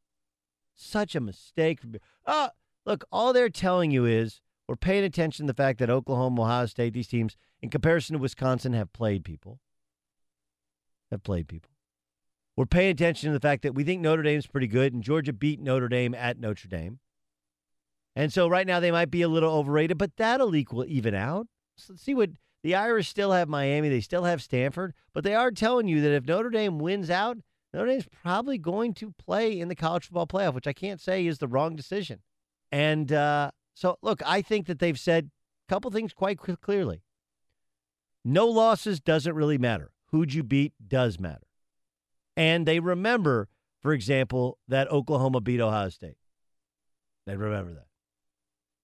Such a mistake. Uh, look, all they're telling you is we're paying attention to the fact that Oklahoma, Ohio State, these teams, in comparison to Wisconsin, have played people. Have played people. We're paying attention to the fact that we think Notre Dame's pretty good, and Georgia beat Notre Dame at Notre Dame. And so right now they might be a little overrated, but that'll equal even out. So let's see what the Irish still have Miami, they still have Stanford, but they are telling you that if Notre Dame wins out, Notre Dame's probably going to play in the college football playoff, which I can't say is the wrong decision. And uh, so, look, I think that they've said a couple things quite clearly. No losses doesn't really matter. Who'd you beat does matter. And they remember, for example, that Oklahoma beat Ohio State. They remember that.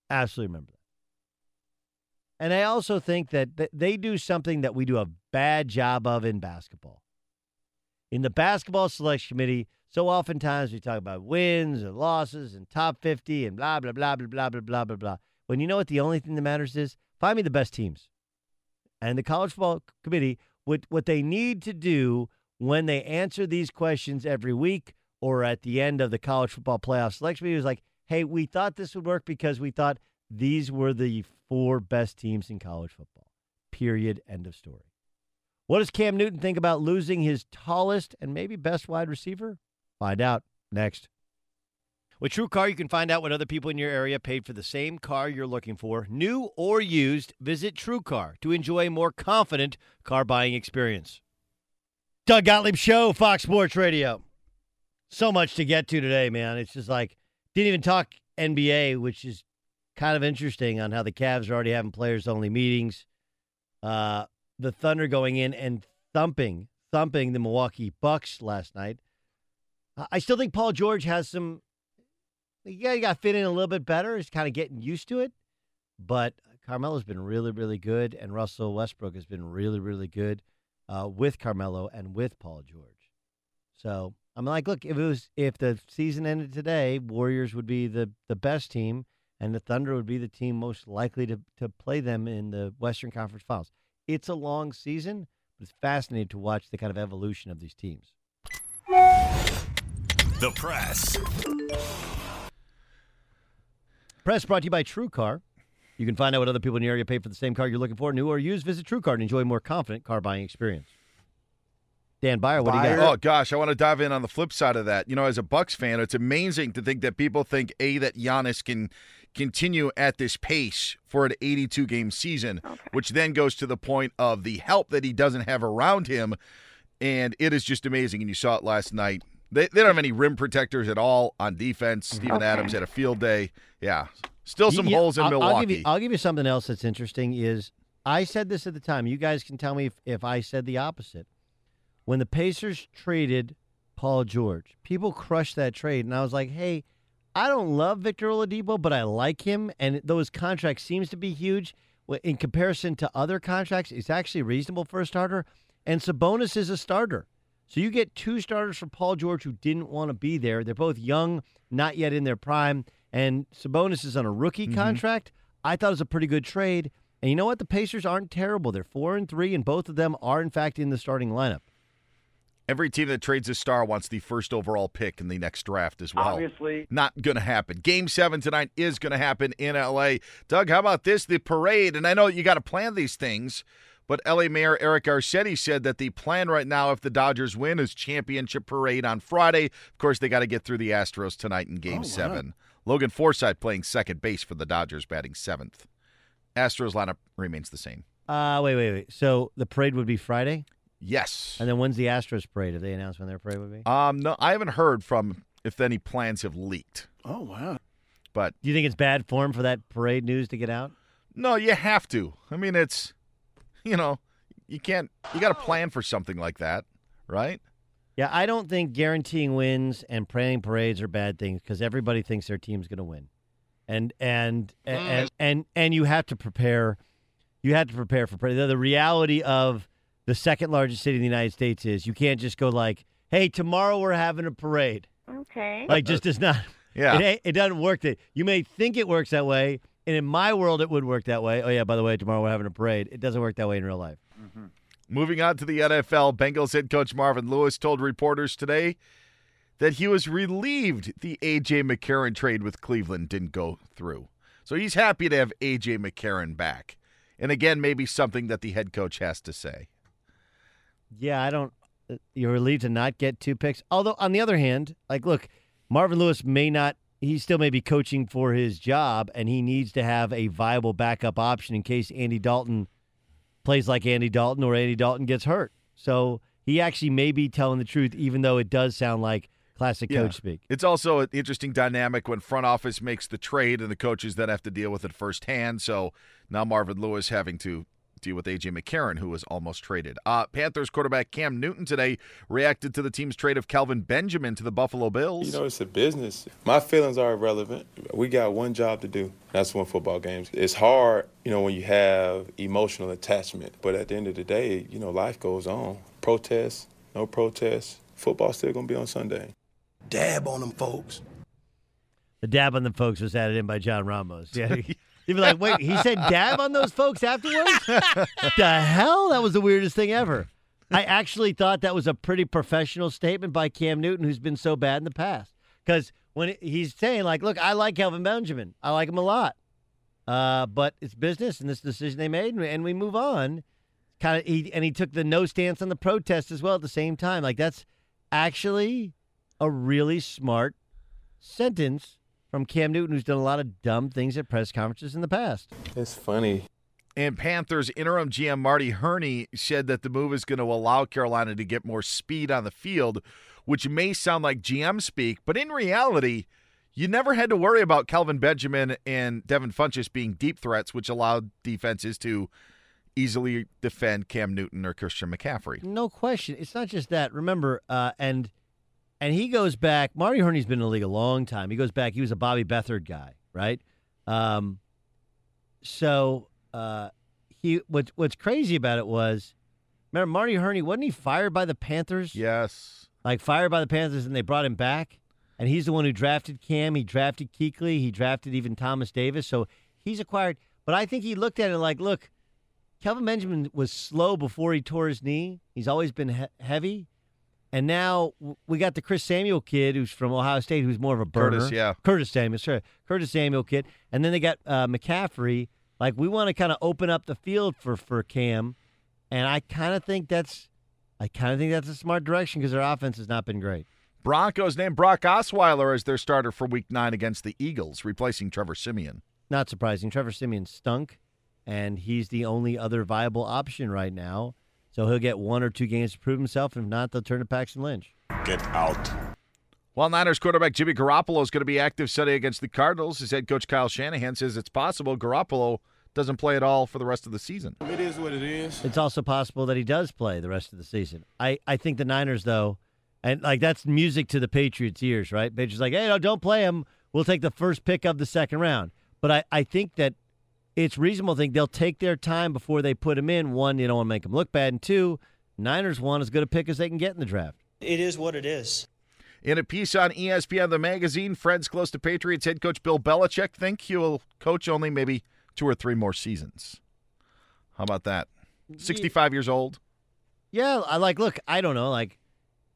Absolutely remember that. And I also think that they do something that we do a bad job of in basketball. In the basketball selection committee, so oftentimes we talk about wins and losses and top 50 and blah, blah, blah, blah, blah, blah, blah, blah, blah. When you know what the only thing that matters is find me the best teams. And the college football committee, what, what they need to do when they answer these questions every week or at the end of the college football playoff selection committee is like, hey, we thought this would work because we thought these were the four best teams in college football. Period. End of story. What does Cam Newton think about losing his tallest and maybe best wide receiver? Find out next. With TrueCar, you can find out what other people in your area paid for the same car you're looking for, new or used. Visit TrueCar to enjoy a more confident car buying experience. Doug Gottlieb Show, Fox Sports Radio. So much to get to today, man. It's just like, didn't even talk NBA, which is kind of interesting on how the Cavs are already having players only meetings. Uh, the Thunder going in and thumping, thumping the Milwaukee Bucks last night. I still think Paul George has some. Yeah, he got fit in a little bit better. He's kind of getting used to it. But Carmelo's been really, really good, and Russell Westbrook has been really, really good uh, with Carmelo and with Paul George. So I'm like, look, if it was if the season ended today, Warriors would be the the best team, and the Thunder would be the team most likely to, to play them in the Western Conference Finals. It's a long season, but it's fascinating to watch the kind of evolution of these teams. The press. Press brought to you by TrueCar. You can find out what other people in your area pay for the same car you're looking for, new or used. Visit TrueCar and enjoy a more confident car buying experience. Dan Beyer, what do you got? Oh gosh, I want to dive in on the flip side of that. You know, as a Bucks fan, it's amazing to think that people think a that Giannis can continue at this pace for an 82 game season, okay. which then goes to the point of the help that he doesn't have around him, and it is just amazing. And you saw it last night. They, they don't have any rim protectors at all on defense. Mm-hmm. Steven okay. Adams had a field day. Yeah, still some yeah, holes in I'll, Milwaukee. I'll give, you, I'll give you something else that's interesting. Is I said this at the time. You guys can tell me if, if I said the opposite when the Pacers traded Paul George, people crushed that trade, and I was like, hey, I don't love Victor Oladipo, but I like him, and though his contract seems to be huge in comparison to other contracts. It's actually reasonable for a starter, and Sabonis is a starter. So you get two starters for Paul George who didn't want to be there. They're both young, not yet in their prime, and Sabonis is on a rookie mm-hmm. contract. I thought it was a pretty good trade. And you know what? The Pacers aren't terrible. They're four and three, and both of them are in fact in the starting lineup. Every team that trades a star wants the first overall pick in the next draft as well. Obviously. Not going to happen. Game seven tonight is going to happen in LA. Doug, how about this? The parade, and I know you got to plan these things, but LA Mayor Eric Garcetti said that the plan right now, if the Dodgers win, is championship parade on Friday. Of course, they got to get through the Astros tonight in game oh, seven. Wow. Logan Forsythe playing second base for the Dodgers, batting seventh. Astros lineup remains the same. Uh, wait, wait, wait. So the parade would be Friday, Yes. and then when's the Astros parade? Have they announced when their parade would be? Um, no, I haven't heard from if any plans have leaked. Oh wow. But Do you think it's bad form for that parade news to get out? no, you have to. I mean, it's you know, you can't. You got to plan for something like that, right? Yeah, I don't think guaranteeing wins and planning parades are bad things because everybody thinks their team's going to win, and and and and and you have to prepare. You have to prepare for parade. The, the reality of the second largest city in the United States is you can't just go like, "Hey, tomorrow we're having a parade." Okay. Like, just does not. Yeah. it, it doesn't work. That you may think it works that way, and in my world, it would work that way. Oh yeah, by the way, tomorrow we're having a parade. It doesn't work that way in real life. Mm-hmm. Moving on to the NFL, Bengals head coach Marvin Lewis told reporters today that he was relieved the A.J. McCarron trade with Cleveland didn't go through. So he's happy to have A.J. McCarron back. And again, maybe something that the head coach has to say. Yeah, I don't. uh, You're relieved to not get two picks. Although, on the other hand, like, look, Marvin Lewis may not. He still may be coaching for his job, and he needs to have a viable backup option in case Andy Dalton plays like Andy Dalton or Andy Dalton gets hurt. So he actually may be telling the truth, even though it does sound like classic Yeah. coach speak. It's also an interesting dynamic when front office makes the trade and the coaches then have to deal with it firsthand. So now Marvin Lewis having to deal with AJ McCarron, who was almost traded. Uh, Panthers quarterback Cam Newton today reacted to the team's trade of Kelvin Benjamin to the Buffalo Bills. You know, it's a business. My feelings are irrelevant. We got one job to do. That's win football games. It's hard, you know, when you have emotional attachment. But at the end of the day, you know, life goes on. Protest, no protest. Football's still going to be on Sunday. Dab on them folks. The dab on the folks was added in by John Ramos. [laughs] Yeah. You'd be like, wait, he said dab on those folks afterwards? [laughs] the hell? That was the weirdest thing ever. I actually thought that was a pretty professional statement by Cam Newton, who's been so bad in the past. Because when he's saying, like, look, I like Kelvin Benjamin, I like him a lot, uh, but it's business and this decision they made, and we, and we move on. Kind of, he and he took the no stance on the protest as well at the same time. Like that's actually a really smart sentence from Cam Newton, who's done a lot of dumb things at press conferences in the past. It's funny. And Panthers interim GM Marty Hurney said that the move is going to allow Carolina to get more speed on the field, which may sound like GM speak, but in reality, you never had to worry about Kelvin Benjamin and Devin Funchess being deep threats, which allowed defenses to easily defend Cam Newton or Christian McCaffrey. No question. It's not just that. Remember, uh, and and he goes back. Marty Hurney's been in the league a long time. He goes back. He was a Bobby Beathard guy, right? Um, so uh, he what what's crazy about it was, remember Marty Hurney wasn't he fired by the Panthers? Yes, like fired by the Panthers, and they brought him back. And he's the one who drafted Cam. He drafted Kuechly. He drafted even Thomas Davis. So he's acquired. But I think he looked at it like, look, Kelvin Benjamin was slow before he tore his knee. He's always been he- heavy. And now we got the Chris Samuel kid who's from Ohio State, who's more of a burner. Curtis, yeah. Curtis Samuel, sorry. Curtis Samuel kid. And then they got uh, McCaffrey. Like, we want to kind of open up the field for, for Cam. And I kind of think that's I kind of think that's a smart direction because their offense has not been great. Broncos named Brock Osweiler as their starter for Week Nine against the Eagles, replacing Trevor Siemian. Not surprising. Trevor Siemian stunk, and he's the only other viable option right now. So he'll get one or two games to prove himself. and If not, they'll turn to Paxton Lynch. Get out. While Niners quarterback Jimmy Garoppolo is going to be active Sunday against the Cardinals, his head coach Kyle Shanahan says it's possible Garoppolo doesn't play at all for the rest of the season. It is what it is. It's also possible that he does play the rest of the season. I, I think the Niners, though, and like that's music to the Patriots' ears, right? Patriots like, hey, no, don't play him. We'll take the first pick of the second round. But I, I think that it's reasonable to think they'll take their time before they put him in. One, you don't want to make him look bad. And two, Niners want as good a pick as they can get in the draft. It is what it is. In a piece on ESPN The Magazine, friends close to Patriots head coach Bill Belichick think he will coach only maybe two or three more seasons. How about that? 65 years old. Yeah, I like. Look, I don't know. Like,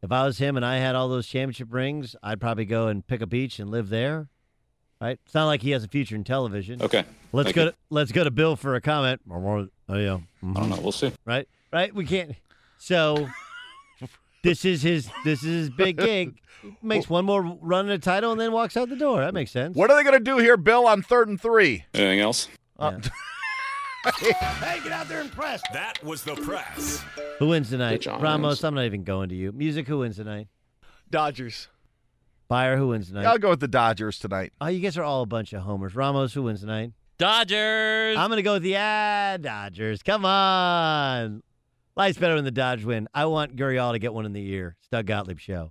if I was him and I had all those championship rings, I'd probably go and pick a beach and live there. Right? It's not like he has a future in television. Okay. Let's Thank go. you. To, let's go to Bill for a comment. Or more. Oh yeah. I don't know. We'll see. Right. Right. We can't. So [laughs] this is his. This is his big gig. [laughs] Makes one more run at a title and then walks out the door. That makes sense. What are they going to do here, Bill, on third and three? Anything else? Uh, [laughs] hey, get out there and press. That was the press. Who wins tonight? Ramos. I'm not even going to you. Music, who wins tonight? Dodgers. Fire, who wins tonight? I'll go with the Dodgers tonight. Oh, you guys are all a bunch of homers. Ramos, who wins tonight? Dodgers. I'm going to go with the ah, Dodgers. Come on. Life's better when the Dodgers win. I want Gurriel to get one in the ear. It's Doug Gottlieb Show.